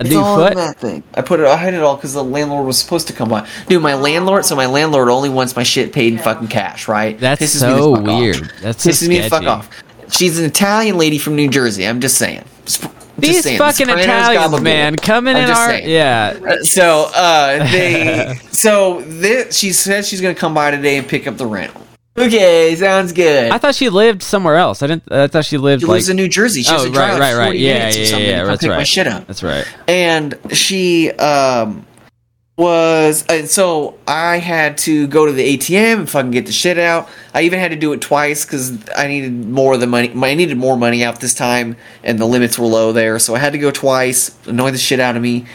Speaker 1: A
Speaker 2: It's
Speaker 1: new
Speaker 2: all
Speaker 1: foot.
Speaker 2: that thing. I put it. I hid it all because the landlord was supposed to come by. Dude, my landlord. So my landlord only wants my shit paid in fucking cash, right?
Speaker 1: That's
Speaker 2: Pisses me the
Speaker 1: so
Speaker 2: fuck off.
Speaker 1: weird. That's so
Speaker 2: pisses me the fuck off. She's an Italian lady from New Jersey. I'm just saying. Just, just
Speaker 1: These
Speaker 2: saying.
Speaker 1: fucking
Speaker 2: Sopranos
Speaker 1: Italians, man, coming
Speaker 2: I'm
Speaker 1: in our
Speaker 2: saying.
Speaker 1: yeah.
Speaker 2: Uh, So uh, they so this, she said she's gonna come by today and pick up the rent. Okay, sounds good.
Speaker 1: I thought she lived somewhere else. I didn't. I thought she lived
Speaker 2: she
Speaker 1: like.
Speaker 2: lives in New Jersey. She has
Speaker 1: oh
Speaker 2: to drive
Speaker 1: right,
Speaker 2: like
Speaker 1: right, right.
Speaker 2: 40
Speaker 1: Yeah,
Speaker 2: minutes or
Speaker 1: yeah,
Speaker 2: something
Speaker 1: yeah.
Speaker 2: to come
Speaker 1: That's
Speaker 2: pick
Speaker 1: right.
Speaker 2: my shit up.
Speaker 1: That's right.
Speaker 2: and she um was and so I had to go to the ATM and fucking get the shit out. I even had to do it twice because I needed more of the money. I needed more money out this time, and the limits were low there, so I had to go twice. Annoy the shit out of me.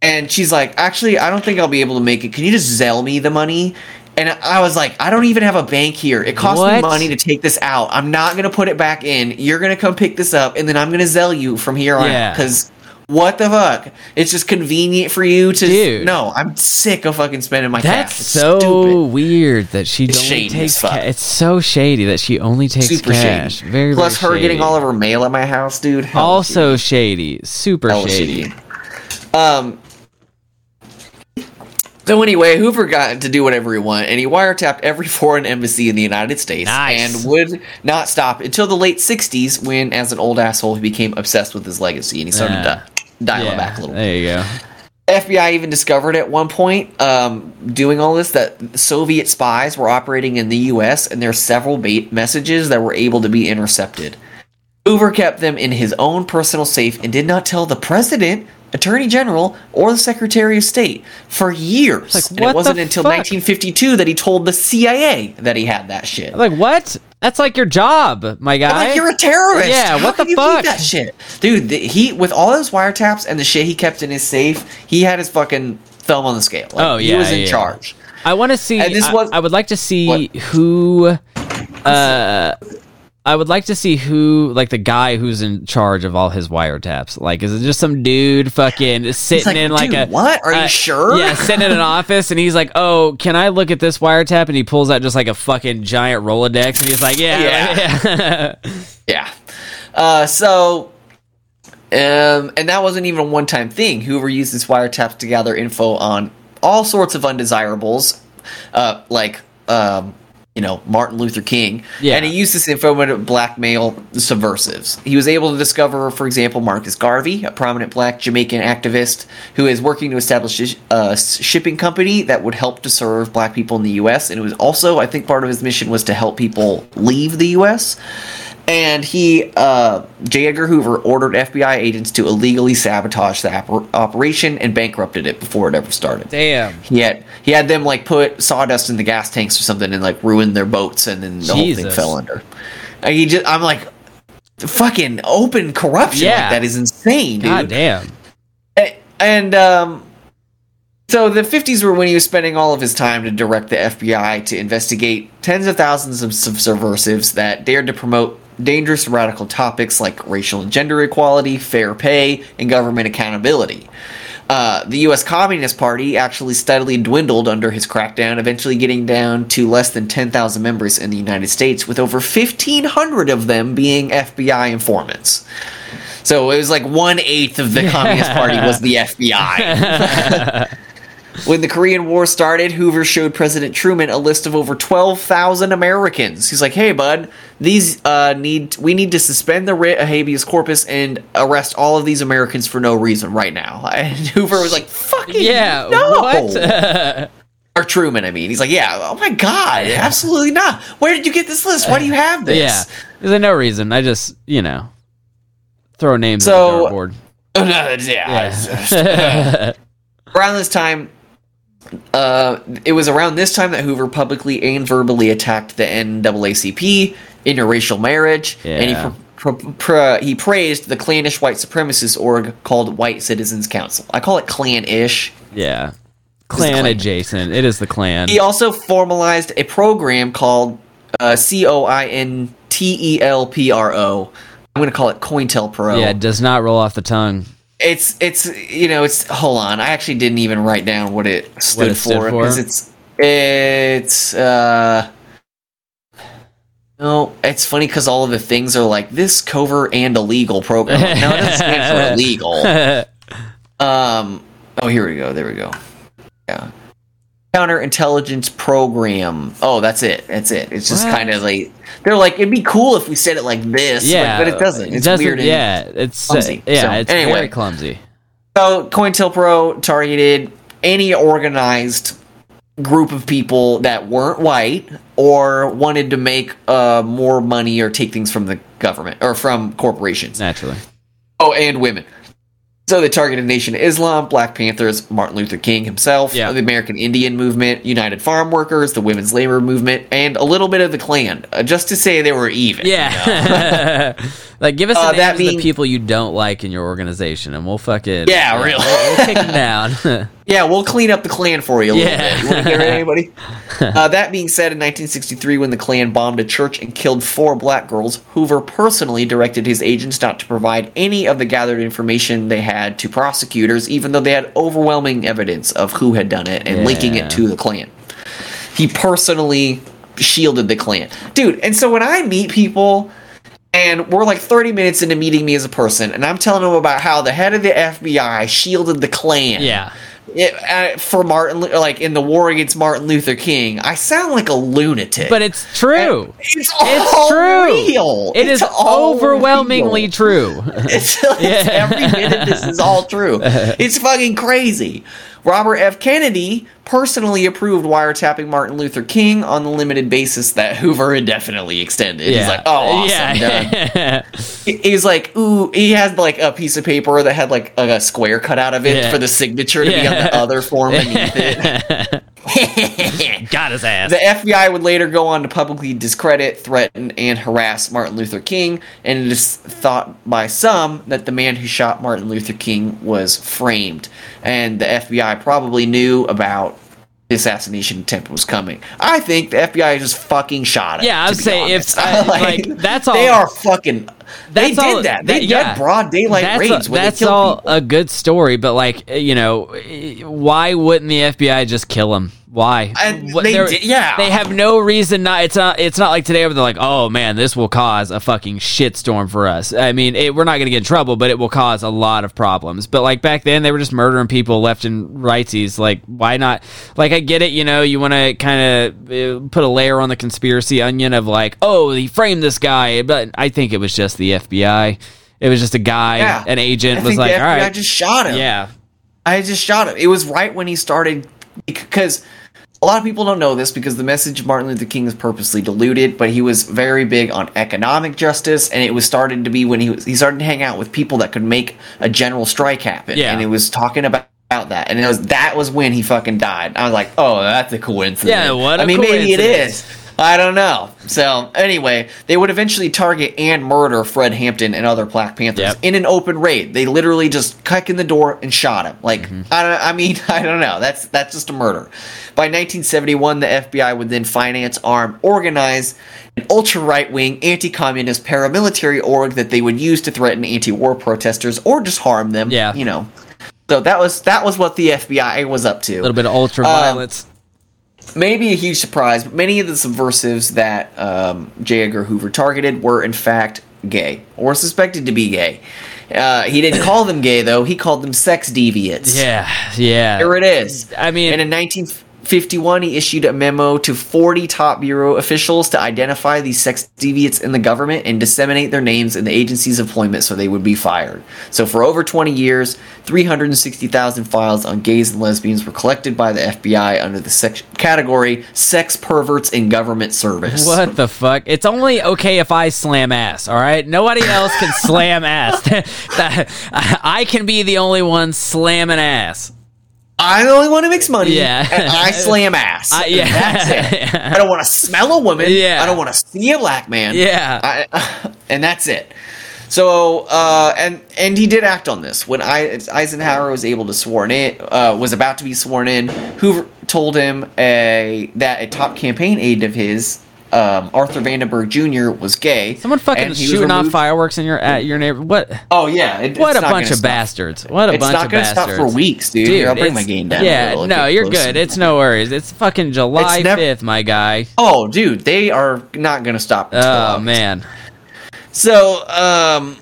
Speaker 2: And she's like, "Actually, I don't think I'll be able to make it. Can you just Zelle me the money?" And I was like, "I don't even have a bank here. It costs me money to take this out. I'm not gonna put it back in. You're gonna come pick this up, and then I'm gonna Zelle you from here on
Speaker 1: Yeah.
Speaker 2: Out because." What the fuck? It's just convenient for you to.
Speaker 1: Dude.
Speaker 2: No, I'm sick of fucking spending my
Speaker 1: That's
Speaker 2: cash. It's
Speaker 1: so
Speaker 2: stupid.
Speaker 1: weird that she
Speaker 2: It's
Speaker 1: only takes.
Speaker 2: as fuck.
Speaker 1: Ca- it's so shady that she only takes
Speaker 2: Super
Speaker 1: cash.
Speaker 2: shady.
Speaker 1: Very
Speaker 2: Plus,
Speaker 1: very
Speaker 2: her getting all of her mail at my house, dude. hell
Speaker 1: also shady. Super shady.
Speaker 2: shady. Um. So anyway, Hoover got to do whatever he wanted, and he wiretapped every foreign embassy in the United States,
Speaker 1: Nice.
Speaker 2: and would not stop until the late '60s, when, as an old asshole, he became obsessed with his legacy, and he started
Speaker 1: Yeah.
Speaker 2: to dial
Speaker 1: Yeah,
Speaker 2: it back a little.
Speaker 1: There you go.
Speaker 2: FBI even discovered at one point, um, doing all this, that Soviet spies were operating in the U.S. and there are several bait messages that were able to be intercepted. Hoover kept them in his own personal safe and did not tell the president, attorney general, or the secretary of state for years.
Speaker 1: Like,
Speaker 2: it wasn't until
Speaker 1: fuck?
Speaker 2: 1952 that he told the CIA that he had that shit.
Speaker 1: Like what? That's like your job, my guy.
Speaker 2: I'm like you're a terrorist.
Speaker 1: Yeah,
Speaker 2: How
Speaker 1: what the fuck?
Speaker 2: that shit, dude? The, he with all those wiretaps and the shit he kept in his safe, he had his fucking thumb on the scale. Like,
Speaker 1: Oh,
Speaker 2: he was in
Speaker 1: yeah.
Speaker 2: charge.
Speaker 1: I want to see.
Speaker 2: And this
Speaker 1: I,
Speaker 2: was-
Speaker 1: I would like to see
Speaker 2: What?
Speaker 1: who. Uh, I would like to see who, like the guy who's in charge of all his wiretaps. Like, is it just some dude fucking sitting
Speaker 2: like,
Speaker 1: in like
Speaker 2: "Dude,
Speaker 1: a
Speaker 2: what? Are you
Speaker 1: uh,
Speaker 2: sure?"
Speaker 1: Yeah, sitting in an office, and he's like, "Oh, can I look at this wiretap?" And he pulls out just like a fucking giant Rolodex, and he's like, "Yeah, yeah."
Speaker 2: Yeah. Uh, so, um, and that wasn't even a one-time thing. Hoover used his wiretaps to gather info on all sorts of undesirables. uh, like um, you know Martin Luther King,
Speaker 1: Yeah.
Speaker 2: and he used this info to blackmail subversives. He was able to discover, for example, Marcus Garvey, a prominent black Jamaican activist who is working to establish a shipping company that would help to serve black people in the U.S. And it was also, I think, part of his mission was to help people leave the U.S. And he, uh, J. Edgar Hoover, ordered FBI agents to illegally sabotage the oper- operation and bankrupted it before it ever started.
Speaker 1: Damn.
Speaker 2: He had he had them like put sawdust in the gas tanks or something and like ruin their boats, and then the whole thing fell under. And he just, I'm like, fucking open corruption
Speaker 1: Yeah.
Speaker 2: like that is insane, dude.
Speaker 1: God damn.
Speaker 2: A- And um, so the 50s were when he was spending all of his time to direct the FBI to investigate tens of thousands of subversives that dared to promote dangerous radical topics like racial and gender equality, fair pay, and government accountability. Uh, the U.S. Communist Party actually steadily dwindled under his crackdown, eventually getting down to less than 10,000 members in the United States, with over 1,500 of them being FBI informants. So it was like one eighth of the Communist Party was the FBI. when the Korean War started, Hoover showed President Truman a list of over twelve thousand Americans. He's like, "Hey, bud, these uh, need we need to suspend the writ of habeas corpus and arrest all of these Americans for no reason right now." And Hoover was like, "Fucking
Speaker 1: Yeah.
Speaker 2: no!"
Speaker 1: What?
Speaker 2: or Truman, I mean, he's like, "Yeah, oh my god, absolutely not. Where did you get this list? Why do you have this?"
Speaker 1: yeah. There's no reason. I just, you know, throw names
Speaker 2: So-
Speaker 1: on the dartboard.
Speaker 2: Oh, no, yeah.
Speaker 1: Yeah.
Speaker 2: around this time uh, it was around this time that Hoover publicly and verbally attacked the NAACP, interracial marriage, and he
Speaker 1: Yeah.
Speaker 2: pr- pr- pr- he praised the clannish white supremacist org called White Citizens Council. I call it clan-ish.
Speaker 1: yeah. Clan
Speaker 2: Clan.
Speaker 1: adjacent. It is the Klan.
Speaker 2: He also formalized a program called uh, C O I N T E L P R O. I'm going to call it COINTELPRO.
Speaker 1: Yeah, it does not roll off the tongue.
Speaker 2: It's it's you know it's hold on. I actually didn't even write down what it stood,
Speaker 1: it stood
Speaker 2: for
Speaker 1: for?
Speaker 2: because it's it's uh no it's funny because all of the things are like this covert and illegal program. No it doesn't stand for illegal. Um oh here we go. There we go. Yeah counterintelligence program oh that's it that's it it's just kind of like they're like it'd be cool if we said it like this but-
Speaker 1: yeah,
Speaker 2: but, it doesn't it's
Speaker 1: doesn't,
Speaker 2: weird and-
Speaker 1: yeah, it's uh, yeah,
Speaker 2: So,
Speaker 1: it's
Speaker 2: anyway.
Speaker 1: very clumsy.
Speaker 2: So COINTELPRO targeted any organized group of people that weren't white or wanted to make uh, more money or take things from the government or from corporations.
Speaker 1: Naturally.
Speaker 2: Oh, and women. So they targeted Nation Islam, Black Panthers, Martin Luther King himself,
Speaker 1: Yeah.
Speaker 2: the American Indian Movement, United Farm Workers, the Women's Labor Movement, and a little bit of the Klan, uh, just to say they were even.
Speaker 1: Yeah. like, give us the
Speaker 2: Uh,
Speaker 1: names
Speaker 2: that
Speaker 1: of the people you don't like in your organization, and we'll fucking
Speaker 2: Yeah, really.
Speaker 1: We'll, we'll kick them down.
Speaker 2: Yeah, we'll clean up the Klan for you a little
Speaker 1: Yeah.
Speaker 2: bit. You want to get anybody? uh, that being said, in 1963, when the Klan bombed a church and killed four black girls, Hoover personally directed his agents not to provide any of the gathered information they had to prosecutors, even though they had overwhelming evidence of who had done it and linking it to the Klan. He personally shielded the Klan. Dude, and so when I meet people and we're like 30 minutes into meeting me as a person, and I'm telling them about how the head of the FBI shielded the Klan
Speaker 1: yeah.
Speaker 2: it, uh, for Martin, like in the war against Martin Luther King, I sound like a lunatic.
Speaker 1: But it's true.
Speaker 2: it's all
Speaker 1: It's true.
Speaker 2: real.
Speaker 1: It
Speaker 2: It's
Speaker 1: is overwhelmingly
Speaker 2: real.
Speaker 1: true.
Speaker 2: It's, it's every minute this is all true. It's fucking crazy. Robert F. Kennedy personally approved wiretapping Martin Luther King on the limited basis that Hoover indefinitely extended. He's like, oh, awesome,
Speaker 1: yeah.
Speaker 2: He- He's like, ooh, he had like a piece of paper that had like a, square cut out of it
Speaker 1: Yeah.
Speaker 2: for the signature to be on the other form beneath it.
Speaker 1: Got his ass.
Speaker 2: The FBI would later go on to publicly discredit, threaten, and harass Martin Luther King, and it is thought by some that the man who shot Martin Luther King was framed, and the FBI probably knew about the assassination attempt was coming. I think the FBI just fucking shot him.
Speaker 1: Yeah, I would say if-
Speaker 2: honest.
Speaker 1: Uh, I- like, that's all They
Speaker 2: are fucking. They did
Speaker 1: all-
Speaker 2: that. They
Speaker 1: that-
Speaker 2: did
Speaker 1: yeah.
Speaker 2: broad daylight
Speaker 1: that's
Speaker 2: raids
Speaker 1: a- that's all
Speaker 2: people.
Speaker 1: a good story, but like you know, why wouldn't the FBI just kill him? Why?
Speaker 2: And
Speaker 1: What-
Speaker 2: they did- yeah.
Speaker 1: They have no reason not. It's not. It's not like today where they're like, "Oh man, this will cause a fucking shitstorm for us." I mean, it, we're not going to get in trouble, but it will cause a lot of problems. But like back then, they were just murdering people left and righties. Like, why not? Like, I get it. You know, you want to kind of uh, put a layer on the conspiracy onion of like, "Oh, he framed this guy," but I think it was just the FBI. It was just a guy,
Speaker 2: Yeah.
Speaker 1: an agent
Speaker 2: I
Speaker 1: was like, "All right,
Speaker 2: just shot him.
Speaker 1: yeah."
Speaker 2: I just shot him. It was right when he started because a lot of people don't know this because the message of Martin Luther King is purposely diluted, but he was very big on economic justice, and it was starting to be when he was, he started to hang out with people that could make a general strike happen,
Speaker 1: Yeah.
Speaker 2: and it was talking about. About that, and it was that was when he fucking died. I was like, "Oh, that's a coincidence."
Speaker 1: Yeah, what a
Speaker 2: I mean, maybe it is. I don't know. So anyway, they would eventually target and murder Fred Hampton and other Black Panthers
Speaker 1: Yep.
Speaker 2: in an open raid. They literally just kicked in the door and shot him. Like I, don't, I mean, I don't know. That's that's just a murder. By 1971, the FBI would then finance, arm, organize an ultra right wing anti communist paramilitary org that they would use to threaten anti war protesters or just harm them.
Speaker 1: Yeah.
Speaker 2: you know. So that was that was what the FBI was up to
Speaker 1: A little bit of ultra
Speaker 2: Um,
Speaker 1: violence.
Speaker 2: Maybe a huge surprise, but many of the subversives that um, J. Edgar Hoover targeted were in fact gay or suspected to be gay. Uh, he didn't call them gay though; he called them sex deviants.
Speaker 1: yeah, yeah.
Speaker 2: Here it is.
Speaker 1: I mean-
Speaker 2: and in 1951, he issued a memo to 40 top bureau officials to identify these sex deviants in the government and disseminate their names in the agency's employment so they would be fired. So, for over 20 years, 360,000 files on gays and lesbians were collected by the FBI under the sex- category "sex perverts in government service."
Speaker 1: What the fuck? It's only okay if I slam ass, all right? Nobody else can slam ass. I can be the only one slamming ass.
Speaker 2: I'm the only one who makes money.
Speaker 1: Yeah.
Speaker 2: and I slam ass.
Speaker 1: I- yeah.
Speaker 2: that's it. I don't want to smell a woman.
Speaker 1: Yeah.
Speaker 2: I don't want to see a black man.
Speaker 1: Yeah.
Speaker 2: I, and that's it. So, uh, and and he did act on this when I, Eisenhower was able to sworn in, uh, was about to be sworn in. Hoover told him a that a top campaign aide of his, um, Arthur Vandenberg Jr., was gay.
Speaker 1: Someone fucking
Speaker 2: and he was
Speaker 1: shooting off fireworks in your at your neighbor. What?
Speaker 2: Oh yeah, it,
Speaker 1: What a bunch of
Speaker 2: stop.
Speaker 1: bastards! What a
Speaker 2: It's
Speaker 1: bunch
Speaker 2: not
Speaker 1: of
Speaker 2: gonna
Speaker 1: bastards!
Speaker 2: stop for weeks, dude. Here, I'll bring my game down. a
Speaker 1: Yeah, no, you're good. It's no worries. It's fucking July fifth, my guy.
Speaker 2: Oh, dude, they are not gonna stop.
Speaker 1: Oh man,
Speaker 2: So, um,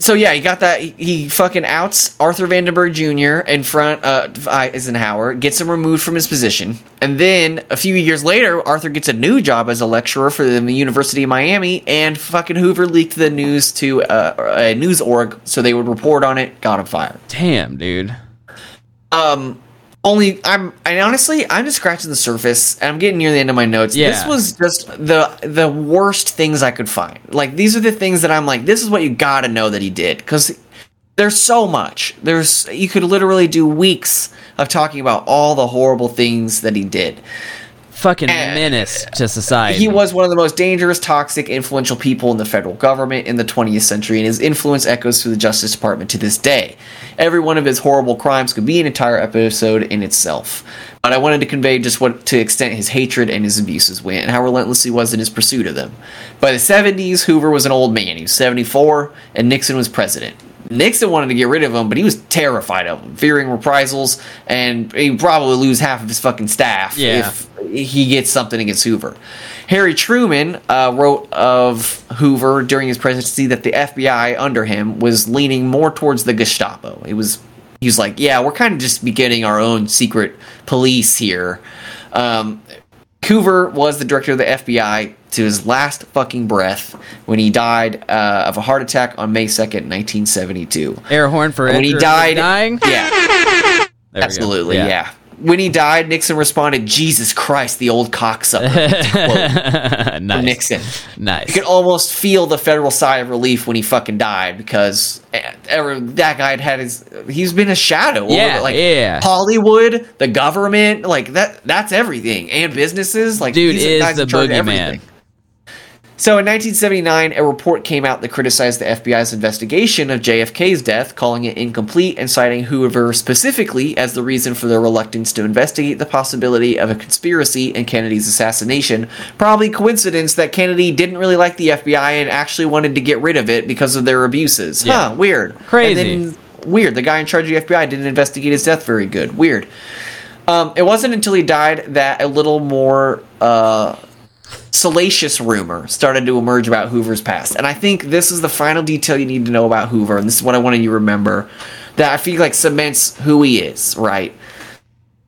Speaker 2: so yeah, he got that. He, he fucking outs Arthur Vandenberg Jr. in front of Eisenhower, gets him removed from his position, and then a few years later, Arthur gets a new job as a lecturer for the University of Miami, and fucking Hoover leaked the news to uh, a news org so they would report on it. Got him fired.
Speaker 1: damn, dude.
Speaker 2: Um, only I'm, I honestly, I'm just scratching the surface, and I'm getting near the end of my notes.
Speaker 1: Yeah.
Speaker 2: This was just the the worst things I could find. Like these are the things that I'm like, this is what you got to know that he did because there's so much. There's you could literally do weeks of talking about all the horrible things that he did.
Speaker 1: Fucking
Speaker 2: Eh,
Speaker 1: menace to society.
Speaker 2: He was one of the most dangerous, toxic, influential people in the federal government in the 20th century, and his influence echoes through the Justice Department to this day. Every one of his horrible crimes could be an entire episode in itself. But I wanted to convey just what to extent his hatred and his abuses went, and how relentless he was in his pursuit of them. By the 70s, Hoover was an old man. He was 74, and Nixon was president. Nixon wanted to get rid of him, but he was terrified of him, fearing reprisals, and he'd probably lose half of his fucking staff
Speaker 1: Yeah.
Speaker 2: if he gets something against Hoover. Harry Truman uh, wrote of Hoover during his presidency that the FBI under him was leaning more towards the Gestapo. It was he was like, yeah, we're kind of just beginning our own secret police here. Um, Hoover was the director of the FBI to his last fucking breath when he died uh, of a heart attack on May 2nd, 1972.
Speaker 1: air horn for
Speaker 2: When he died,
Speaker 1: dying.
Speaker 2: yeah, absolutely, yeah. When he died, Nixon responded, "Jesus Christ, the old cocksucker."
Speaker 1: Nice.
Speaker 2: Nixon.
Speaker 1: Nice.
Speaker 2: You could almost feel the federal sigh of relief when he fucking died because eh, ever that guy had had his he's been a shadow over
Speaker 1: Yeah,
Speaker 2: like
Speaker 1: yeah.
Speaker 2: Hollywood, the government, like that that's everything and businesses like
Speaker 1: Dude is the boogeyman.
Speaker 2: everything. So in 1979, a report came out that criticized the FBI's investigation of JFK's death, calling it incomplete and citing Hoover specifically as the reason for their reluctance to investigate the possibility of a conspiracy in Kennedy's assassination. Probably coincidence that Kennedy didn't really like the FBI and actually wanted to get rid of it because of their abuses.
Speaker 1: Yeah.
Speaker 2: Huh, weird.
Speaker 1: Crazy.
Speaker 2: And then, weird, the guy in charge of the FBI didn't investigate his death very good. Weird. Um, it wasn't until he died that a little more uh, salacious rumor started to emerge about Hoover's past. And I think this is the final detail you need to know about Hoover, and this is what I wanted you to remember that I feel like cements who he is, right?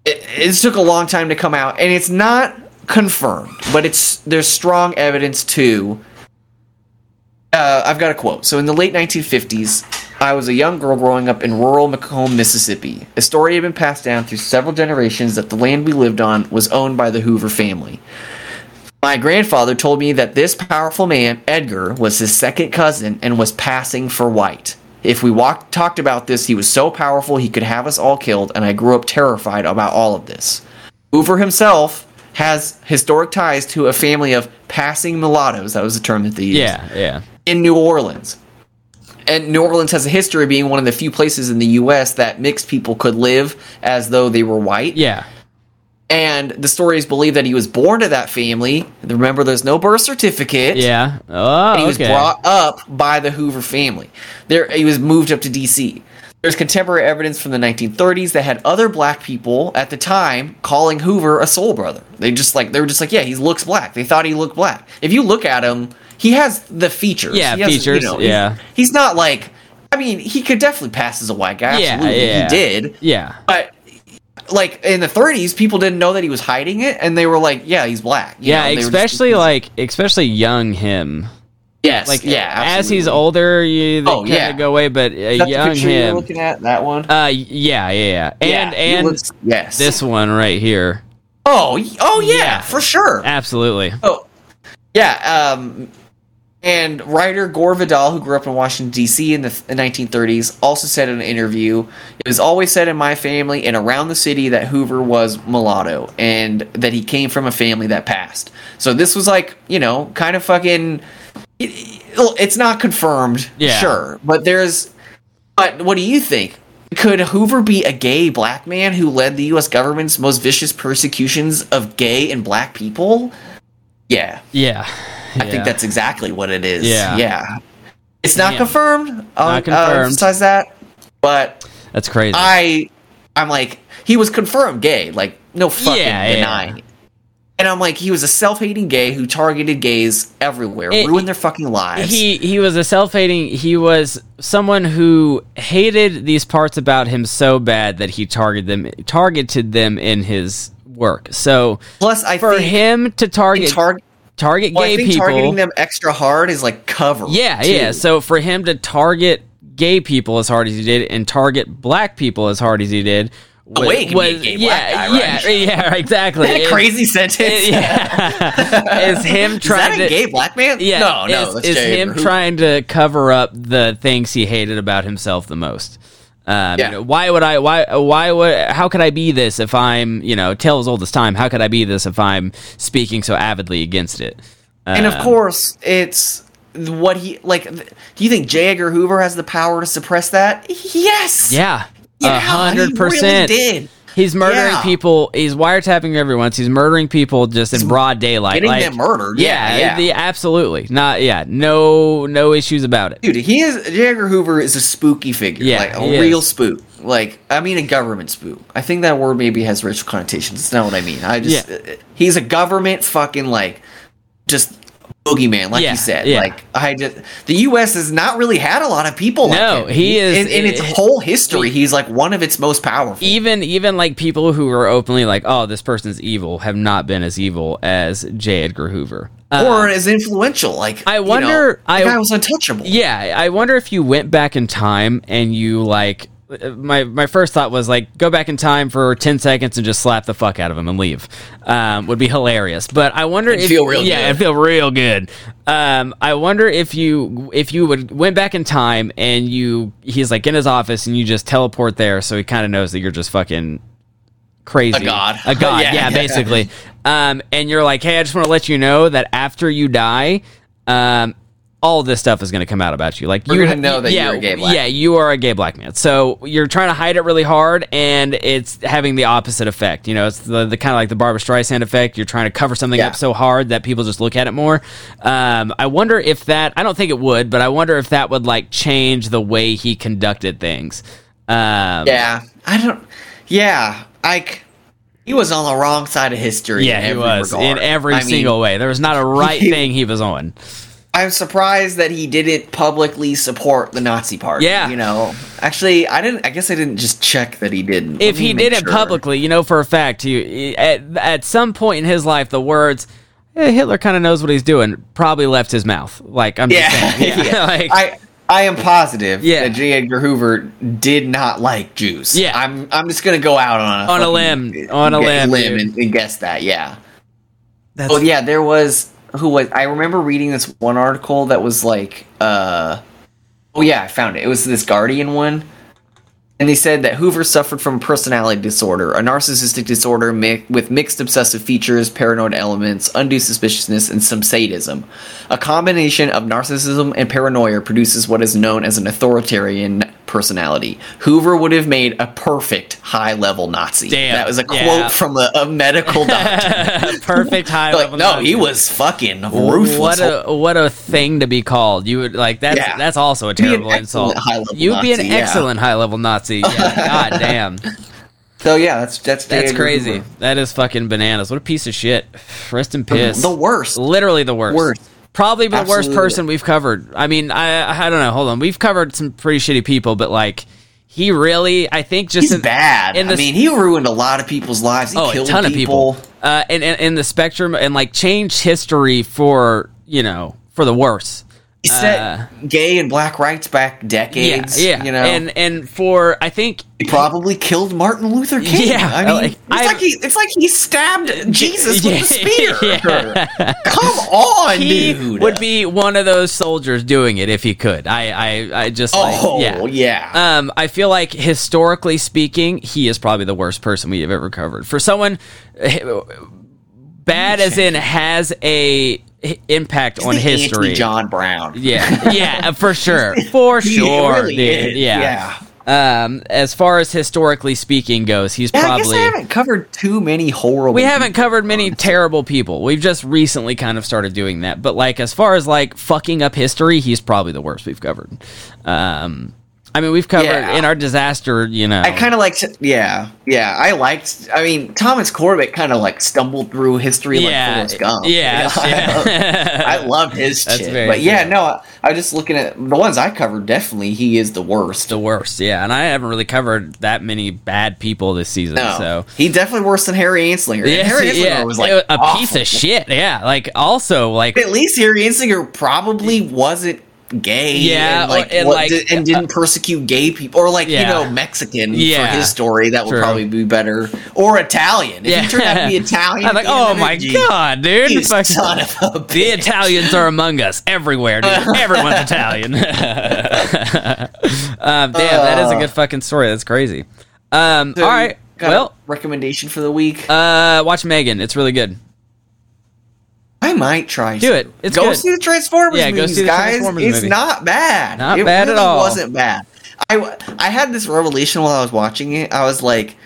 Speaker 2: It, it took a long time to come out, and it's not confirmed, but it's there's strong evidence too. Uh, I've got a quote. So in the late 1950s, I was a young girl growing up in rural Macomb, Mississippi. A story had been passed down through several generations that the land we lived on was owned by the Hoover family. My grandfather told me that this powerful man, Edgar, was his second cousin and was passing for white. If we walked, talked about this, he was so powerful he could have us all killed, and I grew up terrified about all of this. Hoover himself has historic ties to a family of passing mulattoes. That was the term that they used
Speaker 1: Yeah, yeah.
Speaker 2: in New Orleans. And New Orleans has a history of being one of the few places in the U.S. that mixed people could live as though they were white.
Speaker 1: Yeah.
Speaker 2: And the stories believe that he was born to that family. Remember, there's no birth certificate.
Speaker 1: Yeah. Oh, Okay.
Speaker 2: He was
Speaker 1: okay.
Speaker 2: brought up by the Hoover family. There, he was moved up to D.C. There's contemporary evidence from the 1930s that had other black people at the time calling Hoover a soul brother. They just like they were just like, yeah, he looks black. They thought he looked black. If you look at him, he has the features.
Speaker 1: Yeah,
Speaker 2: has,
Speaker 1: features,
Speaker 2: he's-
Speaker 1: yeah.
Speaker 2: he's not like. I mean, he could definitely pass as a white guy.
Speaker 1: Yeah, yeah.
Speaker 2: he did.
Speaker 1: Yeah.
Speaker 2: But like in the 30s, people didn't know that he was hiding it, and they were like, "Yeah, he's black." You
Speaker 1: Yeah,
Speaker 2: know, were just-
Speaker 1: especially like especially young him.
Speaker 2: yes,
Speaker 1: Like
Speaker 2: yeah.
Speaker 1: as he's older, you they
Speaker 2: Oh,
Speaker 1: kind
Speaker 2: yeah.
Speaker 1: of go away, but uh,
Speaker 2: Is that the
Speaker 1: young
Speaker 2: you're
Speaker 1: him.
Speaker 2: looking at that one.
Speaker 1: Uh, yeah, yeah, yeah, and
Speaker 2: Yeah,
Speaker 1: and
Speaker 2: looks- yes,
Speaker 1: this one right here.
Speaker 2: Oh, oh yeah,
Speaker 1: Yeah.
Speaker 2: for sure.
Speaker 1: Absolutely.
Speaker 2: Oh, yeah. Um, and writer Gore Vidal, who grew up in Washington D.C. in the 1930s, also said in an interview, "It was always said in my family and around the city that Hoover was mulatto and that he came from a family that passed." So this was like, you know, kind of fucking. it- it's not confirmed,
Speaker 1: Yeah.
Speaker 2: sure, but there's. But what do you think? Could Hoover be a gay black man who led the U.S. government's most vicious persecutions of gay and black people? Yeah,
Speaker 1: Yeah.
Speaker 2: I think that's exactly what it is.
Speaker 1: Yeah.
Speaker 2: yeah. It's not
Speaker 1: Damn.
Speaker 2: confirmed. I'll,
Speaker 1: Not
Speaker 2: I'll
Speaker 1: confirmed.
Speaker 2: emphasize that. But
Speaker 1: that's crazy.
Speaker 2: I, I'm like, he was confirmed gay. Like, no fucking
Speaker 1: Yeah, yeah.
Speaker 2: denying. it. And I'm like, he was a self-hating gay who targeted gays everywhere,
Speaker 1: It-
Speaker 2: ruined their fucking lives.
Speaker 1: he he was a self-hating he was someone who hated these parts about him so bad that he targeted them targeted them in his work so
Speaker 2: Plus, I
Speaker 1: for him to target
Speaker 2: tar-
Speaker 1: target
Speaker 2: well, I think
Speaker 1: people
Speaker 2: targeting them extra hard is like cover.
Speaker 1: yeah
Speaker 2: too.
Speaker 1: yeah so for him to target gay people as hard as he did and target black people as hard as he did
Speaker 2: Oh, wait, he can gay
Speaker 1: yeah
Speaker 2: guy, right?
Speaker 1: yeah yeah exactly It-
Speaker 2: crazy sentence.
Speaker 1: it- yeah is him
Speaker 2: Is
Speaker 1: trying
Speaker 2: that a
Speaker 1: to
Speaker 2: gay black man?
Speaker 1: Yeah,
Speaker 2: no, no, is,
Speaker 1: it's him trying to cover up the things he hated about himself the most. Um,
Speaker 2: Yeah.
Speaker 1: you know, why would I? Why? Why would? How could I be this if I'm? You know, tale as old as time. How could I be this if I'm speaking so avidly against it?
Speaker 2: And of
Speaker 1: Um,
Speaker 2: course, it's what he like. Do you think J. Edgar Hoover has the power to suppress that? Yes.
Speaker 1: yeah,
Speaker 2: Yeah,
Speaker 1: a hundred percent.
Speaker 2: Did.
Speaker 1: He's murdering
Speaker 2: Yeah.
Speaker 1: people. He's wiretapping everyone. He's murdering people just in broad daylight.
Speaker 2: Getting
Speaker 1: like,
Speaker 2: them murdered.
Speaker 1: Yeah,
Speaker 2: Yeah, yeah.
Speaker 1: the- absolutely. Not. Yeah, no, no issues about it.
Speaker 2: Dude, he is J. Edgar Hoover is a spooky figure.
Speaker 1: Yeah,
Speaker 2: like a real
Speaker 1: is.
Speaker 2: spook. Like I mean, a government spook. I think that word maybe has racial connotations. That's not what I mean. I just
Speaker 1: Yeah.
Speaker 2: he's a government fucking like just boogeyman, like
Speaker 1: Yeah,
Speaker 2: you said.
Speaker 1: yeah.
Speaker 2: Like I just the U.S. has not really had a lot of people.
Speaker 1: No,
Speaker 2: like him.
Speaker 1: he is-
Speaker 2: in, in its
Speaker 1: he-
Speaker 2: whole history. He's like one of its most powerful.
Speaker 1: even even like people who are openly like, oh, this person's evil, have not been as evil as J. Edgar Hoover. Uh,
Speaker 2: or as influential. Like
Speaker 1: I
Speaker 2: you know,
Speaker 1: wonder-
Speaker 2: the
Speaker 1: I-
Speaker 2: guy was untouchable.
Speaker 1: yeah, I wonder if you went back in time and you like. My my first thought was like go back in time for ten seconds and just slap the fuck out of him and leave. Um, would be hilarious. But I wonder
Speaker 2: It'd
Speaker 1: if
Speaker 2: feel real
Speaker 1: yeah,
Speaker 2: good.
Speaker 1: it'd feel real good. Um, I wonder if you if you would went back in time and you he's like in his office and you just teleport there so he kind of knows that you're just fucking crazy.
Speaker 2: A god.
Speaker 1: A god,
Speaker 2: Yeah.
Speaker 1: yeah, basically. Um, and you're like, hey, I just want to let you know that after you die, um, all this stuff is going to come out about you. Like
Speaker 2: We're
Speaker 1: you
Speaker 2: gonna know that
Speaker 1: yeah,
Speaker 2: you're a gay black
Speaker 1: Yeah, you are a gay black man. So you're trying to hide it really hard, and it's having the opposite effect. You know, it's the, the kind of like the Barbra Streisand effect. You're trying to cover something
Speaker 2: Yeah.
Speaker 1: up so hard that people just look at it more. Um, I wonder if that. I don't think it would, but I wonder if that would like change the way he conducted things. Um,
Speaker 2: Yeah, I don't. Yeah, I. c- he was on the wrong side of history.
Speaker 1: Yeah,
Speaker 2: in
Speaker 1: he was
Speaker 2: regard.
Speaker 1: in every
Speaker 2: I mean,
Speaker 1: single way. There was not a right thing he was on.
Speaker 2: I'm surprised that he didn't publicly support the Nazi party.
Speaker 1: Yeah.
Speaker 2: you know. Actually, I didn't. I guess I didn't just check that he didn't.
Speaker 1: If he did it
Speaker 2: sure.
Speaker 1: publicly, you know for a fact, he, at at some point in his life, the words "Eh, Hitler kind of knows what he's doing probably left his mouth. Like I'm
Speaker 2: yeah,
Speaker 1: just saying,
Speaker 2: yeah.
Speaker 1: like
Speaker 2: I I am positive
Speaker 1: Yeah.
Speaker 2: that J. Edgar Hoover did not like Jews.
Speaker 1: Yeah.
Speaker 2: I'm I'm just gonna go out on a
Speaker 1: On a limb. On a limb,
Speaker 2: limb and, and guess that. Yeah.
Speaker 1: that's
Speaker 2: Oh yeah, there was who was I remember reading this one article that was like uh oh yeah, I found it. It was this Guardian one. And they said that Hoover suffered from personality disorder, a narcissistic disorder mi- with mixed obsessive features, paranoid elements, undue suspiciousness, and some sadism. A combination of narcissism and paranoia produces what is known as an authoritarian personality. Hoover would have made a perfect high level Nazi.
Speaker 1: Damn,
Speaker 2: That was a quote
Speaker 1: yeah.
Speaker 2: from a, a medical doctor.
Speaker 1: perfect high
Speaker 2: like,
Speaker 1: level.
Speaker 2: no,
Speaker 1: Nazi.
Speaker 2: he was fucking ruthless.
Speaker 1: What a what a thing to be called. You would like that's
Speaker 2: Yeah.
Speaker 1: that's also a terrible insult.
Speaker 2: high-level
Speaker 1: You'd be an
Speaker 2: Nazi, yeah.
Speaker 1: excellent high level Nazi. Yeah, God damn.
Speaker 2: so yeah, that's that's J.
Speaker 1: That's crazy.
Speaker 2: Hoover.
Speaker 1: That is fucking bananas. What a piece of shit. Rest in piss.
Speaker 2: The worst.
Speaker 1: Literally the worst.
Speaker 2: Worst.
Speaker 1: Probably the worst person we've covered. I mean, I I don't know. Hold on. We've covered some pretty shitty people, but like he really, I think, just
Speaker 2: He's
Speaker 1: in,
Speaker 2: bad.
Speaker 1: in
Speaker 2: I mean, he ruined a lot of people's lives. He
Speaker 1: oh, a ton
Speaker 2: people.
Speaker 1: of people. Uh, in, in in the spectrum and like changed history for you know for the worse.
Speaker 2: Set
Speaker 1: Uh,
Speaker 2: gay and black rights back decades.
Speaker 1: yeah, yeah.
Speaker 2: You know,
Speaker 1: and and for I think
Speaker 2: he probably killed Martin Luther King.
Speaker 1: Yeah,
Speaker 2: I mean,
Speaker 1: like,
Speaker 2: it's like he it's like he stabbed Jesus with a spear.
Speaker 1: Yeah.
Speaker 2: Come on,
Speaker 1: he
Speaker 2: dude.
Speaker 1: would be one of those soldiers doing it if he could. I I, I just like,
Speaker 2: Oh
Speaker 1: yeah.
Speaker 2: yeah.
Speaker 1: Um, I feel like historically speaking, he is probably the worst person we have ever covered. For someone bad as in has a impact
Speaker 2: He's
Speaker 1: on
Speaker 2: the
Speaker 1: history.
Speaker 2: John Brown.
Speaker 1: Yeah, yeah, for sure, for sure,
Speaker 2: really
Speaker 1: dude.
Speaker 2: is,
Speaker 1: Yeah. Um, as far as historically speaking goes, he's
Speaker 2: Yeah, I
Speaker 1: probably.
Speaker 2: I haven't covered too many horrible.
Speaker 1: we haven't covered many terrible people. We've just recently kind of started doing that. But like as far as like fucking up history, he's probably the worst we've covered. Um, I mean, we've covered
Speaker 2: Yeah.
Speaker 1: in our disaster. You know,
Speaker 2: I kind of liked, yeah, yeah. I liked. I mean, Thomas Corbett kind of like stumbled through history
Speaker 1: Yeah,
Speaker 2: like Forrest Gump.
Speaker 1: yeah,
Speaker 2: You know?
Speaker 1: yeah.
Speaker 2: I loved his
Speaker 1: That's
Speaker 2: shit.
Speaker 1: very
Speaker 2: But yeah, no, I, I was just looking at the ones I covered. Definitely, he is the worst.
Speaker 1: the worst. Yeah, and I haven't really covered that many bad people this season.
Speaker 2: no,
Speaker 1: So.
Speaker 2: he definitely worse than Harry Anslinger. And Harry Anslinger
Speaker 1: yeah,
Speaker 2: was like
Speaker 1: a
Speaker 2: awful.
Speaker 1: piece of shit. Yeah, like also like
Speaker 2: At least Harry Anslinger probably wasn't gay.
Speaker 1: Yeah,
Speaker 2: and, like,
Speaker 1: and,
Speaker 2: what-
Speaker 1: like,
Speaker 2: and didn't persecute gay people, or like
Speaker 1: Yeah.
Speaker 2: you know Mexican
Speaker 1: Yeah.
Speaker 2: for his story. That would
Speaker 1: True.
Speaker 2: probably be better, or Italian. If
Speaker 1: Yeah.
Speaker 2: he turned out to be Italian,
Speaker 1: I'm like,
Speaker 2: the
Speaker 1: oh my god, dude! It's like-
Speaker 2: son of a
Speaker 1: The. Italians are among us everywhere, dude. Everyone's Italian. um, damn, that is a good fucking story. That's crazy. Um,
Speaker 2: So,
Speaker 1: all right, well,
Speaker 2: recommendation for the week.
Speaker 1: uh, watch Megan. It's really good.
Speaker 2: I might try.
Speaker 1: Do it. It's
Speaker 2: go
Speaker 1: good.
Speaker 2: see the Transformers
Speaker 1: Yeah, go
Speaker 2: movies,
Speaker 1: see the
Speaker 2: guys.
Speaker 1: Transformers
Speaker 2: it's
Speaker 1: movie.
Speaker 2: not bad.
Speaker 1: Not
Speaker 2: it
Speaker 1: bad at
Speaker 2: really
Speaker 1: all.
Speaker 2: Wasn't bad. I I had this revelation while I was watching it. I was like,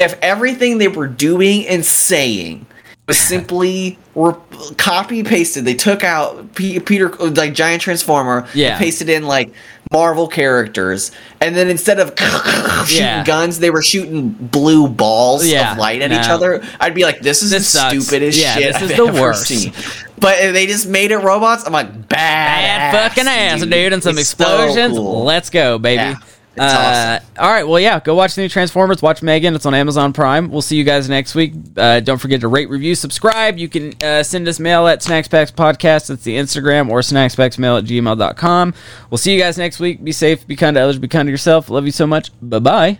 Speaker 2: if everything they were doing and saying was simply re- copy pasted, they took out P- Peter like giant transformer,
Speaker 1: Yeah.
Speaker 2: and pasted in like Marvel characters, and then instead of shooting
Speaker 1: Yeah.
Speaker 2: guns, they were shooting blue balls
Speaker 1: Yeah,
Speaker 2: of light at
Speaker 1: no.
Speaker 2: each other. I'd be like, this is
Speaker 1: This
Speaker 2: the
Speaker 1: sucks.
Speaker 2: stupidest
Speaker 1: Yeah,
Speaker 2: shit
Speaker 1: this is
Speaker 2: I've
Speaker 1: the worst.
Speaker 2: seen. But they just made it robots. I'm like, bad,
Speaker 1: Bad fucking ass, dude, and some
Speaker 2: It's so
Speaker 1: explosions.
Speaker 2: cool.
Speaker 1: Let's go, baby. Uh, All right, well, yeah, go watch the new Transformers. Watch Megan. It's on Amazon Prime. We'll see you guys next week. Uh, don't forget to rate, review, subscribe. You can uh, send us mail at Snackspacks Podcast. That's the Instagram or snackspacksmail at gmail.com. We'll see you guys next week. Be safe, be kind to others, be kind to yourself. Love you so much. Bye bye.